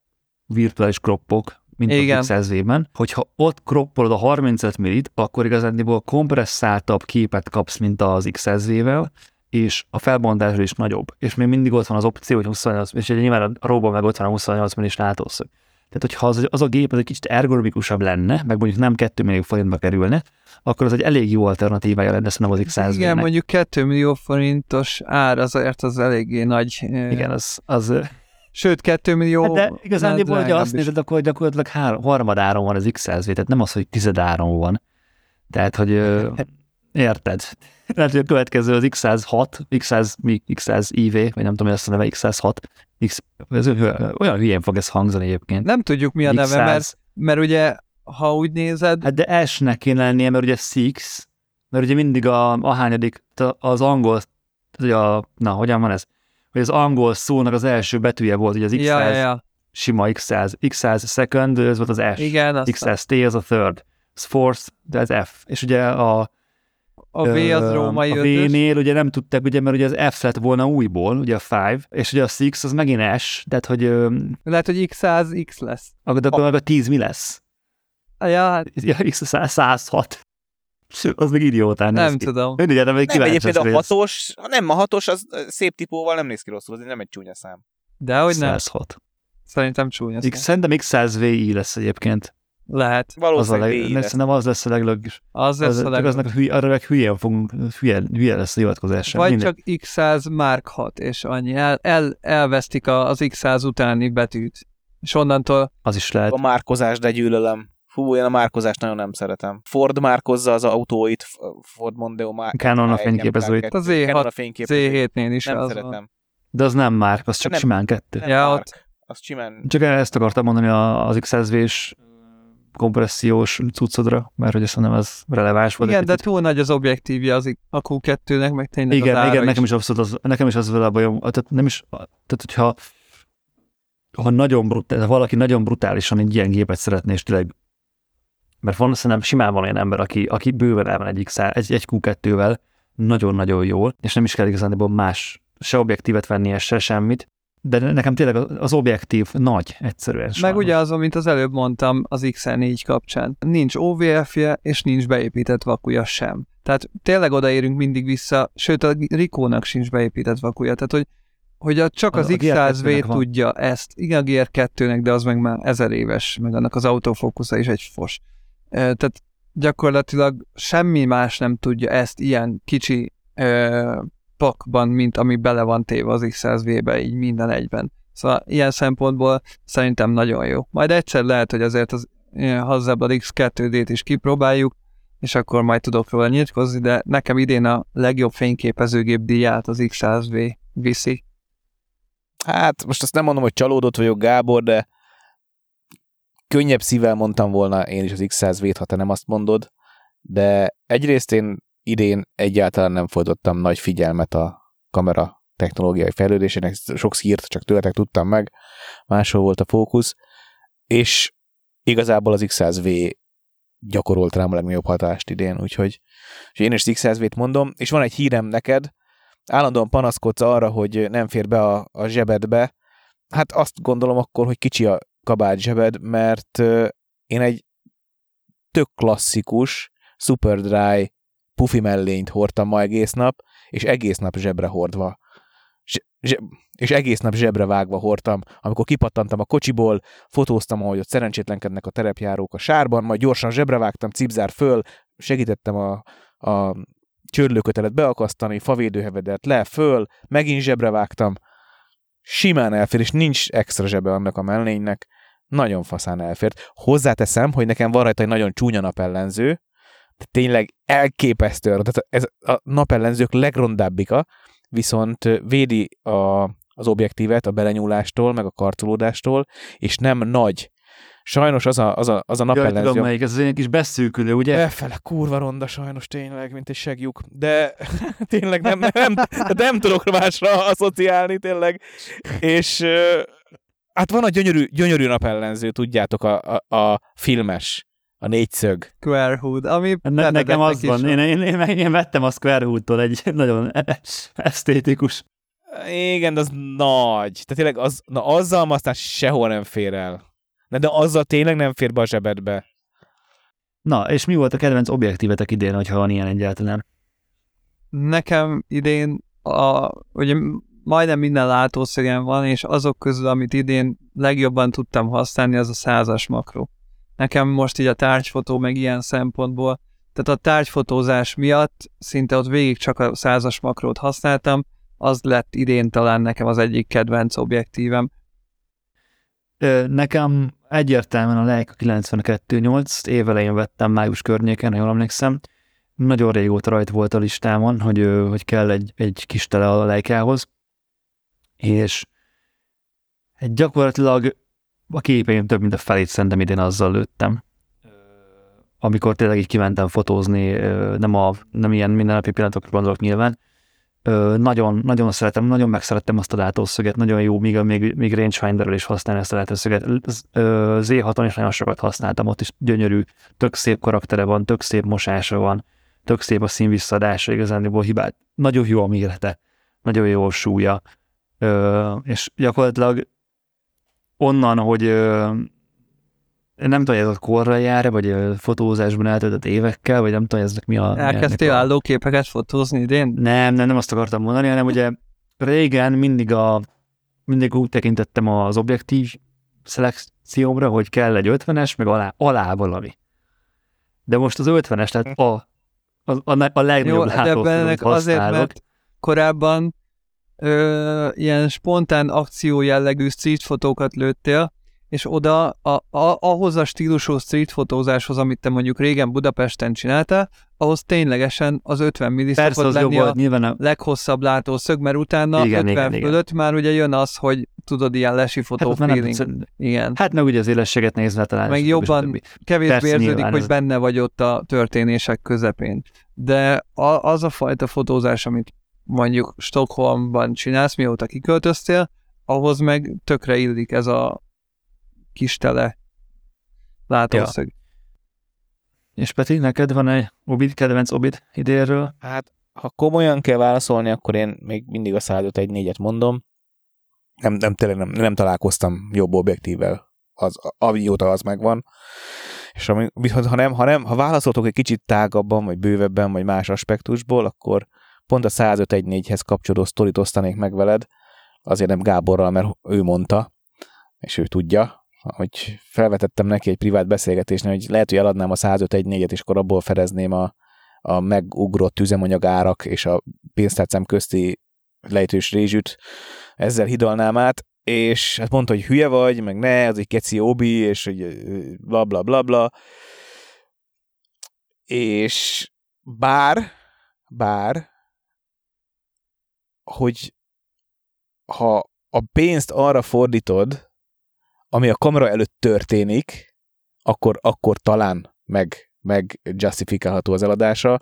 virtuális kroppok, mint Igen. a Pixel hogyha ott kroppolod a 35 millit, akkor igazándiból kompresszáltabb képet kapsz, mint az XSV-vel, és a felbontás is nagyobb. És még mindig ott van az opció, hogy 28, és nyilván a róban meg ott van a 28 millis látószög. Tehát, hogyha az, az a gép az egy kicsit ergonomikusabb lenne, meg mondjuk nem 2 millió forintba kerülne, akkor az egy elég jó alternatívája lenne szerintem az x 100 Igen, mondjuk 2 millió forintos ár azért az eléggé nagy. Igen, az, az Sőt, 2 millió... Hát de igazán, hogy azt nézed, akkor gyakorlatilag három, harmadáron van az x tehát nem az, hogy tizedáron van. Tehát, hogy érted. Lehet, hogy a következő az X106, X100, mi, X100 IV, vagy nem tudom, hogy azt a neve, X106. X, ez olyan hülyén fog ez hangzani egyébként. Nem tudjuk, mi a neve, X100. mert, mert ugye, ha úgy nézed... Hát de S-nek kéne lennie, mert ugye Six, mert ugye mindig a, a hányadik, az angol, hogy a, na, hogyan van ez? Hogy az angol szónak az első betűje volt, hogy az X100, ja, ja, ja. sima X100, X100 second, ez volt az S, Igen, X100 T az a third, az fourth, de az F, és ugye a a V az római A V-nél ugye nem tudták, ugye, mert ugye az F lett volna újból, ugye a 5, és ugye a 6 az megint S, tehát hogy... Lehet, hogy X100 X lesz. Akkor de akkor a 10 mi lesz? Ja, hát... Ja, X100 106. Az meg idiótán Nem ki. tudom. Mindegy, nem, nem egyébként a hatos, nem, a hatos az szép tipóval nem néz ki rosszul, az nem egy csúnya szám. De hogy nem. 106. Szerintem csúnya szám. X, szerintem X100VI lesz egyébként. Lehet. Valószínűleg az a leg, lesz. Szerintem az lesz a leglögis. Az lesz az, a leglögis. Aznak hülye, arra meg hülyén fogunk, hülye, hülye lesz a hivatkozás. Vagy Minden. csak X100 Mark 6, és annyi. El, el, elvesztik az X100 utáni betűt. És onnantól... Az is lehet. A márkozás, de gyűlölöm. Fú, én a márkozást nagyon nem szeretem. Ford márkozza az autóit, Ford Mondeo már. Canon a fényképezőit. Az Z6, Z7-nél is nem az szeretem. De az nem márk, az csak nem, simán kettő. Nem ja, ott... Az simán... Csak ezt akartam mondani az x s kompressziós cuccodra, mert hogy azt mondom, ez releváns volt. Igen, de túl nagy az objektívja az a Q2-nek, meg tényleg igen, az igen, nekem is abszolút az, nekem is az vele a bajom. Tehát nem is, tehát hogyha ha nagyon brutál, ha valaki nagyon brutálisan egy ilyen gépet szeretné, és tényleg mert van, szerintem simán van olyan ember, aki, aki bőven elmen egy, X, egy, egy Q2-vel, nagyon-nagyon jól, és nem is kell igazán más se objektívet vennie, se semmit, de nekem tényleg az objektív nagy, egyszerűen. Meg sajnos. ugye az, mint az előbb mondtam az XR4 kapcsán. Nincs OVF-je, és nincs beépített vakuja sem. Tehát tényleg odaérünk mindig vissza, sőt a Rikónak sincs beépített vakuja. Tehát, hogy, hogy a, csak az, az X100V tudja ezt. Igen, a GR2-nek, de az meg már ezer éves, meg annak az autofókusza is egy fos. Tehát gyakorlatilag semmi más nem tudja ezt ilyen kicsi ö, pakban, mint ami bele van téve az X100V-be, így minden egyben. Szóval ilyen szempontból szerintem nagyon jó. Majd egyszer lehet, hogy azért az hazzább az X2D-t is kipróbáljuk, és akkor majd tudok róla nyilatkozni, de nekem idén a legjobb fényképezőgép díját az X100V viszi. Hát most azt nem mondom, hogy csalódott vagyok, Gábor, de könnyebb szívvel mondtam volna én is az X100V-t, ha te nem azt mondod, de egyrészt én idén egyáltalán nem folytottam nagy figyelmet a kamera technológiai fejlődésének, sok szírt csak tőletek tudtam meg, máshol volt a fókusz, és igazából az X100V gyakorolt rám a legnagyobb hatást idén, úgyhogy és én is Six mondom, és van egy hírem neked, állandóan panaszkodsz arra, hogy nem fér be a, a zsebedbe, hát azt gondolom akkor, hogy kicsi a kabát zsebed, mert én egy tök klasszikus Super Dry pufi mellényt hordtam ma egész nap, és egész nap zsebre hordva. Zse, és egész nap zsebre vágva hordtam. Amikor kipattantam a kocsiból, fotóztam, ahogy ott szerencsétlenkednek a terepjárók a sárban, majd gyorsan zsebre vágtam, cipzár föl, segítettem a, a csörlőkötelet beakasztani, favédőhevedet le, föl, megint zsebre vágtam. Simán elfér, és nincs extra zsebe annak a mellénynek. Nagyon faszán elfért. Hozzáteszem, hogy nekem van rajta egy nagyon csúnya napellenző, tényleg elképesztő. Tehát ez a napellenzők legrondábbika, viszont védi a, az objektívet a belenyúlástól, meg a karcolódástól, és nem nagy. Sajnos az a, az a, az a napellenző... Tudom melyik, ez az egy kis beszűkülő, ugye? Befele, kurva ronda sajnos tényleg, mint egy segjuk. De tényleg nem, nem, nem, nem tudok másra asszociálni tényleg. És hát van a gyönyörű, gyönyörű napellenző, tudjátok, a, a, a filmes a négyszög. Square Hood, ami... Ne, nekem az van, én, én, én, én, vettem a Square Hood-tól egy nagyon esztétikus. Igen, de az nagy. Tehát tényleg az, na azzal aztán sehol nem fér el. De, de azzal tényleg nem fér be a zsebedbe. Na, és mi volt a kedvenc objektívetek idén, hogyha van ilyen egyáltalán? Nekem idén a, ugye majdnem minden látószögen van, és azok közül, amit idén legjobban tudtam használni, az a százas makró. Nekem most így a tárgyfotó meg ilyen szempontból, tehát a tárgyfotózás miatt szinte ott végig csak a százas makrót használtam, az lett idén talán nekem az egyik kedvenc objektívem. Nekem egyértelműen a Leica 92.8, évelején vettem május környéken, ha jól emlékszem. Nagyon régóta rajt volt a listámon, hogy, hogy kell egy, egy kis tele a Leica-hoz. És egy gyakorlatilag a képeim több mint a felét szerintem idén azzal lőttem. Amikor tényleg így kimentem fotózni, nem, a, nem ilyen mindennapi pillanatokra gondolok nyilván, nagyon, nagyon szeretem, nagyon megszerettem azt a látószöget, nagyon jó, míg, még, még rangefinderről is használni ezt a látószöget. Z6-on is nagyon sokat használtam, ott is gyönyörű, tök szép karaktere van, tök szép mosása van, tök szép a színvisszadása, igazán hibát. Nagyon jó a mérete, nagyon jó a súlya, és gyakorlatilag onnan, hogy nem tudom, ez a korra jár, vagy fotózásban eltöltött évekkel, vagy nem tudom, ezek mi a... Elkezdtél a... állóképeket fotózni idén? Nem, nem, nem azt akartam mondani, hanem ugye régen mindig, a, mindig úgy tekintettem az objektív szelekciómra, hogy kell egy 50-es, meg alá, alá valami. De most az 50-es, tehát a, a, a, a legnagyobb Jó, de azért, mert korábban ö, ilyen spontán akció jellegű street fotókat lőttél, és oda a, a, ahhoz a stílusú street fotózáshoz, amit te mondjuk régen Budapesten csináltál, ahhoz ténylegesen az 50 milli Persze, szokott lenni volt, a nyilván a leghosszabb látószög, mert utána igen, 50 igen, fölött igen. már ugye jön az, hogy tudod, ilyen lesi fotó hát, feeling. Nem, igen. Hát meg ugye az élességet nézve talán. Meg jobban, kevésbé érződik, hogy ez... benne vagy ott a történések közepén. De a, az a fajta fotózás, amit mondjuk Stockholmban csinálsz, mióta kiköltöztél, ahhoz meg tökre illik ez a kis tele látószög. Ja. És Peti, neked van egy obid, kedvenc obid idénről? Hát, ha komolyan kell válaszolni, akkor én még mindig a 105 egy négyet mondom. Nem, nem, tényleg nem, nem találkoztam jobb objektívvel, az, amióta az megvan. És ami, ha nem, ha nem, ha válaszoltok egy kicsit tágabban, vagy bővebben, vagy más aspektusból, akkor pont a 105.1.4-hez kapcsolódó sztorit osztanék meg veled, azért nem Gáborral, mert ő mondta, és ő tudja, hogy felvetettem neki egy privát beszélgetésnél, hogy lehet, hogy eladnám a 105.1.4-et, és akkor abból fedezném a, a megugrott üzemanyagárak és a pénztárcám közti lejtős rézsüt, ezzel hidalnám át, és hát mondta, hogy hülye vagy, meg ne, az egy keci obi, és hogy bla bla bla bla. És bár, bár hogy ha a pénzt arra fordítod, ami a kamera előtt történik, akkor, akkor talán meg, meg justifikálható az eladása,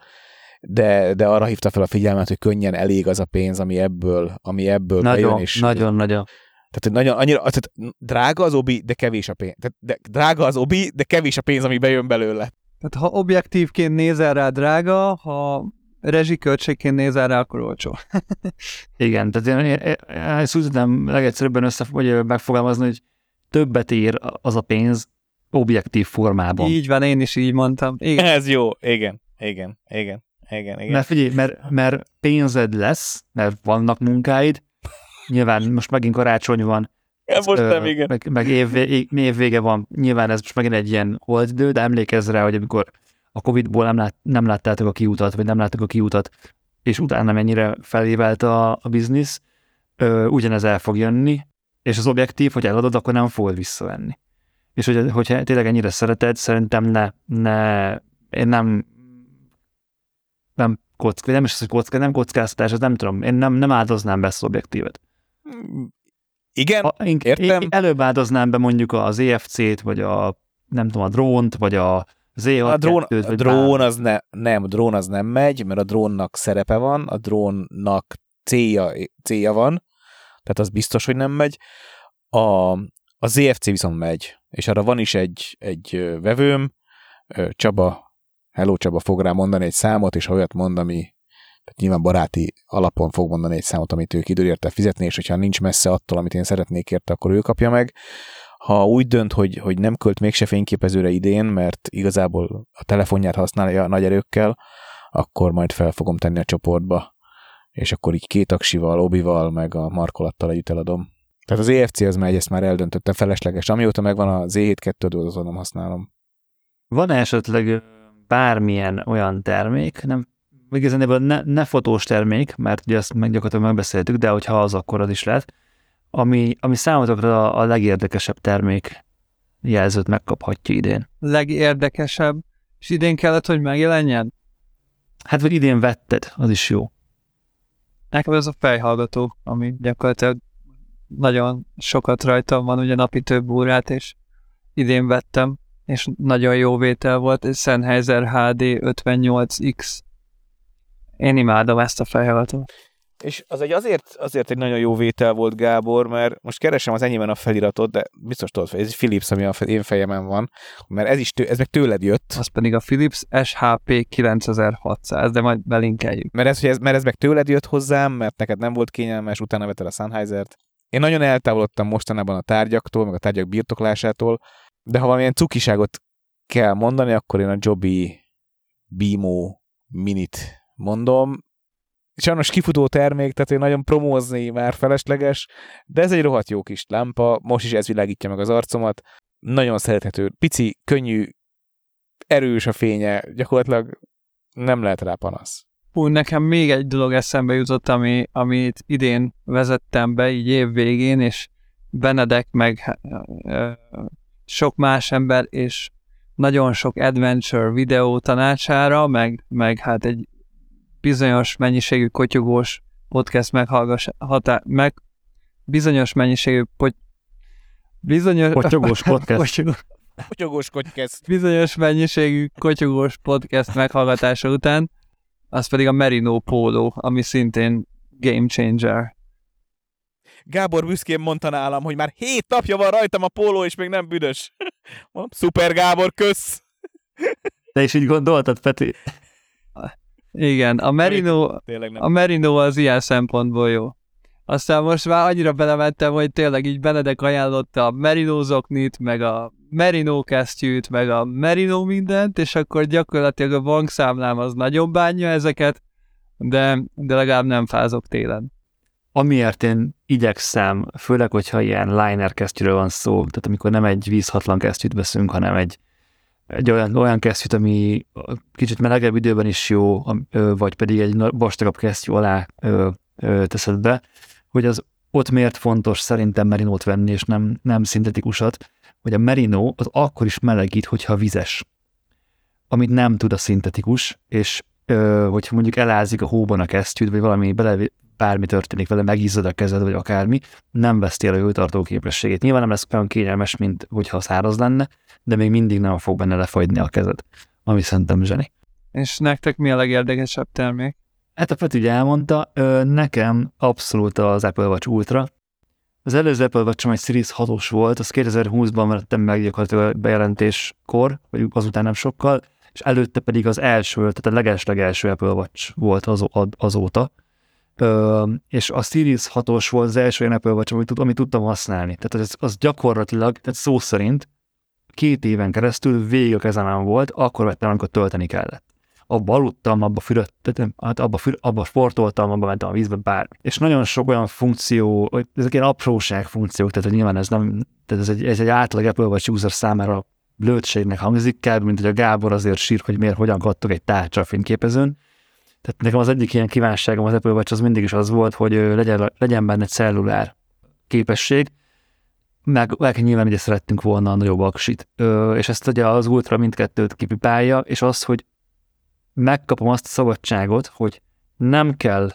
de, de arra hívta fel a figyelmet, hogy könnyen elég az a pénz, ami ebből, ami ebből nagyon, bejön. És, nagyon, nagyon. Tehát, hogy nagyon, annyira, tehát drága az obi, de kevés a pénz. Tehát, de, drága az obi, de kevés a pénz, ami bejön belőle. Tehát ha objektívként nézel rá drága, ha rezsiköltségként nézel rá, akkor olcsó. Igen, tehát én, én, én ezt úgy tudnám legegyszerűbben össze, vagy megfogalmazni, hogy többet ér az a pénz objektív formában. Így van, én is így mondtam. Igen. Ez jó, igen, igen, igen, igen, igen. Mert figyelj, mert, mert pénzed lesz, mert vannak munkáid, nyilván most megint karácsony van, ja, most ö, nem, igen. meg, meg év, évvége van, nyilván ez most megint egy ilyen holdidő, de emlékezz rá, hogy amikor a Covid-ból nem, lát, nem láttátok a kiutat, vagy nem láttuk a kiutat, és utána mennyire felévelt a, a biznisz, ö, ugyanez el fog jönni, és az objektív, hogy eladod, akkor nem fogod visszavenni. És hogy, hogyha tényleg ennyire szereted, szerintem ne, ne én nem nem kocka, nem is az, hogy kocka, nem kockáztatás, az nem tudom, én nem, nem áldoznám be ezt az objektívet. Igen, a, én, értem. Én előbb áldoznám be mondjuk az EFC-t, vagy a nem tudom, a drónt, vagy a z a drón, a drón az ne, nem, a drón az nem megy, mert a drónnak szerepe van, a drónnak célja, célja van, tehát az biztos, hogy nem megy. A, a ZFC viszont megy, és arra van is egy, egy vevőm, Csaba, Hello Csaba fog rá mondani egy számot, és ha olyat mond, ami tehát nyilván baráti alapon fog mondani egy számot, amit ő időr érte fizetni, és hogyha nincs messze attól, amit én szeretnék érte, akkor ő kapja meg. Ha úgy dönt, hogy, hogy nem költ mégse fényképezőre idén, mert igazából a telefonját használja a nagy erőkkel, akkor majd fel fogom tenni a csoportba, és akkor így két aksival, obival, meg a markolattal együtt eladom. Tehát az EFC az megy, ezt már eldöntöttem felesleges. Amióta megvan a Z7 2 azon nem használom. Van esetleg bármilyen olyan termék, nem igazán ne, ne fotós termék, mert ugye ezt meg gyakorlatilag megbeszéltük, de hogyha az, akkor az is lehet, ami, ami számotokra a, a legérdekesebb termék jelzőt megkaphatja idén. Legérdekesebb? És idén kellett, hogy megjelenjen? Hát, vagy idén vetted, az is jó. Nekem ez a fejhallgató, ami gyakorlatilag nagyon sokat rajtam van, ugye napi több órát, és idén vettem, és nagyon jó vétel volt, egy Sennheiser HD 58X. Én imádom ezt a fejhallgatót. És az egy azért, azért egy nagyon jó vétel volt, Gábor, mert most keresem az enyémben a feliratot, de biztos tudod, ez egy Philips, ami a én fejemen van, mert ez is tő, ez meg tőled jött. Az pedig a Philips SHP 9600, de majd belinkeljük. Mert ez, ez, mert ez meg tőled jött hozzám, mert neked nem volt kényelmes, utána vetted a Sennheiser-t. Én nagyon eltávolodtam mostanában a tárgyaktól, meg a tárgyak birtoklásától, de ha valamilyen cukiságot kell mondani, akkor én a Joby Bimo Minit mondom, sajnos kifutó termék, tehát én nagyon promózni már felesleges, de ez egy rohadt jó kis lámpa, most is ez világítja meg az arcomat, nagyon szerethető, pici, könnyű, erős a fénye, gyakorlatilag nem lehet rá panasz. Hú, nekem még egy dolog eszembe jutott, ami, amit idén vezettem be, így év végén, és Benedek, meg sok más ember, és nagyon sok adventure videó tanácsára, meg, meg hát egy bizonyos mennyiségű kotyogós podcast meghallgass, hatá, meg bizonyos mennyiségű pot, bizonyos, kotyogós podcast. kotyogós podcast. Bizonyos mennyiségű kotyogós podcast meghallgatása után, az pedig a Merino Polo, ami szintén game changer. Gábor büszkén mondta nálam, hogy már hét napja van rajtam a póló, és még nem büdös. Szuper Gábor, kösz! Te is így gondoltad, Peti? Igen, a Merino, a Merino az ilyen szempontból jó. Aztán most már annyira belementem, hogy tényleg így Benedek ajánlotta a Merino zoknit, meg a Merino kesztyűt, meg a Merino mindent, és akkor gyakorlatilag a bankszámlám az nagyon bánja ezeket, de, de legalább nem fázok télen. Amiért én igyekszem, főleg, hogyha ilyen liner kesztyűről van szó, tehát amikor nem egy vízhatlan kesztyűt veszünk, hanem egy egy olyan, olyan kesztyűt, ami kicsit melegebb időben is jó, vagy pedig egy vastagabb kesztyű alá teszed be, hogy az ott miért fontos szerintem merinót venni, és nem, nem szintetikusat, hogy a merino az akkor is melegít, hogyha vizes, amit nem tud a szintetikus, és ö, hogyha mondjuk elázik a hóban a kesztyűt, vagy valami bele, bármi történik vele, megizzad a kezed, vagy akármi, nem veszti el a hőtartó képességét. Nyilván nem lesz olyan kényelmes, mint hogyha száraz lenne, de még mindig nem fog benne lefagyni a kezed, ami szerintem zseni. És nektek mi a legérdekesebb termék? Hát a Peti ugye elmondta, nekem abszolút az Apple Watch Ultra. Az előző Apple watch egy Series 6-os volt, az 2020-ban vettem meg gyakorlatilag bejelentéskor, vagy azután nem sokkal. és előtte pedig az első, tehát a leges-legelső Apple Watch volt az, azóta, Ö, és a Series 6-os volt az első ilyen Apple Watch, amit, amit tudtam használni. Tehát az, az gyakorlatilag, tehát szó szerint két éven keresztül végig a kezemen volt, akkor vettem, amikor tölteni kellett. Abba aludtam, abba fürödtem, hát abba, für, abba sportoltam, abba mentem a vízbe, bár. És nagyon sok olyan funkció, ezek ilyen apróság funkciók, tehát hogy nyilván ez nem, tehát ez egy, ez egy átlag Apple Watch user számára blödségnek hangzik, kb. mint hogy a Gábor azért sír, hogy miért hogyan kattog egy tárcsa a fényképezőn. Tehát nekem az egyik ilyen kívánságom az Apple Watch az mindig is az volt, hogy legyen, legyen benne cellulár képesség, meg, meg nyilván ugye szerettünk volna a nagyobb aksit. Ö, és ezt ugye az Ultra mindkettőt kipipálja, és az, hogy megkapom azt a szabadságot, hogy nem kell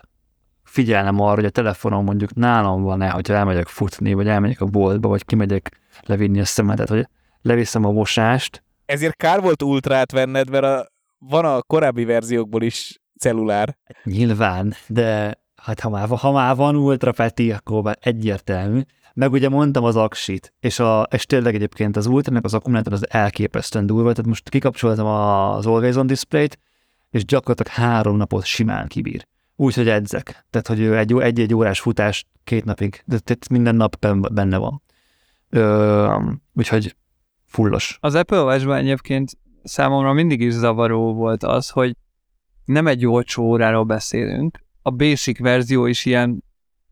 figyelnem arra, hogy a telefonom mondjuk nálam van-e, hogyha elmegyek futni, vagy elmegyek a boltba, vagy kimegyek levinni a szemetet, hogy leviszem a mosást. Ezért kár volt ultrát venned, mert a, van a korábbi verziókból is cellulár. Nyilván, de hát ha már, ha már van ultra Peti, akkor már egyértelmű. Meg ugye mondtam az aksit, és, a, és tényleg egyébként az ultranek az akkumulátor az elképesztően durva, tehát most kikapcsoltam az Always On Display-t, és gyakorlatilag három napot simán kibír. Úgy, hogy edzek. Tehát, hogy egy, egy-egy órás futás két napig, de tehát minden nap benne van. Ö, úgyhogy fullos. Az Apple watch egyébként számomra mindig is zavaró volt az, hogy nem egy olcsó óráról beszélünk, a basic verzió is ilyen,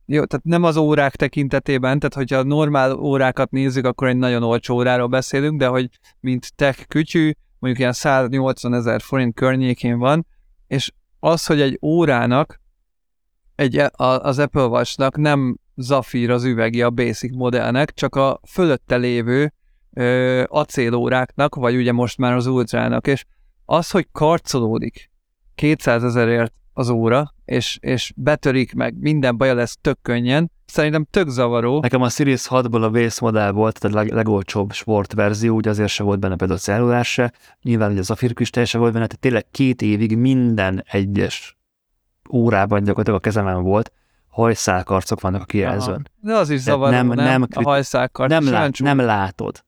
jó, tehát nem az órák tekintetében, tehát hogyha normál órákat nézzük, akkor egy nagyon olcsó óráról beszélünk, de hogy mint tech kütyű, mondjuk ilyen 180 ezer forint környékén van, és az, hogy egy órának, egy, e, az Apple Watch-nak nem zafír az üvegi a basic modellnek, csak a fölötte lévő ö, acélóráknak, vagy ugye most már az ultrának, és az, hogy karcolódik 200 ezerért az óra, és, és betörik meg, minden baja lesz tök könnyen, szerintem tök zavaró. Nekem a Series 6-ból a base modell volt, tehát a leg, legolcsóbb sportverzió, ugye azért se volt benne például a cellulás se, nyilván ugye a zafirkristály se volt benne, tehát tényleg két évig minden egyes órában gyakorlatilag a kezemen volt, hajszálkarcok vannak a kijelzőn. De az is zavaró, nem, nem, nem a hajszálkarc. Nem, lát, nem látod.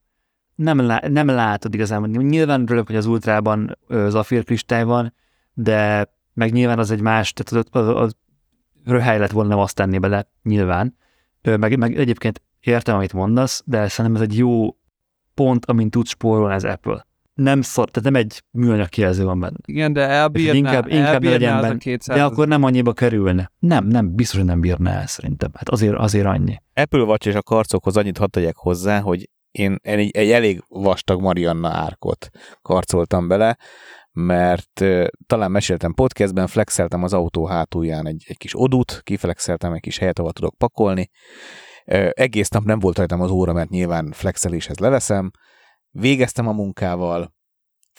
Nem, lá, nem látod igazán. Nyilván örülök, hogy az ultrában zafír kristály van, de meg nyilván az egy más, tehát az, az, az röhely lett volna nem azt tenni bele, nyilván. Meg, meg egyébként értem, amit mondasz, de szerintem ez egy jó pont, amin tudsz spórolni az Apple. Nem szor, tehát nem egy műanyag kijelző van benne. Igen, de elbírná, inkább, inkább legyen benne, De akkor nem annyiba kerülne. Nem, nem, biztos, hogy nem bírná el szerintem. Hát azért, azért annyi. Apple Watch és a karcokhoz annyit hadd tegyek hozzá, hogy én egy, egy elég vastag Marianna árkot karcoltam bele, mert talán meséltem podcastben, flexeltem az autó hátulján egy, egy kis odut, kiflexeltem egy kis helyet, ahol tudok pakolni. Egész nap nem volt rajtam az óra, mert nyilván flexeléshez leveszem. Végeztem a munkával,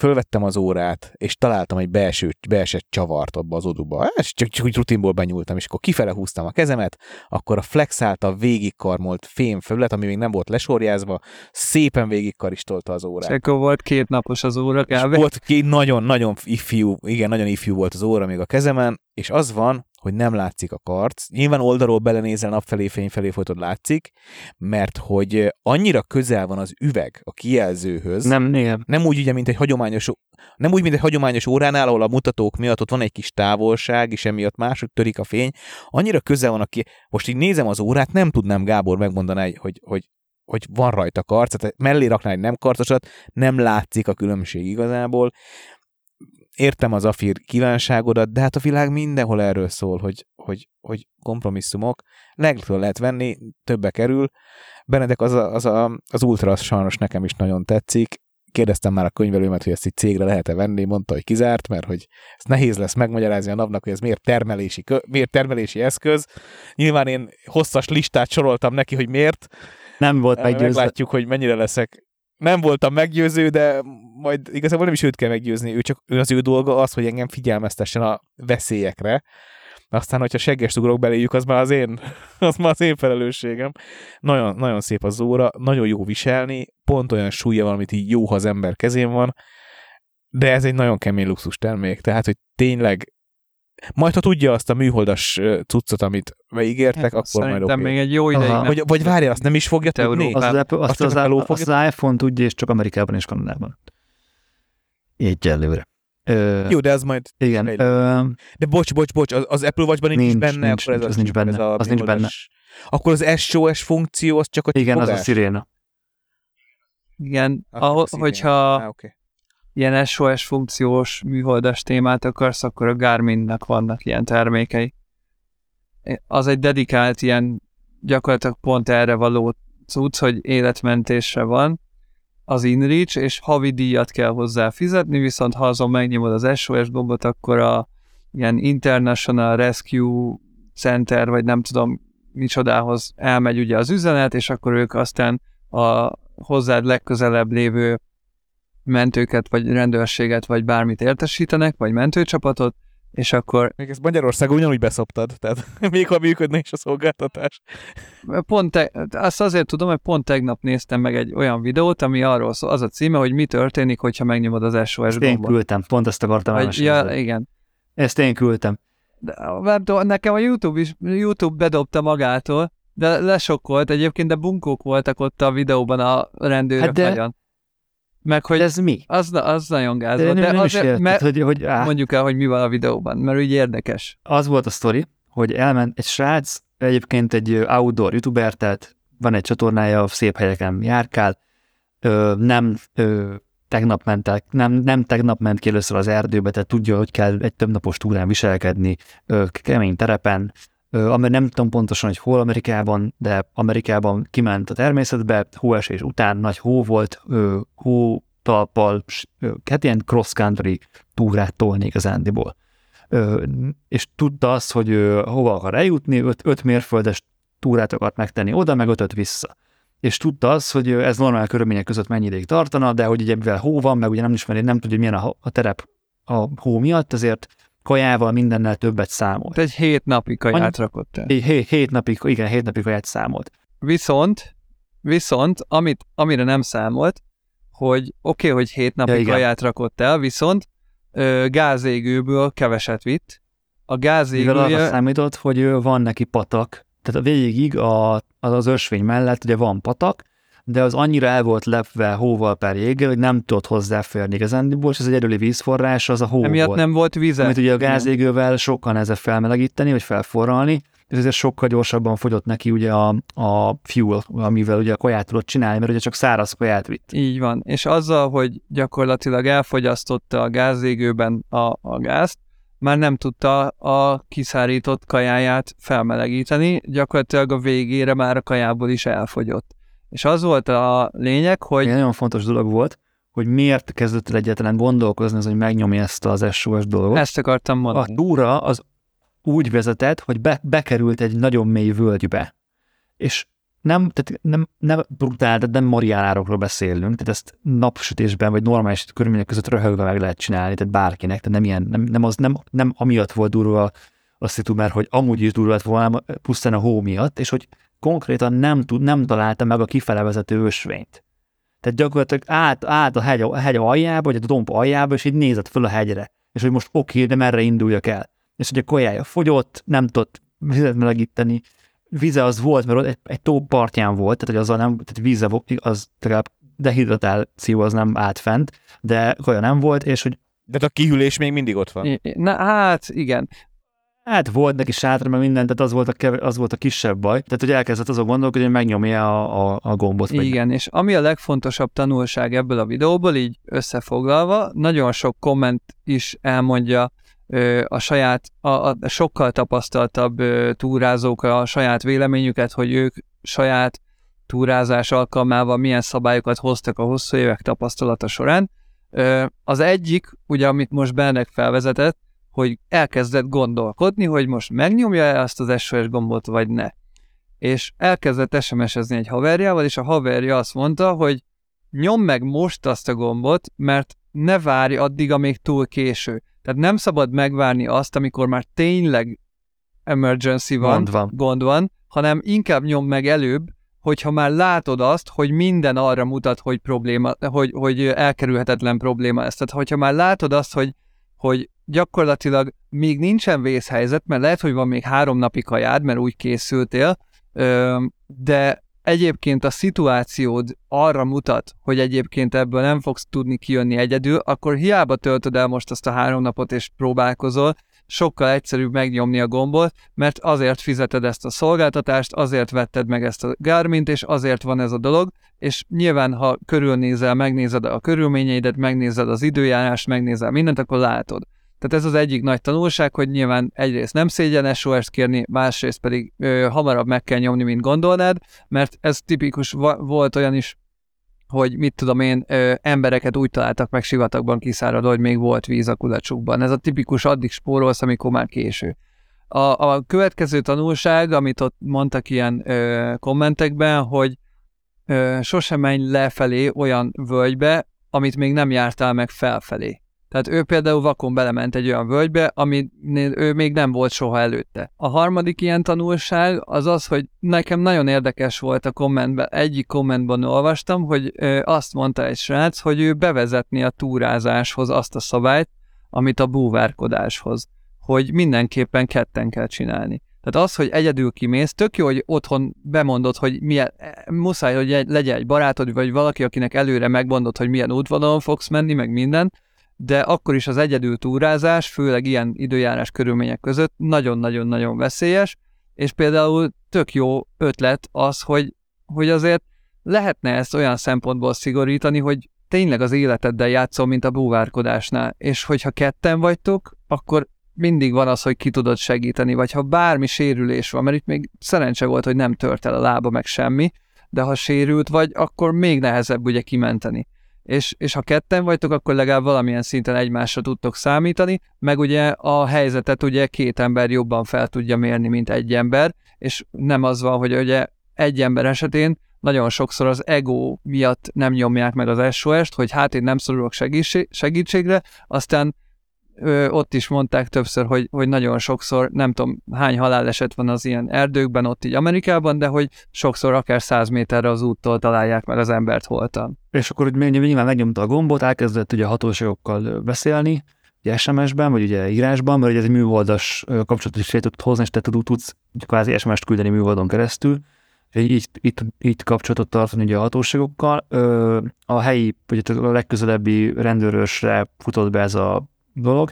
fölvettem az órát, és találtam egy belső, beesett csavart abba az oduba. És csak, csak úgy rutinból benyúltam, és akkor kifele húztam a kezemet, akkor a flex által végigkarmolt felület, ami még nem volt lesorjázva, szépen végigkaristolta az órát. És akkor volt két napos az óra kb. Volt két nagyon-nagyon ifjú, igen, nagyon ifjú volt az óra még a kezemen, és az van, hogy nem látszik a karc. Nyilván oldalról belenézel napfelé, fény felé folytod látszik, mert hogy annyira közel van az üveg a kijelzőhöz. Nem, igen. Nem úgy ugye, mint egy hagyományos nem úgy, mint egy hagyományos óránál, ahol a mutatók miatt ott van egy kis távolság, és emiatt máshogy törik a fény. Annyira közel van a ki... Most így nézem az órát, nem tudnám Gábor megmondani, hogy, hogy, hogy van rajta karc, tehát mellé raknál egy nem karcosat, nem látszik a különbség igazából értem az afír kívánságodat, de hát a világ mindenhol erről szól, hogy, hogy, hogy kompromisszumok. Legtől lehet venni, többe kerül. Benedek az, a, az, a, az ultra az sajnos nekem is nagyon tetszik. Kérdeztem már a könyvelőmet, hogy ezt itt cégre lehet-e venni, mondta, hogy kizárt, mert hogy ez nehéz lesz megmagyarázni a napnak, hogy ez miért termelési, miért termelési eszköz. Nyilván én hosszas listát soroltam neki, hogy miért. Nem volt meggyőzve. Meglátjuk, hogy mennyire leszek nem voltam meggyőző, de majd igazából nem is őt kell meggyőzni, ő csak ő az ő dolga az, hogy engem figyelmeztessen a veszélyekre. Aztán, hogyha segges ugrok beléjük, az már az én, az már az én felelősségem. Nagyon, nagyon szép az óra, nagyon jó viselni, pont olyan súlya van, amit így jó, ha az ember kezén van, de ez egy nagyon kemény luxus termék, tehát, hogy tényleg majd, ha tudja azt a műholdas cuccot, amit beígértek, hát, akkor majd okay. még egy jó ideig nem. Vagy, vagy várjál, azt nem is fogja tudni? Az, az, Apple, azt, az, az, az, az iPhone tudja, és csak Amerikában és Kanadában. Egyelőre. Ö, Jó, de az majd... Igen. Ö, de bocs, bocs, bocs, az, az Apple Watch-ban nincs, nincs benne, nincs, akkor ez az, az nincs benne. Ez a az nincs benne. Akkor az SOS funkció, az csak a Igen, az a sziréna. Igen, ahol, hogyha ah, okay. Ilyen SOS funkciós műholdas témát akarsz, akkor a Garminnak vannak ilyen termékei. Az egy dedikált ilyen gyakorlatilag pont erre való cucc, hogy életmentésre van, az InReach, és havi díjat kell hozzá fizetni, viszont ha azon megnyomod az SOS gombot, akkor a ilyen International Rescue Center, vagy nem tudom micsodához elmegy ugye az üzenet, és akkor ők aztán a hozzád legközelebb lévő mentőket, vagy rendőrséget, vagy bármit értesítenek, vagy mentőcsapatot, és akkor... Még ezt Magyarországon ugyanúgy beszoptad, tehát még ha működne is a szolgáltatás. Pont te, azt azért tudom, hogy pont tegnap néztem meg egy olyan videót, ami arról szól, az a címe, hogy mi történik, hogyha megnyomod az SOS ezt gombot. én küldtem, pont ezt akartam hogy, Ja, igen. Ezt én küldtem. De, nekem a YouTube is, YouTube bedobta magától, de lesokkolt egyébként, de bunkók voltak ott a videóban a rendőrök hát de, nagyon. Meg hogy ez mi? Az, az nagyon gáz de volt. De nem azért, érted, mert, hogy, hogy á, mondjuk el, hogy mi van a videóban, mert úgy érdekes. Az volt a sztori, hogy elment egy srác, egyébként egy outdoor youtuber, tehát van egy csatornája, szép helyeken járkál, ö, nem ö, tegnap ment el, nem, nem tegnap ment ki először az erdőbe, tehát tudja, hogy kell egy több napos túrán viselkedni, ö, kemény terepen, ami nem tudom pontosan, hogy hol Amerikában, de Amerikában kiment a természetbe, hóesés után nagy hó volt, hó talpal, hát ilyen cross-country túrát tolni Andiból. És tudta azt, hogy hova akar eljutni, 5 mérföldes túrát akart megtenni oda, meg ötöt vissza. És tudta azt, hogy ez normál körülmények között mennyi ideig tartana, de hogy ugye mivel hó van, meg ugye nem ismeri, nem tudja, milyen a, a terep a hó miatt, ezért kajával, mindennel többet számolt. Egy hét napig kaját Annyi, rakott el. Hét, hét napig, igen, hét napig kaját számolt. Viszont, viszont, amit, amire nem számolt, hogy oké, okay, hogy hét napig ja, kaját rakott el, viszont ö, gázégőből keveset vitt. A gázégője... Mivel arra számított, hogy van neki patak, tehát a végig a, az, az ösvény mellett ugye van patak, de az annyira el volt lepve hóval per jéggel, hogy nem tudott hozzáférni igazándiból, és egy egyedüli vízforrás, az a hó Emiatt volt. nem volt víze. Amit ugye a gázégővel sokkal nehezebb felmelegíteni, vagy felforralni, és ezért sokkal gyorsabban fogyott neki ugye a, a fuel, amivel ugye a kaját tudott csinálni, mert ugye csak száraz kaját vitt. Így van, és azzal, hogy gyakorlatilag elfogyasztotta a gázégőben a, a gázt, már nem tudta a kiszárított kajáját felmelegíteni, gyakorlatilag a végére már a kajából is elfogyott. És az volt a lényeg, hogy... Egy nagyon fontos dolog volt, hogy miért kezdett el egyetlen gondolkozni az, hogy megnyomja ezt az SOS dolgot. Ezt akartam mondani. A túra az úgy vezetett, hogy be, bekerült egy nagyon mély völgybe. És nem, tehát nem, nem brutál, de nem mariánárokról beszélünk, tehát ezt napsütésben vagy normális körülmények között röhögve meg lehet csinálni, tehát bárkinek, tehát nem ilyen, nem, nem, az, nem, nem amiatt volt durva a szitu, mert hogy amúgy is durva lett volna, pusztán a hó miatt, és hogy konkrétan nem, tud, nem találta meg a kifele vezető ösvényt. Tehát gyakorlatilag át, át a, hegy, a hegy aljába, vagy a domb aljába, és így nézett föl a hegyre. És hogy most oké, de merre induljak el. És hogy a kajája fogyott, nem tudott vizet melegíteni, vize az volt, mert egy, egy tó partján volt, tehát hogy azzal nem, tehát víze az legalább dehidratáció az nem állt fent, de kaja nem volt, és hogy de a kihűlés még mindig ott van. Na hát, igen. Hát volt neki sátra, meg minden, tehát az volt a, kev- az volt a kisebb baj. Tehát, hogy elkezdett azon gondolkodni, hogy megnyomja a, a, a gombot. Igen, nem. és ami a legfontosabb tanulság ebből a videóból, így összefoglalva, nagyon sok komment is elmondja ö, a saját, a, a sokkal tapasztaltabb ö, túrázók a saját véleményüket, hogy ők saját túrázás alkalmával milyen szabályokat hoztak a hosszú évek tapasztalata során. Ö, az egyik, ugye amit most Bennek felvezetett, hogy elkezdett gondolkodni, hogy most megnyomja-e azt az SOS gombot, vagy ne. És elkezdett SMS-ezni egy haverjával, és a haverja azt mondta, hogy nyom meg most azt a gombot, mert ne várj addig, amíg túl késő. Tehát nem szabad megvárni azt, amikor már tényleg emergency van, gond van, gond van hanem inkább nyom meg előbb, hogyha már látod azt, hogy minden arra mutat, hogy probléma, hogy, hogy elkerülhetetlen probléma ez. Tehát hogyha már látod azt, hogy, hogy gyakorlatilag még nincsen vészhelyzet, mert lehet, hogy van még három napi kajád, mert úgy készültél, de egyébként a szituációd arra mutat, hogy egyébként ebből nem fogsz tudni kijönni egyedül, akkor hiába töltöd el most azt a három napot és próbálkozol, sokkal egyszerűbb megnyomni a gombot, mert azért fizeted ezt a szolgáltatást, azért vetted meg ezt a Garmin-t, és azért van ez a dolog, és nyilván, ha körülnézel, megnézed a körülményeidet, megnézed az időjárást, megnézel mindent, akkor látod. Tehát ez az egyik nagy tanulság, hogy nyilván egyrészt nem szégyen SOS-t kérni, másrészt pedig ö, hamarabb meg kell nyomni, mint gondolnád, mert ez tipikus volt olyan is, hogy mit tudom én, ö, embereket úgy találtak meg sivatagban kiszáradva, hogy még volt víz a kulacsukban. Ez a tipikus addig spórolsz, amikor már késő. A, a következő tanulság, amit ott mondtak ilyen ö, kommentekben, hogy ö, sosem menj lefelé olyan völgybe, amit még nem jártál meg felfelé. Tehát ő például vakon belement egy olyan völgybe, ami ő még nem volt soha előtte. A harmadik ilyen tanulság az az, hogy nekem nagyon érdekes volt a kommentben, egyik kommentben olvastam, hogy azt mondta egy srác, hogy ő bevezetni a túrázáshoz azt a szabályt, amit a búvárkodáshoz, hogy mindenképpen ketten kell csinálni. Tehát az, hogy egyedül kimész, tök jó, hogy otthon bemondod, hogy milyen, muszáj, hogy egy, legyen egy barátod, vagy valaki, akinek előre megmondod, hogy milyen útvonalon fogsz menni, meg minden, de akkor is az egyedül túrázás, főleg ilyen időjárás körülmények között nagyon-nagyon-nagyon veszélyes, és például tök jó ötlet az, hogy, hogy azért lehetne ezt olyan szempontból szigorítani, hogy tényleg az életeddel játszol, mint a búvárkodásnál, és hogyha ketten vagytok, akkor mindig van az, hogy ki tudod segíteni, vagy ha bármi sérülés van, mert itt még szerencse volt, hogy nem tört el a lába, meg semmi, de ha sérült vagy, akkor még nehezebb ugye kimenteni és, és ha ketten vagytok, akkor legalább valamilyen szinten egymásra tudtok számítani, meg ugye a helyzetet ugye két ember jobban fel tudja mérni, mint egy ember, és nem az van, hogy ugye egy ember esetén nagyon sokszor az ego miatt nem nyomják meg az SOS-t, hogy hát én nem szorulok segítségre, aztán ö, ott is mondták többször, hogy, hogy nagyon sokszor, nem tudom hány haláleset van az ilyen erdőkben, ott így Amerikában, de hogy sokszor akár száz méterre az úttól találják meg az embert holtan. És akkor hogy nyilván megnyomta a gombot, elkezdett ugye a hatóságokkal beszélni, ugye SMS-ben, vagy ugye írásban, mert ugye ez egy műholdas kapcsolatot is tudod hozni, és te tudsz kvázi SMS-t küldeni műholdon keresztül, így, itt, itt kapcsolatot tartani ugye a hatóságokkal. A helyi, vagy a legközelebbi rendőrösre futott be ez a dolog,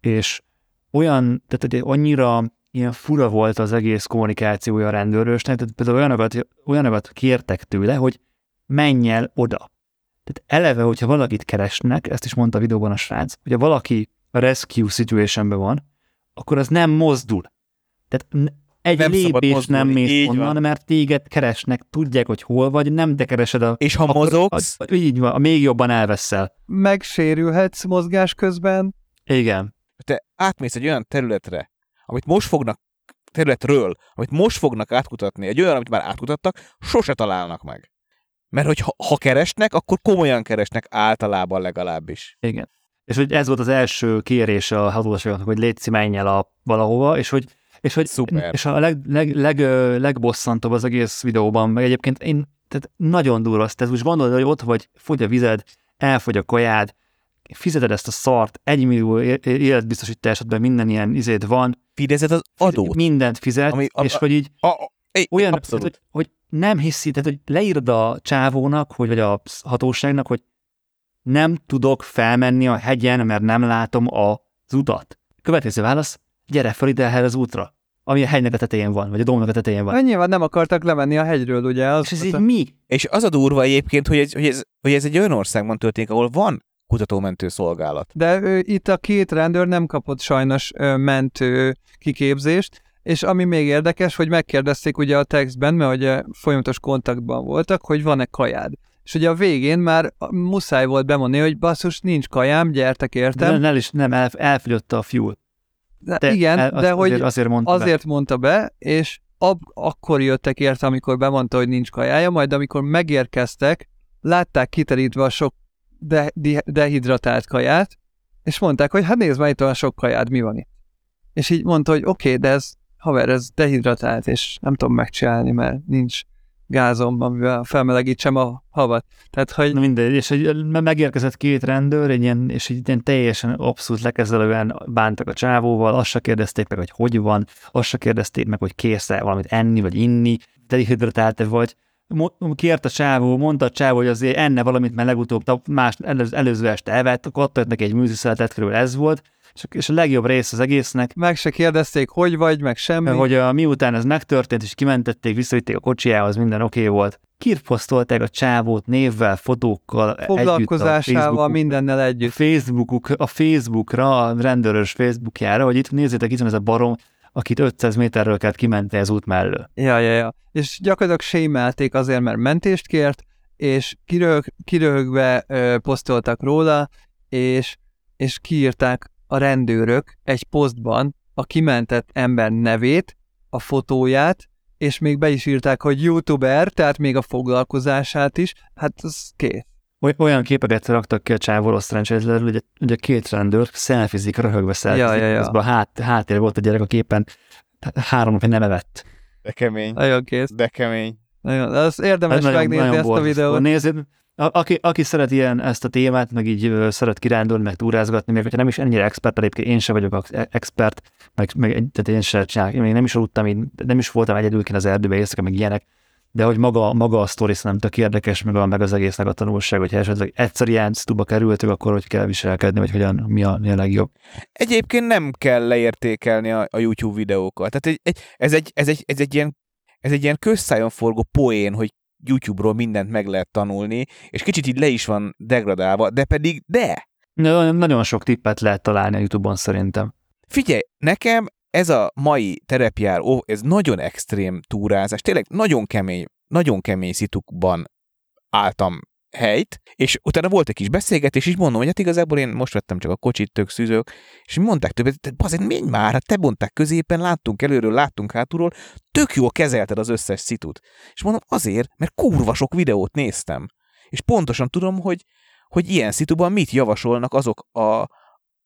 és olyan, tehát annyira ilyen fura volt az egész kommunikációja a rendőrösnek, tehát például olyanokat, olyanokat kértek tőle, hogy menj el oda. Tehát eleve, hogyha valakit keresnek, ezt is mondta a videóban a srác, hogyha valaki a rescue situationben van, akkor az nem mozdul. Tehát egy nem lépés nem mész onnan, van. mert téged keresnek, tudják, hogy hol vagy, nem de keresed a... És ha akkor, mozogsz? A, így van, még jobban elveszel. Megsérülhetsz mozgás közben. Igen. Te átmész egy olyan területre, amit most fognak területről, amit most fognak átkutatni, egy olyan, amit már átkutattak, sose találnak meg. Mert hogy ha, ha keresnek, akkor komolyan keresnek általában legalábbis. Igen. És hogy ez volt az első kérés a hatóságoknak, hogy légy menj el a valahova, és hogy és, hogy, Szuper. és a leg, leg, leg, legbosszantóbb az egész videóban, meg egyébként én tehát nagyon durva, tehát most gondolod, hogy ott vagy, fogy a vized, elfogy a kajád, fizeted ezt a szart, egy millió életbiztosításodban minden ilyen izét van. Fidezed az adót. Mindent fizet, ami, a, és hogy így a, a, a, olyan, tehát, hogy, hogy nem hiszi, tehát hogy leírd a csávónak, hogy, vagy a hatóságnak, hogy nem tudok felmenni a hegyen, mert nem látom az utat. Következő válasz, gyere fel ide az útra, ami a hegynek a tetején van, vagy a domnak a tetején van. Nyilván nem akartak lemenni a hegyről, ugye? Az és ez így mi? És az a durva egyébként, hogy ez, hogy, ez, hogy ez egy olyan országban történik, ahol van kutatómentő szolgálat. De ő, itt a két rendőr nem kapott sajnos ö, mentő kiképzést, és ami még érdekes, hogy megkérdezték ugye a textben, mert ugye folyamatos kontaktban voltak, hogy van-e kajád. És ugye a végén már muszáj volt bemondani, hogy basszus, nincs kajám, gyertek értem. Nem, nem, is, nem el, elfogyott a fuel. De, de igen, el, de hogy azért mondta, azért be. mondta be, és ab, akkor jöttek érte, amikor bemondta, hogy nincs kajája, majd amikor megérkeztek, látták kiterítve a sok de, de, dehidratált kaját, és mondták, hogy hát nézd már itt a sok kajád, mi van itt. És így mondta, hogy oké, okay, de ez, haver, ez dehidratált, és nem tudom megcsinálni, mert nincs gázom, amivel felmelegítsem a havat. Tehát, hogy... Na mindegy, és hogy megérkezett két rendőr, egy ilyen, és egy ilyen teljesen abszolút lekezelően bántak a csávóval, azt se kérdezték meg, hogy hogy van, azt se kérdezték meg, hogy kész valamit enni, vagy inni, dehidratált vagy, kért a csávó, mondta a csávó, hogy azért enne valamit, mert legutóbb más előző, előző este elvett, akkor ott neki egy műziszeletet, körül ez volt, és, a legjobb rész az egésznek. Meg se kérdezték, hogy vagy, meg semmi. Hogy a, miután ez megtörtént, és kimentették, visszavitték a kocsijához, minden oké okay volt. Kirposztolták a csávót névvel, fotókkal, Foglalkozásával, együtt mindennel együtt. Facebookuk, a Facebookra, a rendőrös Facebookjára, hogy itt nézzétek, itt van ez a barom, akit 500 méterről kellett kimenteni az út mellől. Ja, ja, ja. És gyakorlatilag sémelték azért, mert mentést kért, és kirög, kiröhögve ö, posztoltak róla, és, és kiírták a rendőrök egy posztban a kimentett ember nevét, a fotóját, és még be is írták, hogy youtuber, tehát még a foglalkozását is, hát az kész. Olyan képeket raktak ki a csávó szerencsétlenül, hogy ugye két rendőr szelfizik, röhögve szelfizik, ja, ja, ja. a hát, háttér volt a gyerek a képen, három napja nem evett. De kemény. Nagyon kész. De kemény. Nagyon, az érdemes nagyon, megnézni nagyon ezt a videót. Nézzéd, aki, aki szeret ilyen ezt a témát, meg így uh, szeret kirándulni, meg túrázgatni, még hogyha nem is ennyire expert, egyébként én sem vagyok expert, meg, meg tehát én sem csinálok, én még nem is aludtam, én nem is voltam egyedülként az erdőbe éjszaka, meg ilyenek, de hogy maga, maga a sztori szerintem tök érdekes, meg, a, meg az egésznek a tanulság, hogyha esetleg egyszer ilyen sztuba kerültök, akkor hogy kell viselkedni, vagy hogyan, mi a, mi a legjobb. Egyébként nem kell leértékelni a, a YouTube videókat. Tehát egy, egy, ez, egy, ez, egy, ez egy ilyen ez egy ilyen közszájon forgó poén, hogy YouTube-ról mindent meg lehet tanulni, és kicsit így le is van degradálva, de pedig de! Nagyon sok tippet lehet találni a YouTube-on szerintem. Figyelj, nekem ez a mai terepjár, ó, ez nagyon extrém túrázás, tényleg nagyon kemény, nagyon kemény szitukban álltam helyt, és utána volt egy kis beszélgetés, és mondom, hogy hát igazából én most vettem csak a kocsit, tök szűzők, és mondták többet, te azért menj már, hát te mondták középen, láttunk előről, láttunk hátulról, tök jól kezelted az összes szitut. És mondom, azért, mert kurva sok videót néztem. És pontosan tudom, hogy, hogy ilyen szituban mit javasolnak azok a,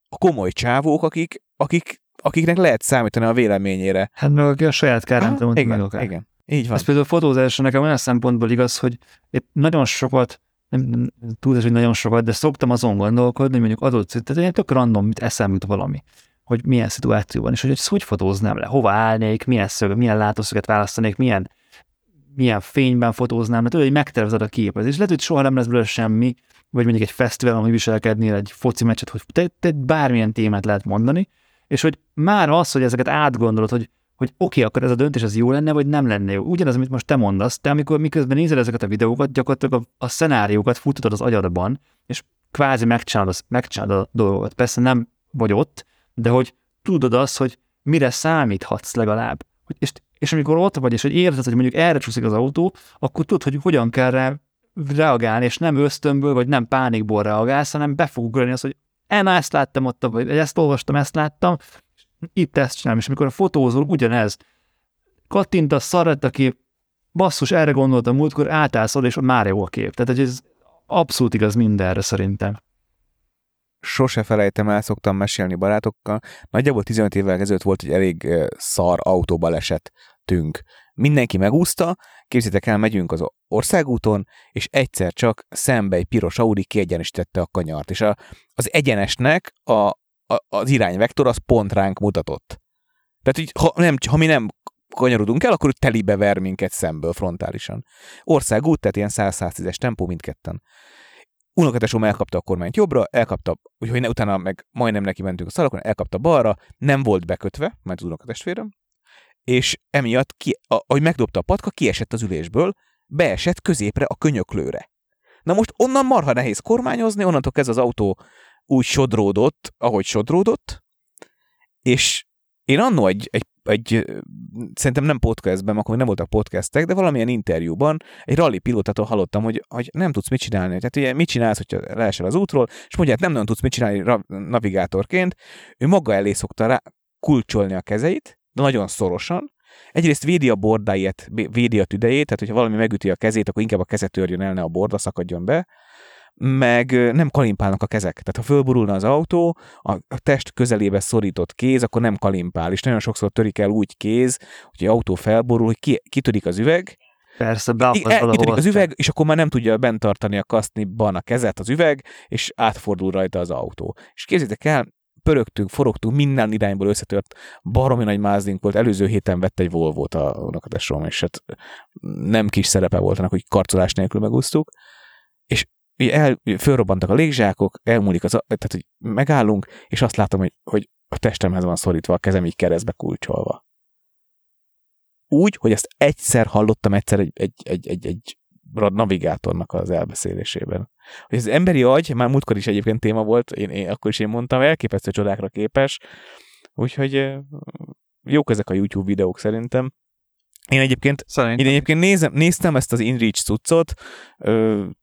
a komoly csávók, akik, akik, akiknek lehet számítani a véleményére. Hát meg aki a saját kárán mondta igen, meg. Igen, így van. Ez például a fotózásra nekem olyan szempontból igaz, hogy én nagyon sokat nem túlzás, hogy nagyon sokat, de szoktam azon gondolkodni, hogy mondjuk adott, tehát ilyen tök random, mit eszem jut valami, hogy milyen szituációban, és hogy ezt hogy fotóznám le, hova állnék, milyen szög, milyen látószöget választanék, milyen, milyen fényben fotóznám, mert tudod, hogy megtervezed a képet, és lehet, hogy soha nem lesz belőle semmi, vagy mondjuk egy fesztivál, ami viselkednél egy foci meccset, hogy te, te bármilyen témát lehet mondani, és hogy már az, hogy ezeket átgondolod, hogy hogy oké, okay, akkor ez a döntés az jó lenne, vagy nem lenne jó. Ugyanaz, amit most te mondasz, te amikor miközben nézed ezeket a videókat, gyakorlatilag a, a szenáriókat futatod az agyadban, és kvázi megcsinálod, megcsinálod a dolgokat. Persze nem vagy ott, de hogy tudod azt, hogy mire számíthatsz legalább. Hogy, és, és amikor ott vagy, és hogy érzed, hogy mondjuk erre csúszik az autó, akkor tudod, hogy hogyan kell rá reagálni, és nem ösztönből, vagy nem pánikból reagálsz, hanem be fog ugrani az, hogy em, ezt láttam ott, vagy ezt olvastam, ezt láttam, itt ezt csinálom, és amikor a fotózol, ugyanez. Kattint a szarat, aki basszus, erre gondoltam múltkor, átállsz és már jó a kép. Tehát hogy ez abszolút igaz mindenre szerintem. Sose felejtem el, szoktam mesélni barátokkal. Nagyjából 15 évvel ezelőtt volt egy elég szar autóbalesetünk. Mindenki megúszta, képzétek el, megyünk az országúton, és egyszer csak szembe egy piros Audi kiegyenesítette a kanyart, és a, az egyenesnek a, az irányvektor az pont ránk mutatott. Tehát, hogy ha, nem, ha mi nem kanyarodunk el, akkor telibe ver minket szemből frontálisan. Országút, tehát ilyen 100-110-es tempó mindketten. Unokatesom elkapta a kormányt jobbra, elkapta, úgyhogy ne, utána meg majdnem neki mentünk a szalakon, elkapta balra, nem volt bekötve, mert az unokatestvérem, és emiatt, ki, a, ahogy megdobta a patka, kiesett az ülésből, beesett középre a könyöklőre. Na most onnan marha nehéz kormányozni, onnantól kezdve az autó úgy sodródott, ahogy sodródott, és én annó egy, egy, egy szerintem nem podcastben, akkor nem voltak podcastek, de valamilyen interjúban egy rally pilótától hallottam, hogy, hogy nem tudsz mit csinálni. Tehát ugye mit csinálsz, hogyha leesel az útról, és mondja, hát nem nagyon tudsz mit csinálni navigátorként. Ő maga elé szokta rá kulcsolni a kezeit, de nagyon szorosan, Egyrészt védi a bordáját, védi a tüdejét, tehát hogyha valami megüti a kezét, akkor inkább a kezet törjön el, ne a borda szakadjon be meg nem kalimpálnak a kezek. Tehát ha fölborulna az autó, a test közelébe szorított kéz, akkor nem kalimpál, és nagyon sokszor törik el úgy kéz, hogy egy autó felborul, hogy ki, kitörik az üveg, Persze, beakad Kitörik az üveg, és akkor már nem tudja bent tartani a kaszniban a kezet az üveg, és átfordul rajta az autó. És képzétek el, pörögtünk, forogtunk, minden irányból összetört, baromi nagy mázlink volt, előző héten vett egy Volvo-t a unokatestrom, és hát nem kis szerepe volt annak, hogy karcolás nélkül megúsztuk, és el, fölrobbantak a légzsákok, elmúlik az, tehát hogy megállunk, és azt látom, hogy, hogy a testemhez van szorítva, a kezem így keresztbe kulcsolva. Úgy, hogy ezt egyszer hallottam egyszer egy, egy, egy, egy, egy navigátornak az elbeszélésében. Hogy az emberi agy, már múltkor is egyébként téma volt, én, én akkor is én mondtam, elképesztő csodákra képes, úgyhogy jók ezek a YouTube videók szerintem. Én egyébként, Szerintem. én egyébként nézem, néztem ezt az InReach cuccot,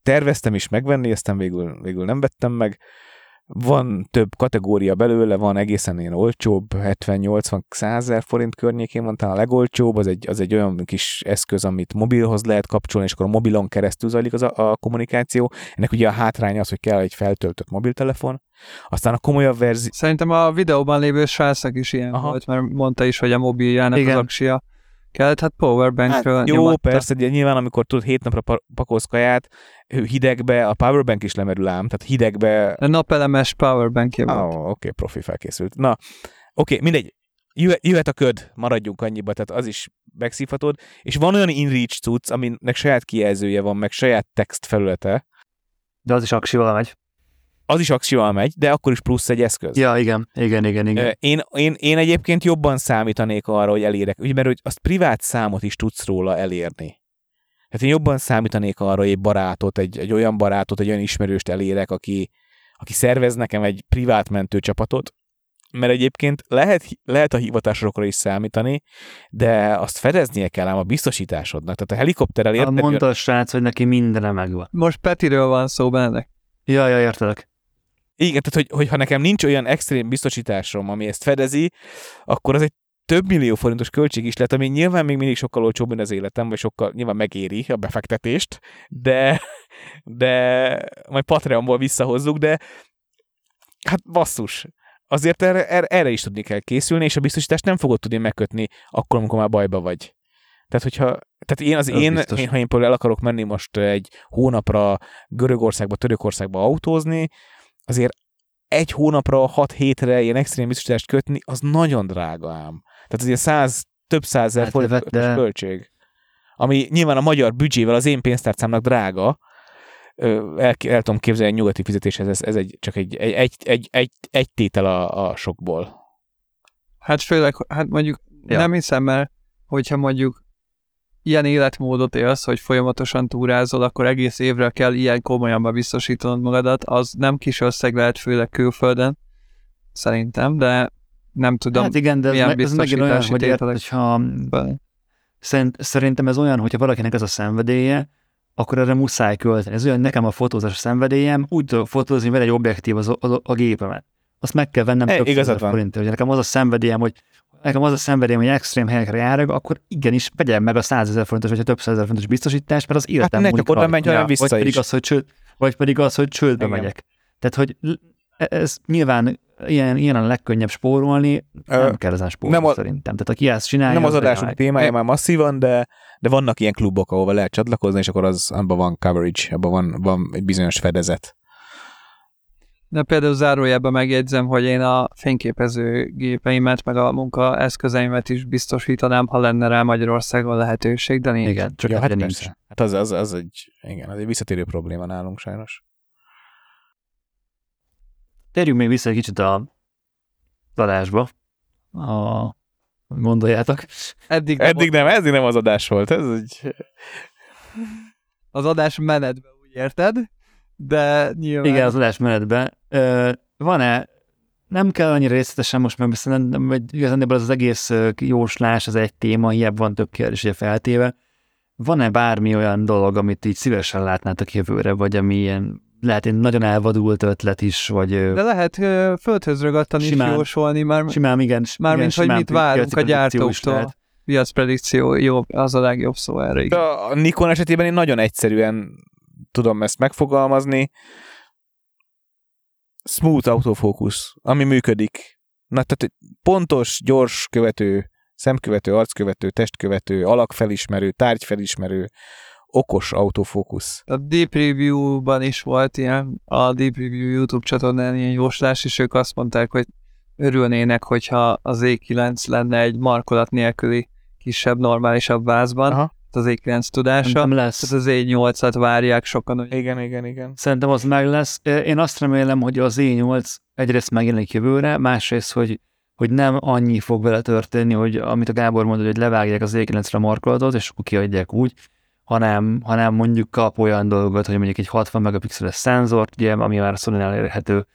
terveztem is megvenni, aztán végül, végül nem vettem meg, van több kategória belőle, van egészen ilyen olcsóbb, 70-80 ezer forint környékén van talán a legolcsóbb, az egy, az egy olyan kis eszköz, amit mobilhoz lehet kapcsolni, és akkor a mobilon keresztül zajlik az a, a kommunikáció. Ennek ugye a hátránya az, hogy kell egy feltöltött mobiltelefon. Aztán a komolyabb verzió... Szerintem a videóban lévő srácnak is ilyen Aha. volt, mert mondta is, hogy a mobiljának Igen. az aksia kellett, hát powerbankről hát, Jó, nyomatta. persze, de nyilván amikor tudod hét napra pakolsz kaját, hidegbe, a powerbank is lemerül ám, tehát hidegbe... A napelemes powerbank oh, Oké, okay, profi felkészült. Na, oké, okay, mindegy. Jöhet, jöhet a köd, maradjunk annyiba, tehát az is megszívhatod, és van olyan InReach cucc, aminek saját kijelzője van, meg saját text felülete. De az is aksival megy az is axival megy, de akkor is plusz egy eszköz. Ja, igen, igen, igen, igen. Én, én, én egyébként jobban számítanék arra, hogy elérek, ugye, mert hogy azt privát számot is tudsz róla elérni. Hát én jobban számítanék arra, hogy egy barátot, egy, egy olyan barátot, egy olyan ismerőst elérek, aki, aki szervez nekem egy privát mentőcsapatot, mert egyébként lehet, lehet a hivatásokra is számítani, de azt fedeznie kell ám a biztosításodnak. Tehát a helikopterrel érted... Mondta a srác, hogy neki minden megvan. Most Petiről van szó benne. Ja, ja, értelek. Igen, tehát hogy, ha nekem nincs olyan extrém biztosításom, ami ezt fedezi, akkor az egy több millió forintos költség is lett, ami nyilván még mindig sokkal olcsóbb, mint az életem, vagy sokkal nyilván megéri a befektetést, de, de majd Patreonból visszahozzuk, de hát basszus, azért erre, erre, erre is tudni kell készülni, és a biztosítást nem fogod tudni megkötni akkor, amikor már bajba vagy. Tehát, hogyha tehát én az én, én, ha én például el akarok menni most egy hónapra Görögországba, Törökországba autózni, azért egy hónapra, hat hétre ilyen extrém biztosítást kötni, az nagyon drága ám. Tehát azért száz, több százezer hát, forintos de... költség. Ami nyilván a magyar büdzsével az én pénztárcámnak drága, el, el tudom képzelni a nyugati fizetéshez, ez, ez egy, csak egy, egy, egy, egy, egy, egy tétel a, a sokból. Hát főleg, hát mondjuk ja. nem hiszem, mert hogyha mondjuk ilyen életmódot élsz, hogy folyamatosan túrázol, akkor egész évre kell ilyen komolyan biztosítanod magadat, az nem kis összeg lehet, főleg külföldön, szerintem, de nem tudom, hát igen, de milyen ez, ez megint olyan, hogy ért, hogyha szerint, szerintem ez olyan, hogyha valakinek ez a szenvedélye, akkor erre muszáj költeni. Ez olyan, nekem a fotózás szenvedélyem, úgy tudok fotózni vele egy objektív az, a, a gépemet. Azt meg kell vennem több igazad van. nekem az a szenvedélyem, hogy nekem az a szenvedélyem, hogy extrém helyekre járok, akkor igenis vegyem meg a 100 ezer forintos, vagy a több százezer forintos biztosítást, mert az életem hát múlik oda menj olyan vissza vagy pedig, az, hogy csőd, vagy pedig az, hogy csődbe Igen. megyek. Tehát, hogy e- ez nyilván ilyen, ilyen a legkönnyebb spórolni, nem Ö, kell ezen spórolni nem a, szerintem. Tehát aki ezt csinálja... Nem az, az adásunk témája már masszívan, de, de vannak ilyen klubok, ahova lehet csatlakozni, és akkor az, abban van coverage, abban van, van egy bizonyos fedezet. De például zárójában megjegyzem, hogy én a fényképező gépeimet, meg a munkaeszközeimet is biztosítanám, ha lenne rá Magyarországon lehetőség, de nincs. Igen, csak ja, hát nincs. Hát az, az, az, egy, igen, az egy visszatérő probléma nálunk sajnos. Térjünk még vissza egy kicsit a adásba. A... Gondoljátok. Eddig nem, eddig nem, eddig nem az adás volt. Ez egy... Az adás menetben, úgy érted? De nyilván... Igen, az adásmenetben. Van-e, nem kell annyira részletesen most megbeszélni, hogy igazán az, az egész jóslás, az egy téma, hiába van több kérdés ugye feltéve. Van-e bármi olyan dolog, amit így szívesen látnátok jövőre, vagy ami ilyen lehet egy nagyon elvadult ötlet is, vagy... De lehet földhöz ragadtani simán, is jósolni, már, simán, igen, mármint, hogy mit várunk a gyártóktól. Piacpredikció jó, az a legjobb szó erre. Igen. A Nikon esetében én nagyon egyszerűen tudom ezt megfogalmazni. Smooth autofókusz, ami működik. Na, tehát pontos, gyors követő, szemkövető, arckövető, testkövető, alakfelismerő, tárgyfelismerő, okos autofókusz. A Deep Review-ban is volt ilyen, a Deep Review YouTube csatornán ilyen jóslás, és ők azt mondták, hogy örülnének, hogyha az E9 lenne egy markolat nélküli kisebb, normálisabb vázban, Aha. Az E9 tudása. Nem lesz. Tehát az E8-at várják sokan. Hogy... Igen, igen, igen. Szerintem az meg lesz. Én azt remélem, hogy az E8 egyrészt megjelenik jövőre, másrészt, hogy hogy nem annyi fog vele történni, hogy amit a Gábor mondott, hogy levágják az E9-re markolatot, és akkor kiadják úgy, hanem, hanem mondjuk kap olyan dolgot, hogy mondjuk egy 60 megapixeles szenzort, ugye, ami már a sony elérhető,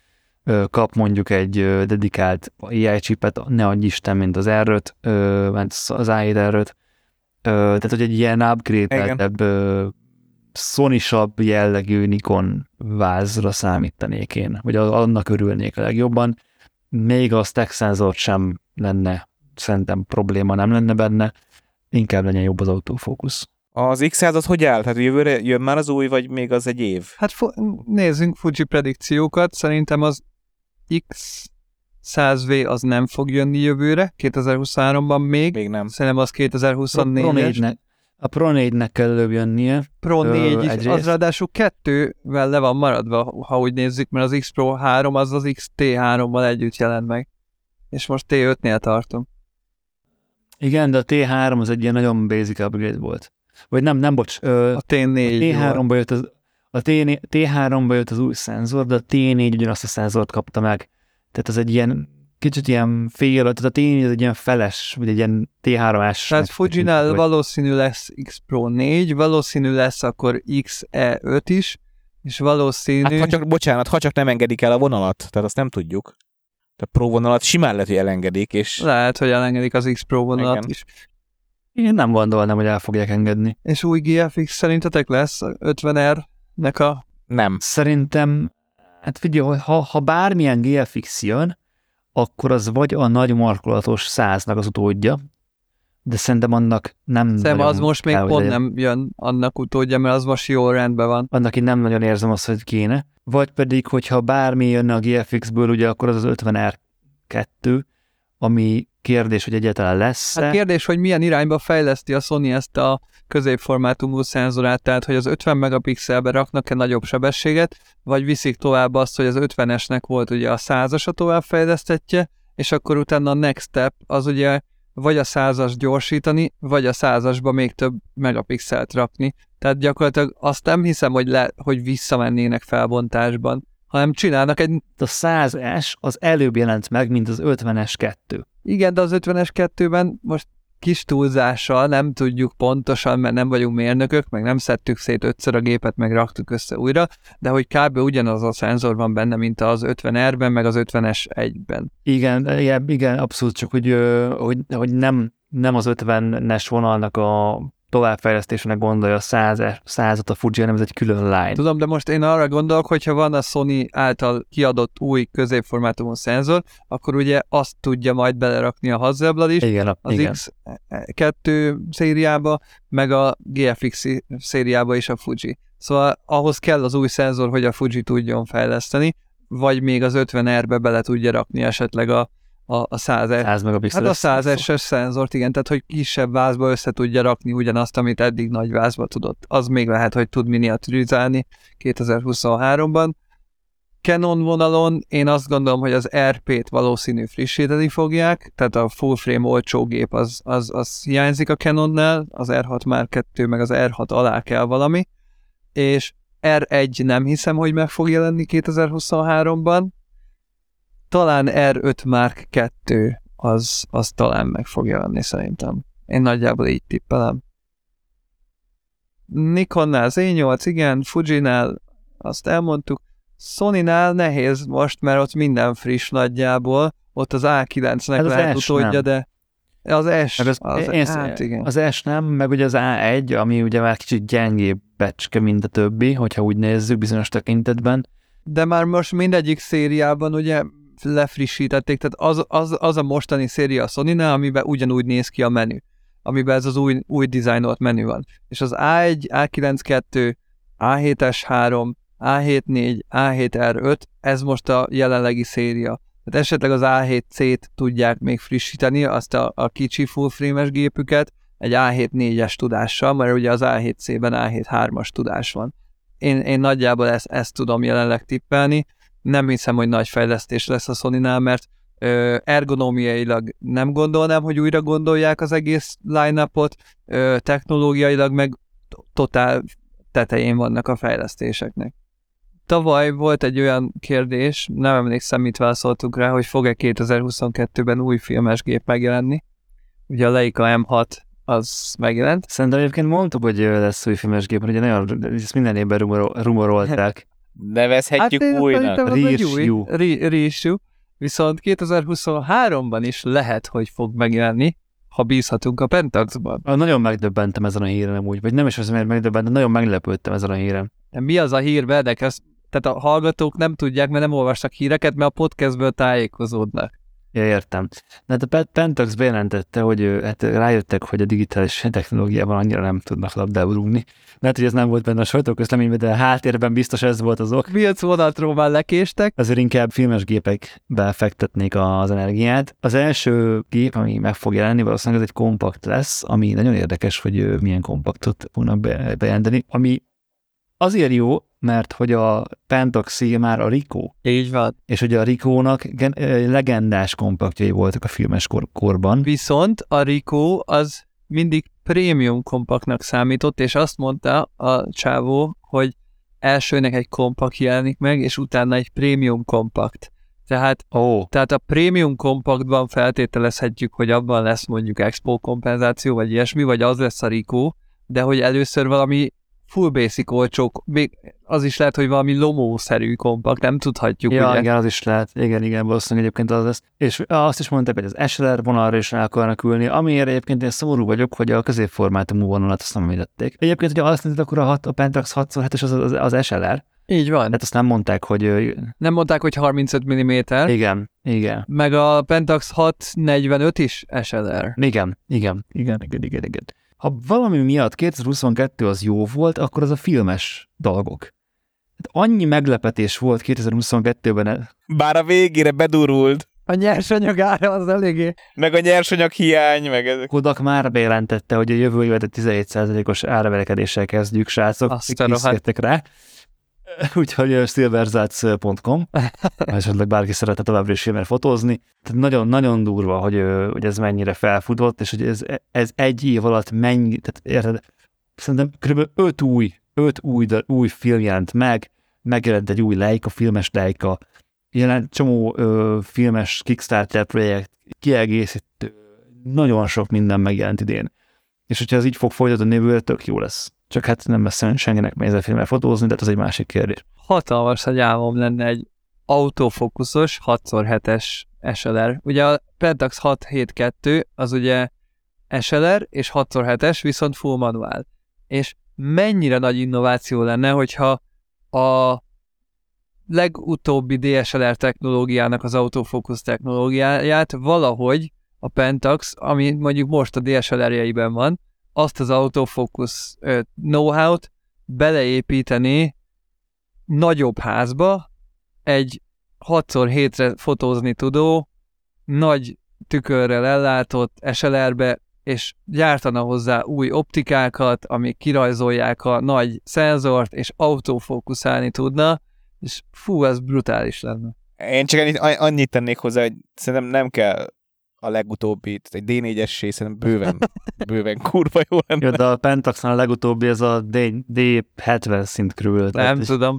kap mondjuk egy dedikált AI chipet, ne adj Isten, mint az r az A7 r tehát hogy egy ilyen upgrade-ebb, sony jellegű Nikon vázra számítanék én, vagy annak örülnék a legjobban. Még a stack szenzort sem lenne, szerintem probléma nem lenne benne, inkább legyen jobb az autofókusz. Az x az hogy áll? Tehát jövőre jön már az új, vagy még az egy év? Hát nézzünk Fuji predikciókat. Szerintem az X 100V az nem fog jönni jövőre, 2023-ban még. Még nem. Szerintem az 2024-es. A Pro 4-nek kell előbb jönnie. Pro 4 is, az ráadásul kettővel le van maradva, ha úgy nézzük, mert az X Pro 3 az az XT3-mal együtt jelent meg. És most T5-nél tartom. Igen, de a T3 az egy ilyen nagyon basic upgrade volt. Vagy nem, nem, bocs. Ö, a T4. A T3-ba jött az, a T3-ba jött az új szenzor, de a T4 ugyanazt a szenzort kapta meg. Tehát az egy ilyen kicsit ilyen fél, tehát a T4 az egy ilyen feles, vagy egy ilyen T3-as. Tehát Fujinál vagy... valószínű lesz X Pro 4, valószínű lesz akkor XE5 is, és valószínű... Hát ha csak, bocsánat, ha csak nem engedik el a vonalat, tehát azt nem tudjuk. A Pro vonalat simán lehet, hogy elengedik, és... Lehet, hogy elengedik az X Pro vonalat Igen. is. Én nem gondolnám, hogy el fogják engedni. És új GFX szerintetek lesz 50R-nek a... Nem. Szerintem, hát figyelj, ha, ha bármilyen GFX jön, akkor az vagy a nagy markolatos száznak az utódja, de szerintem annak nem Szerintem az most még pont nem jön annak utódja, mert az most jó rendben van. Annak én nem nagyon érzem azt, hogy kéne. Vagy pedig, hogyha bármi jönne a GFX-ből, ugye akkor az az 50R2, ami kérdés, hogy egyáltalán lesz Hát kérdés, hogy milyen irányba fejleszti a Sony ezt a középformátumú szenzorát, tehát hogy az 50 megapixelbe raknak-e nagyobb sebességet, vagy viszik tovább azt, hogy az 50-esnek volt ugye a százas a továbbfejlesztetje, és akkor utána a next step az ugye vagy a százas gyorsítani, vagy a százasba még több megapixelt rakni. Tehát gyakorlatilag azt nem hiszem, hogy, le, hogy visszamennének felbontásban hanem csinálnak egy... A 100S az előbb jelent meg, mint az 50-es 2. Igen, de az 50-es 2-ben most kis túlzással nem tudjuk pontosan, mert nem vagyunk mérnökök, meg nem szedtük szét ötször a gépet, meg raktuk össze újra, de hogy kb. ugyanaz a szenzor van benne, mint az 50R-ben, meg az 50-es 1-ben. Igen, igen, abszolút, csak hogy, hogy, hogy nem, nem az 50-es vonalnak a továbbfejlesztésének gondolja a százat, százat a Fuji, hanem ez egy külön line. Tudom, de most én arra gondolok, hogyha van a Sony által kiadott új középformátumú szenzor, akkor ugye azt tudja majd belerakni a Hasselblad is, igen, az igen. X2 szériába, meg a GFX szériába is a Fuji. Szóval ahhoz kell az új szenzor, hogy a Fuji tudjon fejleszteni, vagy még az 50R-be bele tudja rakni esetleg a a, a 100 100 hát megapixeles. Hát a 100 es szenzort, igen, tehát hogy kisebb vázba össze tudja rakni ugyanazt, amit eddig nagy vázba tudott. Az még lehet, hogy tud miniaturizálni 2023-ban. Canon vonalon én azt gondolom, hogy az RP-t valószínű frissíteni fogják, tehát a full frame olcsó gép az, az, az hiányzik a Canonnál, az R6 már 2 meg az R6 alá kell valami, és R1 nem hiszem, hogy meg fog jelenni 2023-ban, talán R5 Mark 2 az, az talán meg fog jelenni szerintem. Én nagyjából így tippelem. Nikonnál az E8, igen, Fujinál azt elmondtuk. Sony-nál nehéz most, mert ott minden friss nagyjából. Ott az A9-nek hát lehet utódja, nem. de az S, az, az, én, hát igen. Az S nem, meg ugye az A1, ami ugye már kicsit gyengébb becske, mint a többi, hogyha úgy nézzük bizonyos tekintetben. De már most mindegyik szériában ugye lefrissítették, tehát az, az, az a mostani széria a sony amiben ugyanúgy néz ki a menü, amiben ez az új, új dizájnolt menü van. És az A1, A92, A7S3, A74, A7R5, ez most a jelenlegi széria. Tehát esetleg az A7C-t tudják még frissíteni, azt a, a kicsi full frame-es gépüket, egy A7-4-es tudással, mert ugye az A7C-ben A7-3-as tudás van. Én, én nagyjából ezt, ezt tudom jelenleg tippelni, nem hiszem, hogy nagy fejlesztés lesz a sony mert ö, ergonómiailag nem gondolnám, hogy újra gondolják az egész line-upot, ö, technológiailag meg totál tetején vannak a fejlesztéseknek. Tavaly volt egy olyan kérdés, nem emlékszem, mit válaszoltunk rá, hogy fog-e 2022-ben új filmes gép megjelenni. Ugye a Leica M6 az megjelent. Szerintem egyébként mondtuk, hogy lesz új filmes gép, ugye nagyon, ezt minden évben rumor, rumorolták. Nevezhetjük hát, újnak. Reissue. Viszont 2023-ban is lehet, hogy fog megjelenni, ha bízhatunk a Pentaxban. Nagyon megdöbbentem ezen a híren amúgy, vagy nem is az, mert megdöbbentem, nagyon meglepődtem ezen a híren. Mi az a hír, Bedek? Ezt, tehát a hallgatók nem tudják, mert nem olvastak híreket, mert a podcastből tájékozódnak. Ja, értem. De hát a Pentax bejelentette, hogy hát rájöttek, hogy a digitális technológiában annyira nem tudnak labdába rúgni. Lehet, hogy ez nem volt benne a sajtóközleményben, de a háttérben biztos ez volt az ok. Miatt vonatról már lekéstek. Azért inkább filmes gépekbe fektetnék az energiát. Az első gép, ami meg fog jelenni, valószínűleg ez egy kompakt lesz, ami nagyon érdekes, hogy milyen kompaktot fognak bejelenteni, ami azért jó, mert hogy a Pentaxi már a Rico. Így van. És hogy a Rico-nak legendás kompaktjai voltak a filmes kor- korban. Viszont a Rico az mindig prémium kompaktnak számított, és azt mondta a csávó, hogy elsőnek egy kompakt jelenik meg, és utána egy prémium kompakt. Tehát, oh. tehát a prémium kompaktban feltételezhetjük, hogy abban lesz mondjuk expo kompenzáció, vagy ilyesmi, vagy az lesz a Rico, de hogy először valami full basic olcsók, még az is lehet, hogy valami lomószerű kompakt, nem tudhatjuk, ja, ugye? igen, az is lehet. Igen, igen, valószínűleg egyébként az lesz. És azt is mondták, hogy az SLR vonalra is rá akarnak ülni, amiért egyébként én szomorú vagyok, hogy a középformátumú vonalat azt nem említették. Egyébként, hogyha azt nézed, akkor a, hat, a Pentax 6x7-es az, az, az SLR. Így van. Hát azt nem mondták, hogy... Nem mondták, hogy 35 mm. Igen, igen. Meg a Pentax 645 is SLR. Igen, igen, igen, igen, igen, igen ha valami miatt 2022 az jó volt, akkor az a filmes dolgok. Hát annyi meglepetés volt 2022-ben. Bár a végére bedurult. A nyersanyag ára az eléggé. Meg a nyersanyag hiány, meg ezek. Kodak már bejelentette, hogy a jövő évet 17%-os áraverekedéssel kezdjük, srácok. Azt rá. úgyhogy silverzats.com, esetleg bárki szeretne továbbra is filmet fotózni. Tehát nagyon-nagyon durva, hogy, hogy ez mennyire felfutott, és hogy ez, ez egy év alatt mennyi, tehát érted, szerintem kb. öt új, öt új, új film jelent meg, megjelent egy új Leica, filmes Leica, jelent csomó ö, filmes Kickstarter projekt, kiegészítő, nagyon sok minden megjelent idén. És hogyha ez így fog folytatni jövőre, tök jó lesz. Csak hát nem lesz senkinek filmmel fotózni, de ez egy másik kérdés. Hatalmas, hogy álmom lenne egy autofókuszos 6x7-es SLR. Ugye a Pentax 672 az ugye SLR és 6x7-es, viszont full manuál. És mennyire nagy innováció lenne, hogyha a legutóbbi DSLR technológiának az autofókusz technológiáját valahogy a Pentax, ami mondjuk most a DSLR-jeiben van, azt az autofocus know-how-t beleépíteni nagyobb házba, egy 6x7-re fotózni tudó, nagy tükörrel ellátott SLR-be, és gyártana hozzá új optikákat, amik kirajzolják a nagy szenzort, és autofókuszálni tudna, és fú, ez brutális lenne. Én csak annyit, annyit tennék hozzá, hogy szerintem nem kell a legutóbbi, egy D4-essé szerintem bőven, bőven kurva jó lenne. Jó, de a Pentaxon a legutóbbi ez a D, D70 szint körül. Nem tudom.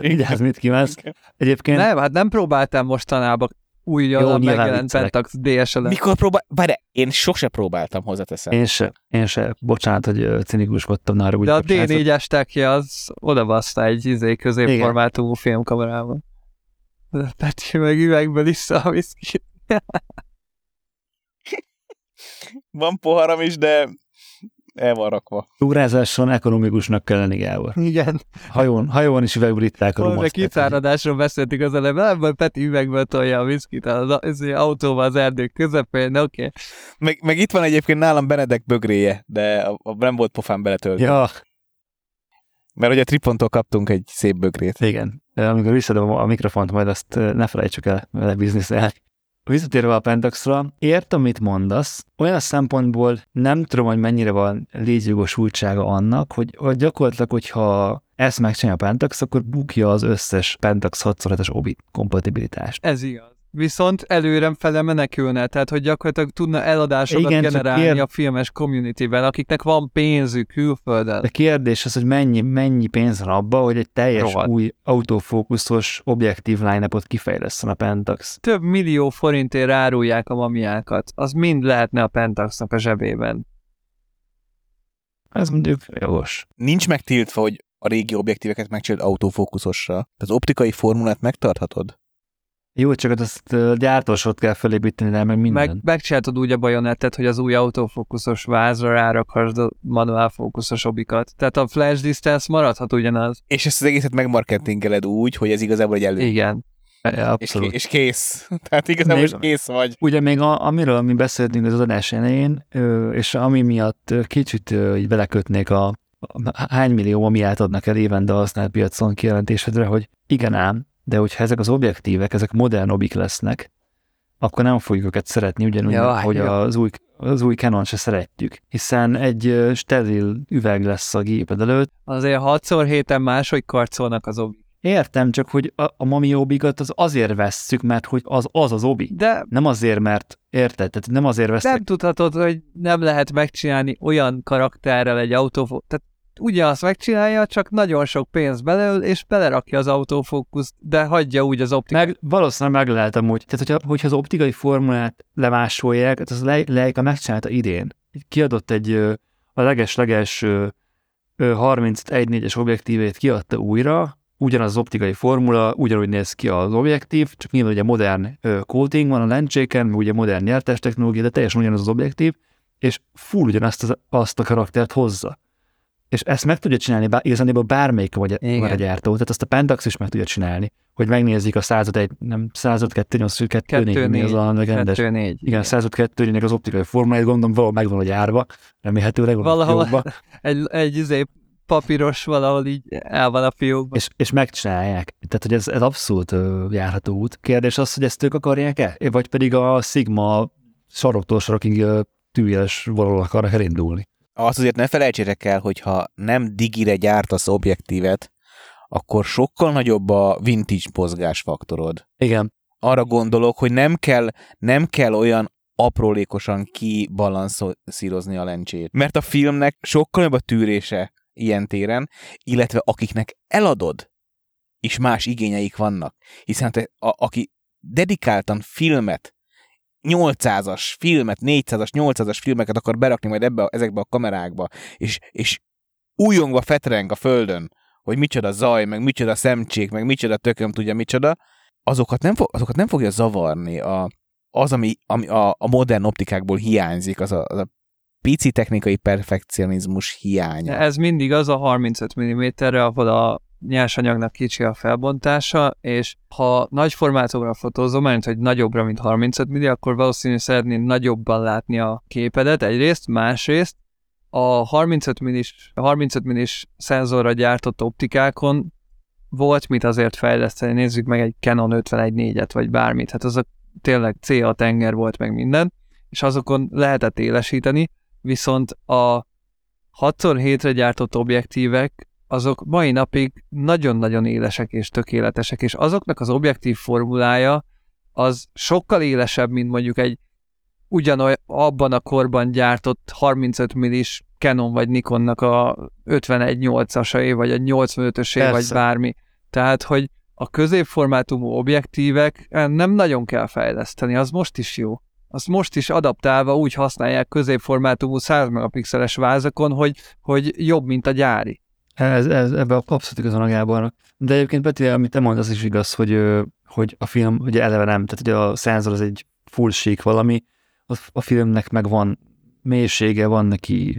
Vigyázz, mit kívánsz. Egyébként... Nem, hát nem próbáltam mostanában újra megjelent Pentax DSL. Mikor próbál... Bár én sose próbáltam, hozzáteszem. Én se, én se. Bocsánat, hogy cinikuskodtam nára. De a D4-es tekje az odabaszta egy izé középformátumú filmkamerával. Peti meg üvegből vissza a viszkit. Van poharam is, de el van rakva. Túrázáson ekonomikusnak kell lenni, Gábor. Igen. Hajón, hajón is üvegbritták a rumaszt. A kiszáradásról beszéltük az előbb, nem, Peti üvegbe tolja a viszkit az, az autóval az erdők közepén, oké. Okay. Meg, meg, itt van egyébként nálam Benedek bögréje, de a, a nem volt pofán beletöltve. Ja. Mert ugye a Tripontól kaptunk egy szép bögrét. Igen. Amikor visszadom a mikrofont, majd azt ne felejtsük el vele bizniszelni. Visszatérve a Pentaxra, értem, mit mondasz, olyan szempontból nem tudom, hogy mennyire van létjogosultsága annak, hogy, hogy gyakorlatilag, hogyha ezt megcsinálja a Pentax, akkor bukja az összes Pentax 6 x obi kompatibilitást. Ez igaz. Viszont előrem fele menekülne, tehát hogy gyakorlatilag tudna eladásokat Igen, generálni kér... a filmes community-ben, akiknek van pénzük külföldön. De kérdés az, hogy mennyi, mennyi pénz van abba, hogy egy teljes Rohadt. új autofókuszos objektív line kifejleszten a Pentax. Több millió forintért árulják a mamiákat. Az mind lehetne a Pentaxnak a zsebében. Ez mondjuk jogos. Nincs megtiltva, hogy a régi objektíveket megcsináld autofókuszosra. Tehát az optikai formulát megtarthatod? Jó, csak azt gyártósot kell felépíteni rá, meg minden. Meg, megcsináltad úgy a bajonettet, hogy az új autofókuszos vázra rárakhasd a manuál fókuszos obikat. Tehát a flash distance maradhat ugyanaz. És ezt az egészet megmarketingeled úgy, hogy ez igazából egy elő. Igen. Abszolút. És, és kész. Tehát igazából még, kész vagy. Ugye még a, amiről mi beszéltünk az adás elején, és ami miatt kicsit így belekötnék a, a hány millió, ami átadnak el évente használt piacon kijelentésedre, hogy igen ám, de hogyha ezek az objektívek, ezek modern obik lesznek, akkor nem fogjuk őket szeretni, ugyanúgy, ja, hogy jó. az új, az új Canon se szeretjük, hiszen egy steril üveg lesz a géped előtt. Azért 6 héten máshogy karcolnak az obik. Értem, csak hogy a, a mami obikat az azért vesszük, mert hogy az az, az obi. De nem azért, mert érted? Tehát nem azért vesznek. Nem tudhatod, hogy nem lehet megcsinálni olyan karakterrel egy autó, tehát ugyanazt megcsinálja, csak nagyon sok pénz belül, és belerakja az autofókuszt, de hagyja úgy az optikát. Meg valószínűleg meg lehet amúgy. Tehát, hogyha, hogyha az optikai formulát lemásolják, az Le- Leica megcsinálta idén. Kiadott egy a leges-leges 31.4-es objektívét kiadta újra, ugyanaz az optikai formula, ugyanúgy néz ki az objektív, csak nyilván ugye modern coating van a lencséken, ugye modern nyertes technológia, de teljesen ugyanaz az objektív, és full ugyanazt az, azt a karaktert hozza és ezt meg tudja csinálni bár, igazából bármelyik vagy, vagy a gyártó, tehát azt a Pentax is meg tudja csinálni, hogy megnézik a 101, nem 102, 8, 2, 4, mi az a rendes. 2, 4, igen, 102, 4 az optikai formáját, gondolom valahol megvan a gyárba, remélhetőleg valahol egy, egy izé papíros valahol így el van a fiókban. És, és megcsinálják. Tehát, hogy ez, ez abszolút járható út. Kérdés az, hogy ezt ők akarják-e? Vagy pedig a Sigma saroktól sarokig tűjeles valahol akarnak elindulni azt azért ne felejtsétek el, hogy ha nem digire gyártasz objektívet, akkor sokkal nagyobb a vintage mozgásfaktorod. Igen. Arra gondolok, hogy nem kell, nem kell olyan aprólékosan kibalanszírozni a lencsét. Mert a filmnek sokkal jobb a tűrése ilyen téren, illetve akiknek eladod, és más igényeik vannak. Hiszen te, a, aki dedikáltan filmet 800-as filmet, 400-as, 800-as filmeket akar berakni majd ebbe, ezekbe a kamerákba, és, és újongva fetreng a földön, hogy micsoda zaj, meg micsoda szemcsék, meg micsoda tököm tudja micsoda, azokat nem, fog, azokat nem fogja zavarni a, az, ami, ami a, a modern optikákból hiányzik, az a, az a pici technikai perfekcionizmus hiánya. Ez mindig az a 35 mm-re, ahol a nyersanyagnak kicsi a felbontása, és ha nagy formátumra fotózom, mert hogy nagyobbra, mint 35 mm, akkor valószínűleg szeretném nagyobban látni a képedet egyrészt, másrészt a 35 mm-s, 35 mm-s szenzorra gyártott optikákon volt mit azért fejleszteni, nézzük meg egy Canon 51.4-et, vagy bármit, hát az a tényleg C a tenger volt meg minden, és azokon lehetett élesíteni, viszont a 6x7-re gyártott objektívek azok mai napig nagyon-nagyon élesek és tökéletesek, és azoknak az objektív formulája az sokkal élesebb, mint mondjuk egy ugyanolyan abban a korban gyártott 35 millis Canon vagy Nikonnak a 51-8-asai, vagy a 85-ösé, vagy bármi. Tehát, hogy a középformátumú objektívek nem nagyon kell fejleszteni, az most is jó. Azt most is adaptálva úgy használják középformátumú 100 megapixeles vázakon, hogy, hogy jobb, mint a gyári. Ez, ez, ebbe abszolút igazán Gábornak. De egyébként Peti, amit te mondasz, az is igaz, hogy, hogy a film ugye eleve nem, tehát ugye a szenzor az egy full sík valami, a filmnek meg van mélysége, van neki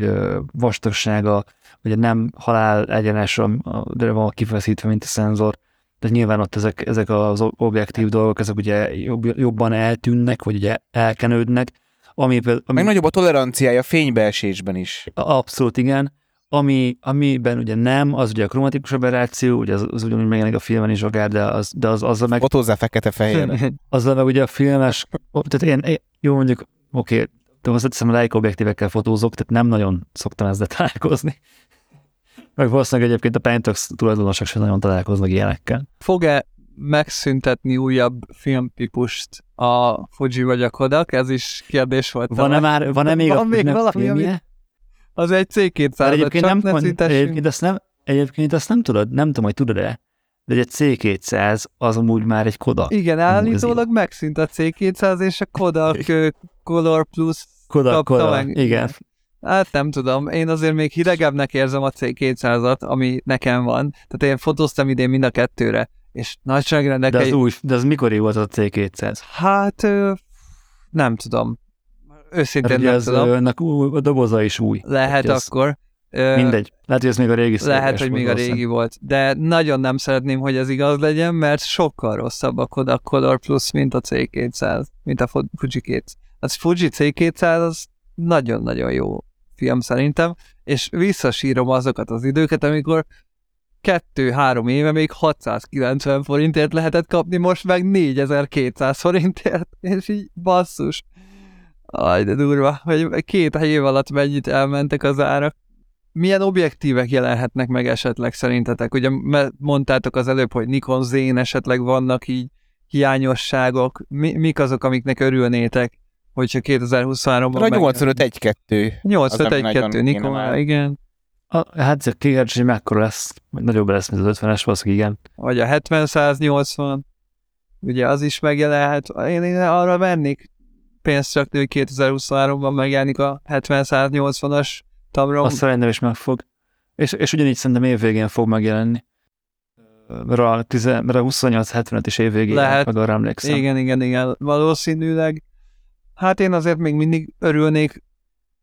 vastagsága, ugye nem halál egyenes, de van kifeszítve, mint a szenzor. Tehát nyilván ott ezek, ezek az objektív dolgok, ezek ugye jobb, jobban eltűnnek, vagy ugye elkenődnek. Ami, ami, meg nagyobb a toleranciája fénybeesésben is. Abszolút igen. Ami, amiben ugye nem, az ugye a kromatikus aberráció, ugye az, az ugyanúgy megjelenik a filmen is akár, de az, de az, azzal meg... Fotózzá fekete-fehér. azzal meg ugye a filmes, tehát én, én jó mondjuk, oké, okay, de hozzáteszem, a Leica objektívekkel fotózok, tehát nem nagyon szoktam ezzel találkozni. Meg valószínűleg egyébként a Pentax tulajdonosok sem nagyon találkoznak ilyenekkel. Fog-e megszüntetni újabb filmtípust a Fuji vagy a Kodak? Ez is kérdés volt. Van-e már, van-e még van a még valami, filmje? ami- Az egy C200, Egyébként, nem, ne mond, egyébként, azt nem, egyébként azt nem tudod, nem tudom, hogy tudod-e, de egy C200 az amúgy már egy Kodak. Igen, állítólag megszűnt a C200, és a Kodak Color Plus Kodak, Kodak, meg. igen. Hát nem tudom, én azért még hidegebbnek érzem a C200-at, ami nekem van. Tehát én fotóztam idén mind a kettőre, és nagyságrendek De az egy... új, de az mikor volt az a C200? Hát nem tudom. Őszintén nem tudom. új, a doboza is új. Lehet az- akkor. Mindegy. Lehet, hogy ez még a régi Lehet, hogy még a régi volt, de nagyon nem szeretném, hogy ez igaz legyen, mert sokkal rosszabb a Kodak Color Plus, mint a C200, mint a Fu- Fuji 200. Az Fuji C200 az nagyon-nagyon jó film szerintem, és visszasírom azokat az időket, amikor kettő-három éve még 690 forintért lehetett kapni, most meg 4200 forintért, és így basszus. Aj, de durva, hogy két év alatt mennyit elmentek az árak. Milyen objektívek jelenhetnek meg esetleg szerintetek? Ugye mondtátok az előbb, hogy Nikon Z-n esetleg vannak így hiányosságok. Mi, mik azok, amiknek örülnétek, hogyha 2023-ban A 85 1-2. 85 nem 1 nagyon 2 kéne Nikon, igen. A, hát ez a kérdés, hogy mekkora lesz, nagyobb lesz, mint az 50-es, valószínűleg igen. Vagy a 70-180, ugye az is megjelenhet. Én, én arra mennék pénzt rakni, hogy 2023-ban megjelenik a 70-180-as Tamron. Azt szerintem is meg fog. És, és ugyanígy szerintem évvégén fog megjelenni. Mert a, 10, mert a 28-75 is évvégén, Lehet. meg arra emlékszem. Igen, igen, igen, valószínűleg. Hát én azért még mindig örülnék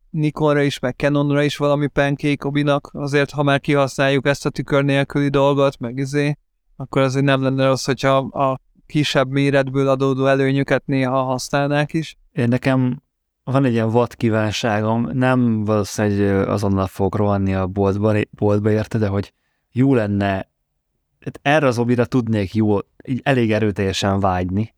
Nikonra is, meg Canonra is valami pancake obinak, azért ha már kihasználjuk ezt a tükör nélküli dolgot, meg izé, akkor azért nem lenne rossz, hogyha a kisebb méretből adódó előnyöket néha használnák is. Én nekem van egy ilyen vad kívánságom, nem valószínűleg azonnal fogok rohanni a boltba, boltba érte, de hogy jó lenne, hát erre az obira tudnék jó, elég erőteljesen vágyni.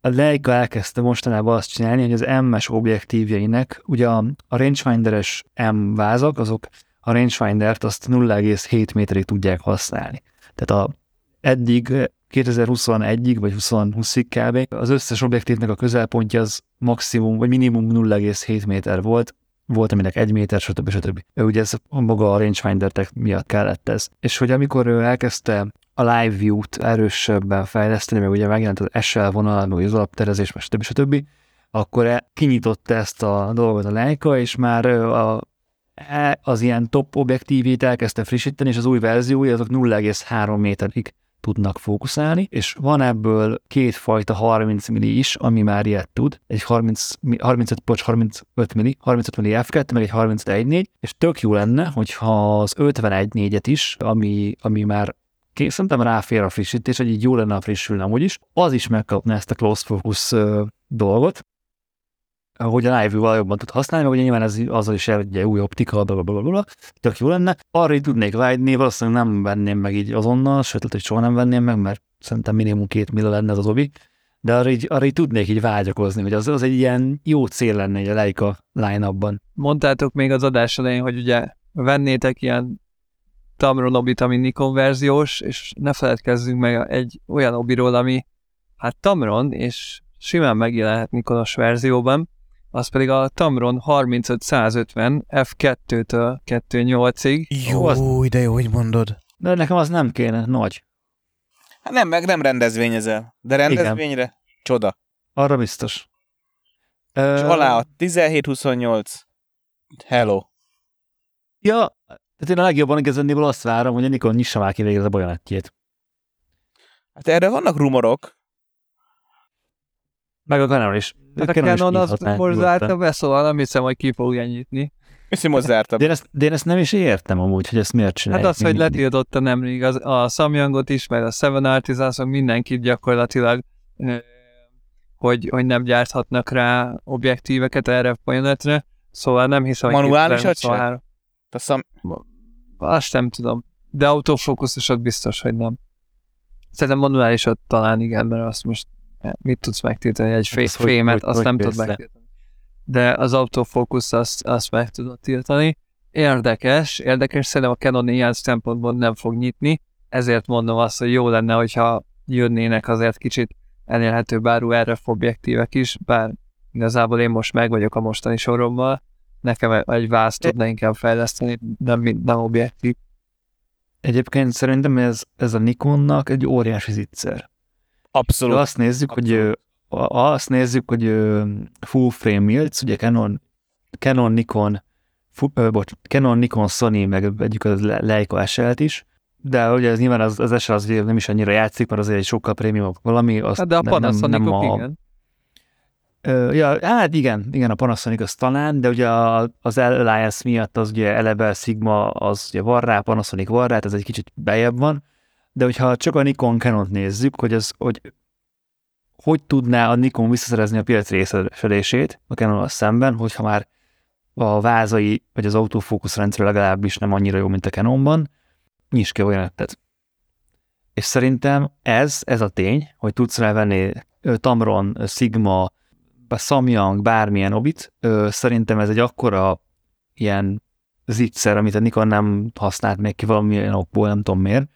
A Leica elkezdte mostanában azt csinálni, hogy az M-es objektívjeinek, ugye a, a rangefinderes M vázak, azok a rangefindert azt 0,7 méterig tudják használni. Tehát a, eddig 2021-ig, vagy 2020-ig kb. az összes objektívnek a közelpontja az maximum, vagy minimum 0,7 méter volt, volt, aminek 1 méter, stb. stb. Ugye ez maga a rangefinder miatt kellett ez. És hogy amikor ő elkezdte a live view-t erősebben fejleszteni, meg ugye megjelent az SL vonal, meg az alapterezés, meg stb. stb., akkor e- kinyitotta ezt a dolgot a Leica, és már a, e- az ilyen top objektívét elkezdte frissíteni, és az új verziói azok 0,3 méterig tudnak fókuszálni, és van ebből két fajta 30 milli is, ami már ilyet tud, egy 30, mi- 35, bocs, 35 milli, 35 milli f2, meg egy 35 1.4, és tök jó lenne, hogyha az 51 4-et is, ami, ami már szerintem ráfér a frissítés, hogy így jó lenne, ha frissülne amúgy is, az is megkapna ezt a close focus dolgot, hogy a live view-val jobban tud használni, meg ugye nyilván ez azzal is el, ugye új optika, bla, bla, bla, bla, tök jó lenne. Arra így tudnék vágyni, valószínűleg nem venném meg így azonnal, sőt, hogy soha nem venném meg, mert szerintem minimum két milla lenne az obi, de arra így, arra így tudnék így vágyakozni, hogy az, az egy ilyen jó cél lenne egy a Leica line-upban. Mondtátok még az adás elején, hogy ugye vennétek ilyen Tamron obit, ami Nikon verziós, és ne feledkezzünk meg egy olyan obiról, ami hát Tamron, és simán megjelenhet Nikonos verzióban, az pedig a Tamron 35-150 f2-től 2.8-ig. Jó, az- de jó, hogy mondod. De nekem az nem kéne, nagy. Hát nem, meg nem rendezvényezel. De rendezvényre Igen. csoda. Arra biztos. És Ö, alá a 17-28. Hello. Ja, tehát én a legjobban igazándiból azt várom, hogy a Nikon nyissa már ki végre a bajonettjét. Hát erre vannak rumorok. Meg a Canon is. Hát a Canon az most zárta be, szóval nem hiszem, hogy ki fogja nyitni. Köszi, most zártabb. De én, ezt, de én ezt nem is értem amúgy, hogy ezt miért Hát csinálják. az, hogy letiltotta nemrég az, a Samyangot is, meg a Seven Artisans, mindenkit gyakorlatilag, hogy, hogy nem gyárthatnak rá objektíveket erre a bajonetre, szóval nem hiszem, hogy Manuálisat 2023 A szam... Azt nem tudom, de autofókuszosat biztos, hogy nem. Szerintem manuálisat talán igen, mert azt most mit tudsz megtiltani, egy fé- Az fémet, hogy- azt hogy nem tudod megtiltani. De az autofókusz azt, azt meg tudod tiltani. Érdekes, érdekes, szerintem a Canon ilyen szempontból nem fog nyitni, ezért mondom azt, hogy jó lenne, hogyha jönnének azért kicsit elérhető áru RF objektívek is, bár igazából én most meg vagyok a mostani sorommal, nekem egy vász tudna inkább fejleszteni, nem, nem objektív. Egyébként szerintem ez, ez a Nikonnak egy óriási zicser. Abszolút. De azt nézzük, Abszolút. hogy azt nézzük, hogy full frame milc, ugye Canon, Canon, Nikon, fu, ö, bocs, Canon, Nikon, Sony, meg egyik az Leica sl is, de ugye ez nyilván az, az SL az nem is annyira játszik, mert azért egy sokkal prémium valami. Azt hát de a Panasonic nem, nem a, igen. Ö, ja, hát igen, igen, a Panasonic az talán, de ugye az Alliance miatt az ugye eleve Sigma az ugye van rá, Panasonic van rá, ez egy kicsit bejebb van, de hogyha csak a Nikon canon nézzük, hogy az, hogy hogy tudná a Nikon visszaszerezni a piac részesedését a canon szemben, hogyha már a vázai, vagy az autofókusz rendszer legalábbis nem annyira jó, mint a Canonban, nyis ki olyan tehát. És szerintem ez, ez a tény, hogy tudsz rávenni Tamron, Sigma, Samyang, bármilyen obit, szerintem ez egy akkora ilyen zicser, amit a Nikon nem használt még ki valamilyen okból, nem tudom miért,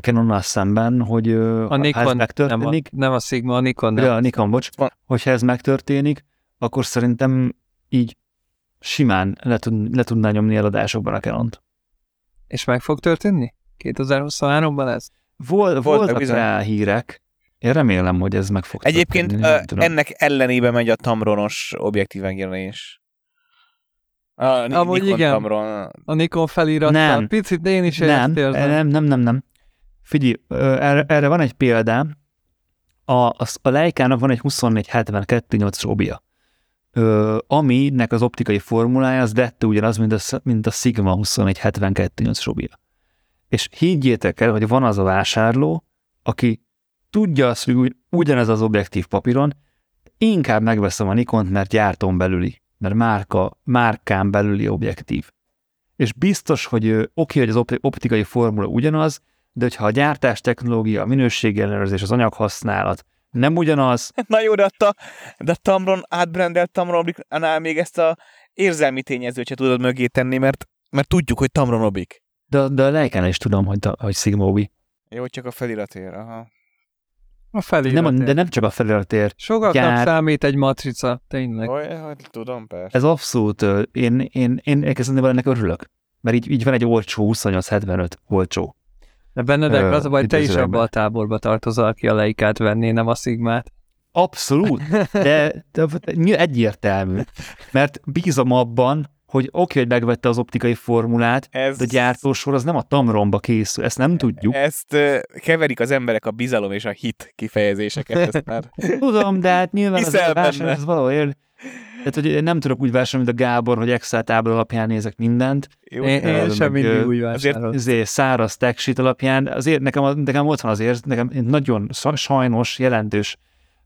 Canonnal szemben, hogy a Nikon, ha ez megtörténik, nem a, nem a Sigma, a Nikon nem. Ja, a Nikon, bocs. Hogyha ez megtörténik, akkor szerintem így simán le, tud, le tudná nyomni eladásokban a Canon-t. És meg fog történni? 2023-ban ez? Vol, voltak bizony. rá hírek. Én remélem, hogy ez meg fog Egyébként történni, ennek ellenébe megy a Tamronos objektív megjelenés. A Amúgy Nikon igen, Tamron. a Nikon felirat. Nem. Picit én is nem, nem, nem, nem, nem. Figyelj, erre, erre van egy példám. A, a, a Leica-nak van egy 24-72-8-as obia, ö, aminek az optikai formulája az dettő ugyanaz, mint a, mint a Sigma 24-72-8-as obia. És higgyétek el, hogy van az a vásárló, aki tudja azt, hogy ugyanez az objektív papíron, inkább megveszem a Nikont, mert gyártom belüli, mert márka, márkán belüli objektív. És biztos, hogy oké, okay, hogy az optikai formula ugyanaz, de hogyha a gyártás technológia, a minőségellenőrzés, az anyaghasználat nem ugyanaz. Na jó, de a, de a Tamron átbrendelt Tamronobiknál még ezt a érzelmi tényezőt se tudod mögé tenni, mert, mert tudjuk, hogy Tamronobik. De, de a Leikán is tudom, hogy, hogy Sigmobi. Jó, csak a feliratért, aha. A felirat. Nem, de nem csak a feliratért. Sokaknak Gyár... számít egy matrica, tényleg. Oly, hát tudom, persze. Ez abszolút, én, én, én, én ennek örülök. Mert így, így van egy olcsó 2875 olcsó. De Benedek, az a baj, te is abba a táborba tartozol, aki a leikát venné, nem a szigmát. Abszolút, de, de, de egyértelmű, mert bízom abban, hogy oké, okay, hogy megvette az optikai formulát, Ez... de a gyártósor az nem a tamromba készül, ezt nem tudjuk. Ezt uh, keverik az emberek a bizalom és a hit kifejezéseket. Ezt már... Tudom, de hát nyilván az, az, az valahol tehát, hogy nem tudok úgy vásárolni, mint a Gábor, hogy Excel tábla alapján nézek mindent. Jó, én, én sem mindig úgy vásárolok. Azért száraz tech alapján, azért nekem, nekem ott van az érz, nekem nagyon sajnos jelentős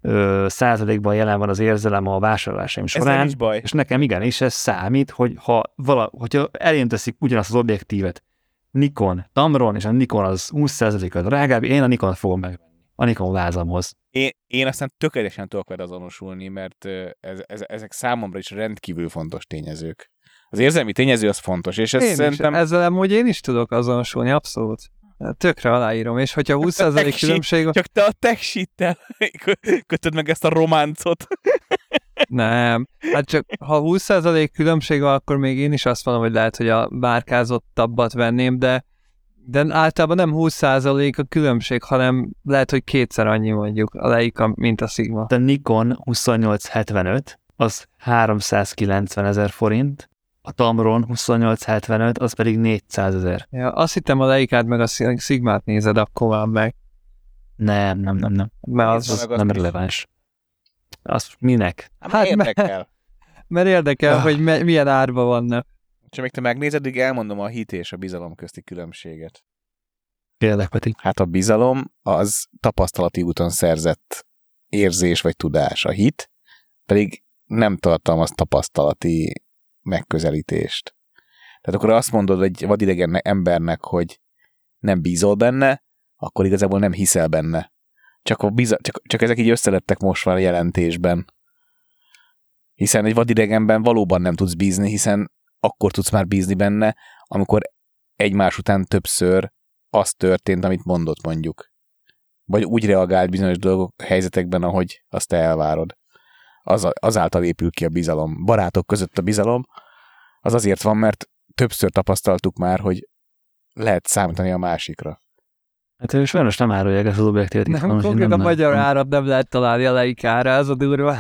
ö, százalékban jelen van az érzelem a vásárlásaim során. Ez is baj. És nekem igenis ez számít, hogy ha vala, hogyha elém teszik ugyanazt az objektívet, Nikon, Tamron, és a Nikon az 20%-kal drágább, én a Nikon fogom meg a Nikon vázamhoz. Én, én aztán tökéletesen tudok vele azonosulni, mert ez, ez, ezek számomra is rendkívül fontos tényezők. Az érzelmi tényező az fontos, és ez én szerintem... Is, ezzel amúgy én is tudok azonosulni, abszolút. Tökre aláírom, és hogyha 20% különbség... Csak te a tech kötöd meg ezt a románcot. Nem, hát csak ha 20% különbség van, akkor még én is azt mondom, hogy lehet, hogy a bárkázottabbat venném, de de általában nem 20% a különbség, hanem lehet, hogy kétszer annyi mondjuk a Leica, mint a Sigma. A Nikon 2875 az 390 ezer forint, a Tamron 2875 az pedig 400 ezer. Ja, azt hittem a Leicát meg a Sigmát nézed, akkor már meg. Nem, nem, nem, nem. Mert az, az, az nem releváns. Az minek? Hát, hát érdekel. Mert, mert érdekel, ah. hogy me, milyen árba vannak. Ha még te megnézed, addig elmondom a hit és a bizalom közti különbséget. Kérlek, Peti. Hát a bizalom az tapasztalati úton szerzett érzés vagy tudás. A hit pedig nem tartalmaz tapasztalati megközelítést. Tehát akkor azt mondod egy vadidegen embernek, hogy nem bízol benne, akkor igazából nem hiszel benne. Csak, a biza- csak, csak ezek így összelettek most már a jelentésben. Hiszen egy vadidegenben valóban nem tudsz bízni, hiszen akkor tudsz már bízni benne, amikor egymás után többször az történt, amit mondott mondjuk. vagy úgy reagált bizonyos dolgok helyzetekben, ahogy azt te elvárod. Az, azáltal épül ki a bizalom. Barátok között a bizalom, az azért van, mert többször tapasztaltuk már, hogy lehet számítani a másikra. Hát ő sajnos nem árulják ezt az objektívet. Nem, konkrét a magyar árat nem lehet találni a leikára, ez a durva.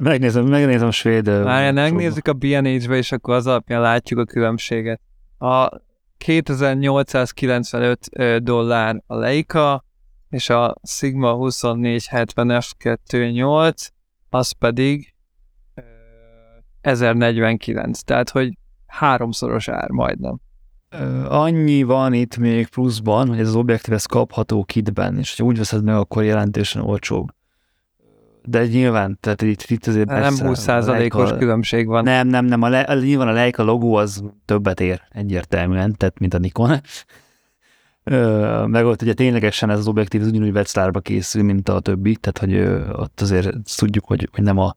Megnézem, megnézem a svéd... Várjál, megnézzük a BNH-be, és akkor az alapján látjuk a különbséget. A 2895 dollár a Leica, és a Sigma 2470 F28, az pedig 1049, tehát hogy háromszoros ár majdnem. Annyi van itt még pluszban, hogy ez az objektív ez kapható kitben, és ha úgy veszed meg, akkor jelentősen olcsóbb. De nyilván, tehát itt, itt azért Nem 20%-os különbség van. Nem, nem, nem, a le, nyilván a Leica logó az többet ér egyértelműen, tehát mint a Nikon. Ö, meg ott ugye ténylegesen ez az objektív az ugyanúgy Wetzlarba készül, mint a többi, tehát hogy ö, ott azért tudjuk, hogy, hogy nem a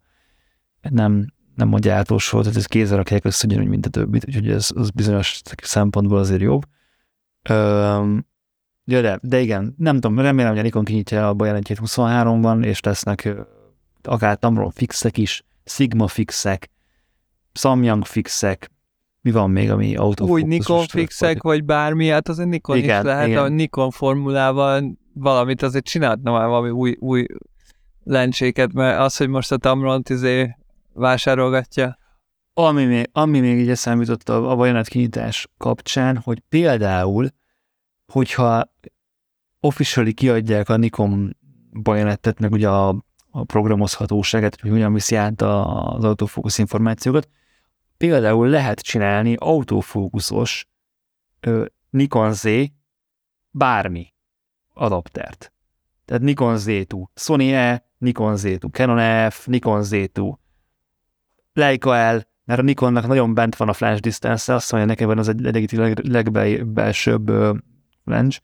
nem, nem a gyártós volt, tehát ez kézzel rakják össze ugyanúgy, mint a többit, úgyhogy ez az bizonyos szempontból azért jobb. Ö, de, de igen, nem tudom, remélem, hogy a Nikon kinyitja a bejelentjét 23-ban, és lesznek akár Tamron fixek is, Sigma fixek, Samyang fixek, mi van még, ami autofókuszos? Új Nikon fixek, vagy bármi, hát azért Nikon igen, is lehet, igen. a Nikon formulával valamit azért csinálhatna már valami új, új lencséket, mert az, hogy most a Tamront izé vásárolgatja. Ami még, ami még így eszembe jutott a, a bajonát kinyitás kapcsán, hogy például, hogyha officially kiadják a Nikon bajonettet, meg ugye a, a programozhatóságát, hogy hogyan viszi át az autofókusz információkat, például lehet csinálni autofókuszos Nikon Z bármi adaptert. Tehát Nikon Z2, Sony E, Nikon Z2, Canon F, Nikon Z2, Leica L, mert a Nikonnak nagyon bent van a flash distance azt mondja, nekem az egy leg, leg, legbelsőbb flange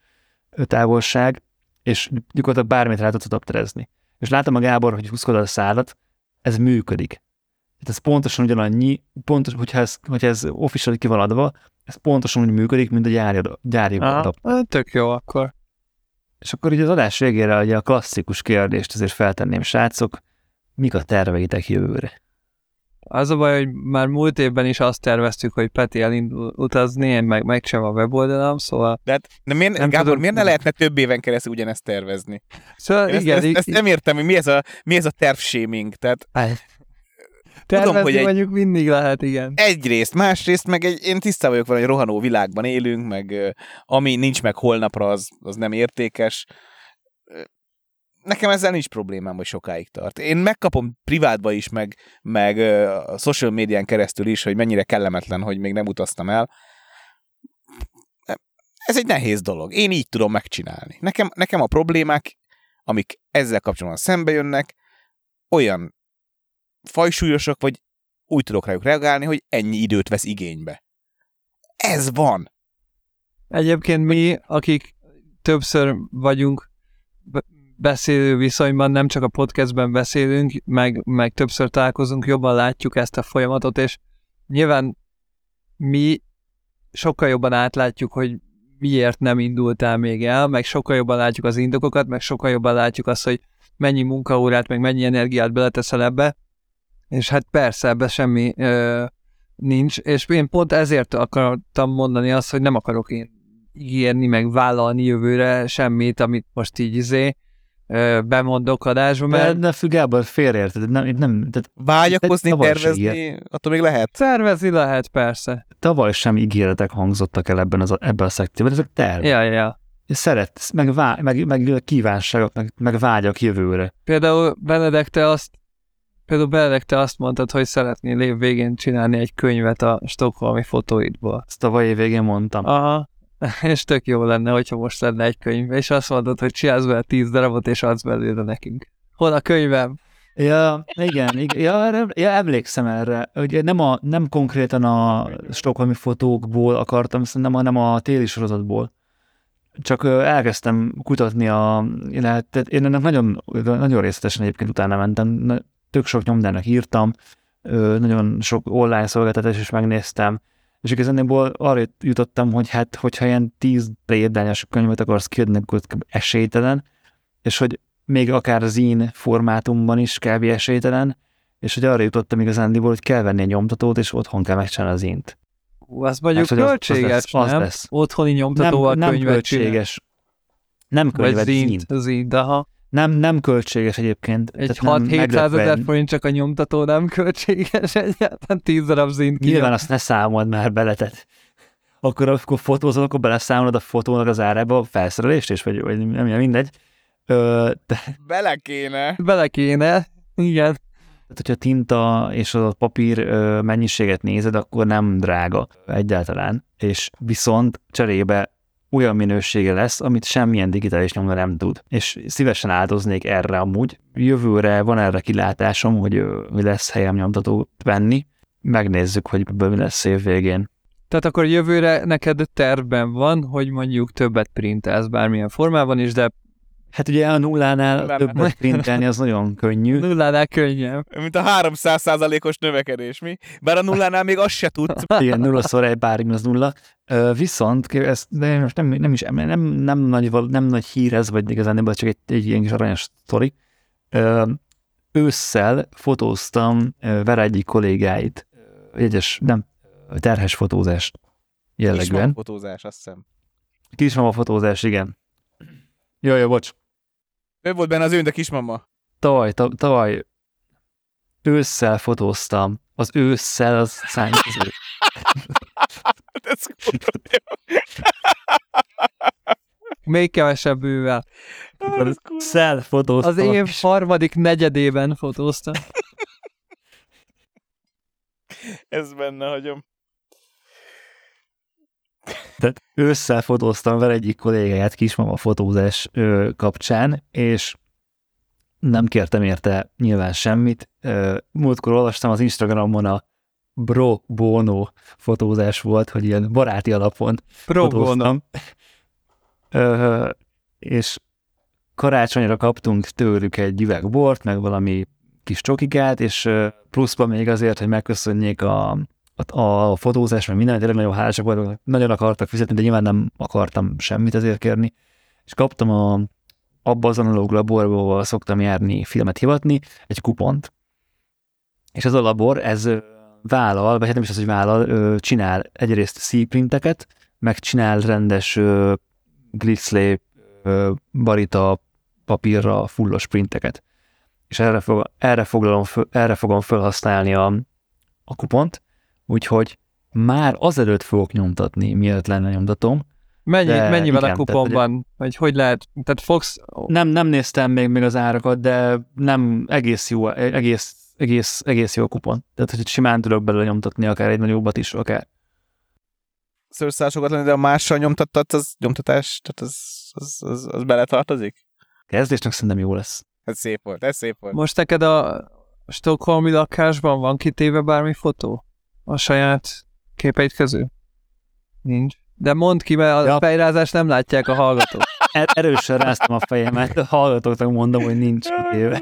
távolság, és gyakorlatilag bármit rá tudsz adapterezni. És látom a Gábor, hogy húzkod a szálat, ez működik. Tehát ez pontosan ugyanannyi, pontos, hogyha ez, hogyha ez officially ki van adva, ez pontosan úgy működik, mint a gyári, gyári. Hát tök jó akkor. És akkor így az adás végére ugye a klasszikus kérdést azért feltenném, srácok, mik a terveitek jövőre? Az a baj, hogy már múlt évben is azt terveztük, hogy Peti elindul utazni, én meg megcsinálom a weboldalam, szóval... De, hát, de miért, nem Gábor, tudom, miért ne lehetne több éven keresztül ugyanezt tervezni? Szóval én igen... Ezt, ezt, ezt nem értem, hogy mi ez a, mi ez a tervshaming, tehát... Tervezni Tudom, hogy egy, mondjuk mindig lehet, igen. Egyrészt, másrészt meg egy, én tisztában vagyok vele, hogy rohanó világban élünk, meg ami nincs meg holnapra, az, az nem értékes. Nekem ezzel nincs problémám, hogy sokáig tart. Én megkapom privátba is, meg, meg a social médián keresztül is, hogy mennyire kellemetlen, hogy még nem utaztam el. Ez egy nehéz dolog. Én így tudom megcsinálni. Nekem, nekem a problémák, amik ezzel kapcsolatban szembe jönnek, olyan fajsúlyosak, vagy úgy tudok rájuk reagálni, hogy ennyi időt vesz igénybe. Ez van. Egyébként mi, akik többször vagyunk beszélő viszonyban, nem csak a podcastben beszélünk, meg, meg többször találkozunk, jobban látjuk ezt a folyamatot, és nyilván mi sokkal jobban átlátjuk, hogy miért nem indultál még el, meg sokkal jobban látjuk az indokokat, meg sokkal jobban látjuk azt, hogy mennyi munkaórát, meg mennyi energiát beleteszel ebbe, és hát persze, ebbe semmi ö, nincs, és én pont ezért akartam mondani azt, hogy nem akarok én ígérni, meg vállalni jövőre semmit, amit most így izé ö, bemondok adásba, mert... De, de Gábor, félreérted, nem, nem, tehát Vágyakozni, tervezni, attól még lehet. Szervezni lehet, persze. Tavaly sem ígéretek hangzottak el ebben, az, ebben a szekcióban, ezek tervek. Ja, ja. Szeretsz, meg, vá, meg, meg kívánságok, meg, meg vágyak jövőre. Például Benedek, te azt Például Benedek, te azt mondtad, hogy szeretnél év végén csinálni egy könyvet a stokholmi fotóidból. Ezt a év végén mondtam. Aha, és tök jó lenne, hogyha most lenne egy könyv, és azt mondod, hogy csinálsz vele tíz darabot, és adsz belőle nekünk. Hol a könyvem? Ja, igen, igen. Ja, ja, emlékszem erre. Ugye nem, a, nem konkrétan a stokholmi fotókból akartam, hanem hanem a téli sorozatból. Csak elkezdtem kutatni a, illetve én ennek nagyon, nagyon részletesen egyébként utána mentem, tök sok nyomdának írtam, nagyon sok online szolgáltatást is megnéztem, és igazából arra jutottam, hogy hát, hogyha ilyen tíz példányos könyvet akarsz kiadni, akkor esélytelen, és hogy még akár zín formátumban is kb. esélytelen, és hogy arra jutottam igazándiból, hogy kell venni egy nyomtatót, és otthon kell megcsinálni az int. Ú, az mondjuk hát, költséges, az, az, lesz, nem? Az lesz. Otthoni nyomtatóval nem, nem költséges. Nem könyvet, Vagy zint, zint, de ha. Nem, nem költséges egyébként. Egy 6-700 ezer forint csak a nyomtató nem költséges egyáltalán 10 darab zint. Nyilván azt ne számold már beletet. Akkor, akkor fotózol, akkor beleszámolod a fotónak az árába a felszerelést, és vagy, vagy nem mindegy. Ö, de... Bele kéne. Bele kéne, igen. Tehát, hogyha tinta és a papír ö, mennyiséget nézed, akkor nem drága egyáltalán, és viszont cserébe olyan minősége lesz, amit semmilyen digitális nyomda nem tud. És szívesen áldoznék erre amúgy. Jövőre van erre kilátásom, hogy, lesz helyem nyomtatót venni. Megnézzük, hogy mi lesz év végén. Tehát akkor jövőre neked tervben van, hogy mondjuk többet printelsz bármilyen formában is, de Hát ugye a nullánál Nullán. többet printelni az nagyon könnyű. Nullánál könnyebb. Mint a 300 os növekedés, mi? Bár a nullánál még azt se tudsz. Igen, nulla szor egy bármi az nulla. Viszont, ez de most nem, nem is nem, nem, nagy, nem nagy hír ez, vagy igazán csak egy, egy ilyen kis aranyos sztori. Ősszel fotóztam Vera egyik kollégáit, jegyes, nem, terhes fotózást jellegűen. Kismama fotózás, azt hiszem. Kismama fotózás, igen. Jaj, jó, bocs. Ő volt benne az ő, de kismama. Tavaly, tavaly ősszel fotóztam. Az ősszel az szányozó. Ez Még kevesebb bővel. Szel fotóztam. Az én harmadik negyedében fotóztam. Ez benne hagyom. Tehát ősszel fotóztam vele egyik kollégáját kismama fotózás kapcsán, és nem kértem érte nyilván semmit. Múltkor olvastam az Instagramon a bro bono fotózás volt, hogy ilyen baráti alapon Pro fotóztam. Ö, és karácsonyra kaptunk tőlük egy üveg bort, meg valami kis csokikát, és pluszban még azért, hogy megköszönjék a a, a fotózás, meg minden, tényleg nagyon hálásak voltak, nagyon akartak fizetni, de nyilván nem akartam semmit ezért kérni, és kaptam a, abba az analóg laborba, ahol szoktam járni filmet hivatni, egy kupont, és ez a labor, ez vállal, vagy hát nem is az, hogy vállal, csinál egyrészt C-printeket, meg csinál rendes Glixley barita papírra fullos printeket. És erre, fog, erre, foglalom, erre fogom felhasználni a, a kupont, úgyhogy már azelőtt fogok nyomtatni, mielőtt lenne nyomtatom. Mennyi, mennyivel igen, a kuponban? Tehát, vagy hogy lehet? Tehát fogsz... Nem, nem néztem még, még az árakat, de nem egész jó, egész, egész, egész jó kupon. Tehát, hogy simán tudok belőle nyomtatni akár egy nagyobbat is, akár. Szőrszásokat lenni, de a mással nyomtattat, az nyomtatás, tehát az, az, az, az beletartozik? Kezdésnek szerintem jó lesz. Ez szép volt, ez szép volt. Most neked a Stockholmi lakásban van kitéve bármi fotó? A saját képeit közül? Nincs. De mondd ki, mert a ja. fejrázást nem látják a hallgatók. Er- erősen ráztam a fejemet, a hallgatóknak mondom, hogy nincs kitéve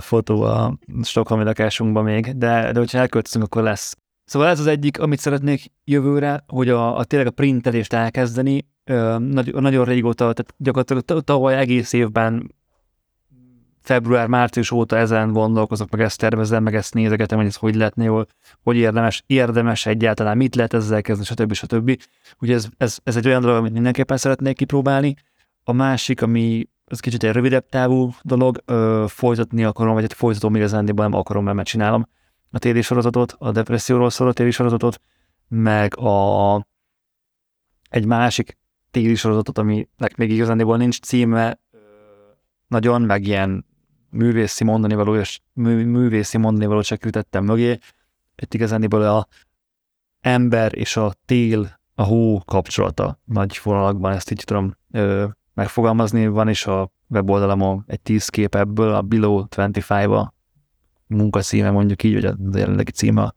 fotó a Stockholmi lakásunkban még, de, de hogyha elköltözünk, akkor lesz. Szóval ez az egyik, amit szeretnék jövőre, hogy a, a tényleg a printelést elkezdeni. Ö, nagy, nagyon régóta, tehát gyakorlatilag tavaly egész évben február-március óta ezen gondolkozok, meg ezt tervezem, meg ezt nézegetem, hogy ez hogy lehetne jól, hogy érdemes, érdemes egyáltalán, mit lehet ezzel kezdeni, stb. stb. Ugye ez, ez, ez egy olyan dolog, amit mindenképpen szeretnék kipróbálni. A másik, ami ez kicsit egy rövidebb távú dolog, ö, folytatni akarom, vagy egy folytatom igazándiból nem akarom, mert csinálom a téli sorozatot, a depresszióról szóló téli sorozatot, meg a egy másik téli sorozatot, aminek még igazándiból nincs címe, nagyon, meg ilyen művészi mondani való, és mű, művészi mondani való csak ütettem mögé. Itt igazániból a ember és a tél, a hó kapcsolata nagy vonalakban, ezt így tudom ö, megfogalmazni. Van is a weboldalamon egy tíz kép ebből, a Below 25-a munkacíme mondjuk így, vagy a jelenlegi címe a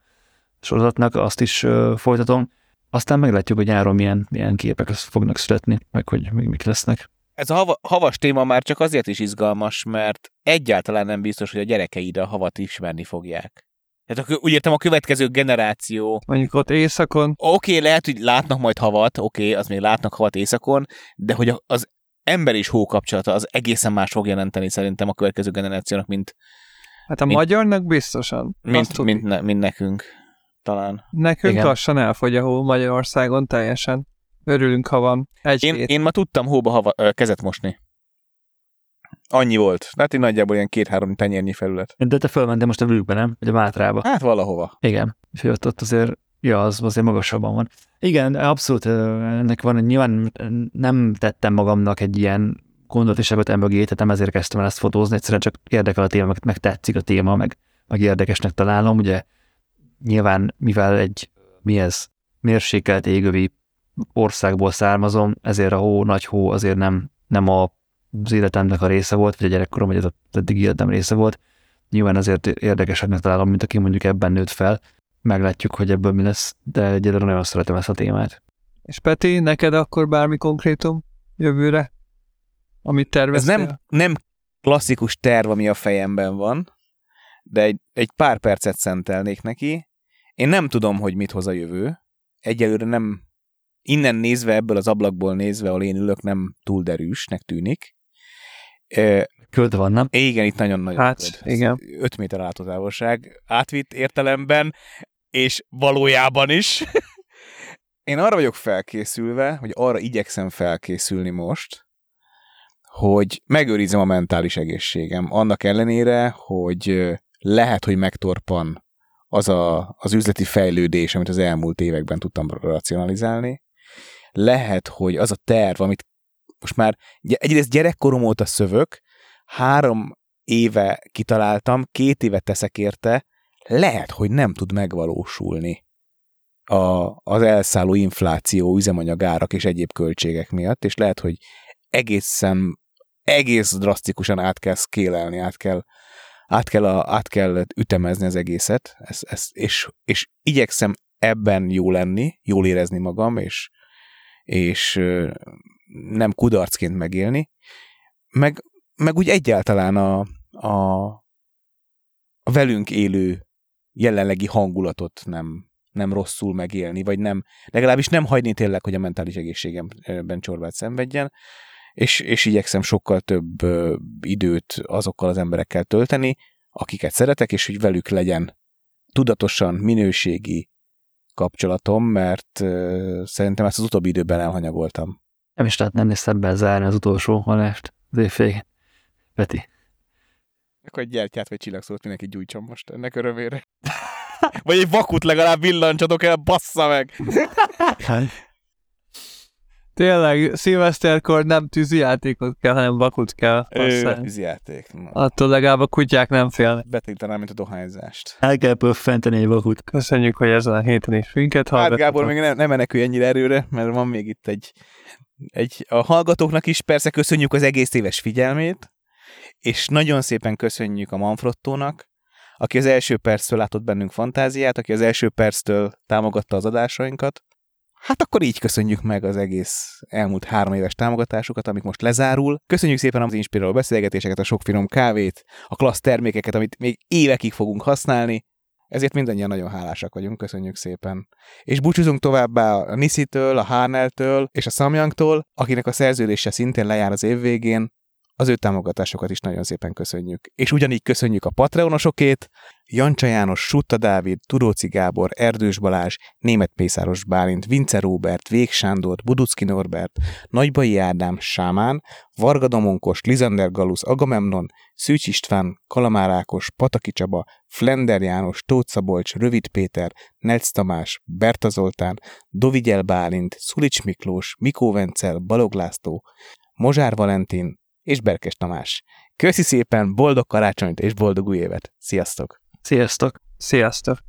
sorozatnak, azt is ö, folytatom. Aztán meglátjuk, hogy nyáron milyen, milyen képek fognak születni, meg hogy mik lesznek ez a hava, havas téma már csak azért is izgalmas, mert egyáltalán nem biztos, hogy a gyerekeid a havat ismerni fogják. Tehát úgy értem a következő generáció. Mondjuk ott éjszakon. Oké, okay, lehet, hogy látnak majd havat, oké, okay, az még látnak havat éjszakon, de hogy az ember és hó kapcsolata az egészen más fog jelenteni szerintem a következő generációnak, mint Hát a mint, magyarnak biztosan. Mint, mint, ne, mint nekünk talán. Nekünk Igen. lassan elfogy a hó Magyarországon teljesen. Örülünk, ha van egy én, én ma tudtam hóba hava, ö, kezet mosni. Annyi volt. Hát én nagyjából ilyen két-három tenyérnyi felület. De te fölmentél most a vlükbe, nem? Vagy a Mátrába? Hát valahova. Igen. És ott, ott azért, ja, az azért magasabban van. Igen, abszolút ennek van, nyilván nem tettem magamnak egy ilyen gondolat és ebből mögé, tehát nem ezért kezdtem el ezt fotózni, egyszerűen csak érdekel a téma, meg, meg tetszik a téma, meg, meg érdekesnek találom, ugye nyilván mivel egy mi ez mérsékelt égövi országból származom, ezért a hó, nagy hó azért nem, nem a, az életemnek a része volt, vagy a gyerekkorom, vagy az eddig életem része volt. Nyilván azért érdekesebbnek találom, mint aki mondjuk ebben nőtt fel. Meglátjuk, hogy ebből mi lesz, de egyedül nagyon szeretem ezt a témát. És Peti, neked akkor bármi konkrétum jövőre, amit terveztél? Ez nem, nem klasszikus terv, ami a fejemben van, de egy, egy pár percet szentelnék neki. Én nem tudom, hogy mit hoz a jövő. Egyelőre nem, innen nézve, ebből az ablakból nézve, ahol én ülök, nem túl derűsnek tűnik. Köd van, nem? Igen, itt nagyon-nagyon hát, köd. igen. 5 méter látótávolság. Átvitt értelemben, és valójában is. én arra vagyok felkészülve, hogy arra igyekszem felkészülni most, hogy megőrizem a mentális egészségem. Annak ellenére, hogy lehet, hogy megtorpan az a, az üzleti fejlődés, amit az elmúlt években tudtam racionalizálni. Lehet, hogy az a terv, amit most már egyrészt gyerekkorom óta szövök, három éve kitaláltam, két éve teszek érte, lehet, hogy nem tud megvalósulni a, az elszálló infláció, üzemanyagárak és egyéb költségek miatt, és lehet, hogy egészen, egész drasztikusan át kell szkélelni, át kell át kell, a, át kell ütemezni az egészet, ez, ez, és, és igyekszem ebben jó lenni, jól érezni magam, és, és nem kudarcként megélni, meg, meg úgy egyáltalán a, a, a velünk élő jelenlegi hangulatot nem, nem rosszul megélni, vagy nem, legalábbis nem hagyni tényleg, hogy a mentális egészségemben csorbát szenvedjen, és, és igyekszem sokkal több időt azokkal az emberekkel tölteni, akiket szeretek, és hogy velük legyen tudatosan minőségi kapcsolatom, mert ö, szerintem ezt az utóbbi időben elhanyagoltam. Nem is lehet nem néztem be zárni az utolsó halást az évvégén. Peti. Akkor egy gyertyát vagy csillagszót mindenki gyújtson most ennek örömére. vagy egy vakut legalább villancsatok el, bassza meg! Tényleg, szilveszterkor nem tűzijátékot kell, hanem vakut kell. Ő, tűzijáték. No. Attól legalább a kutyák nem félnek. Betétlenül, mint a dohányzást. El kell pöffenteni egy vakut. Köszönjük, hogy ezen a héten is minket Hát Gábor, még nem, nem menekülj ennyire erőre, mert van még itt egy, egy... A hallgatóknak is persze köszönjük az egész éves figyelmét, és nagyon szépen köszönjük a Manfrottónak, aki az első perctől látott bennünk fantáziát, aki az első perctől támogatta az adásainkat, Hát akkor így köszönjük meg az egész elmúlt három éves támogatásukat, amik most lezárul. Köszönjük szépen az inspiráló beszélgetéseket, a sok finom kávét, a klassz termékeket, amit még évekig fogunk használni. Ezért mindannyian nagyon hálásak vagyunk, köszönjük szépen. És búcsúzunk továbbá a Nisi-től, a Harnell-től és a Samyang-tól, akinek a szerződése szintén lejár az év végén. Az ő támogatásokat is nagyon szépen köszönjük. És ugyanígy köszönjük a Patreonosokét, Jancsa János, Sutta Dávid, Turóci Gábor, Erdős Balázs, Német Pészáros Bálint, Vince Róbert, Vég Sándor, Buducki Norbert, Nagybai Ádám, Sámán, Varga Domonkos, Lizander Galusz, Agamemnon, Szűcs István, Kalamár Ákos, Pataki Csaba, Flender János, Tóth Szabolcs, Rövid Péter, Nelc Tamás, Berta Zoltán, Dovigyel Bálint, Szulics Miklós, Mikó Vencel, Balog László, Mozsár Valentin, és Berkes Tamás. Köszi szépen, boldog karácsonyt és boldog új évet! Sziasztok! Sziasztok! Sziasztok!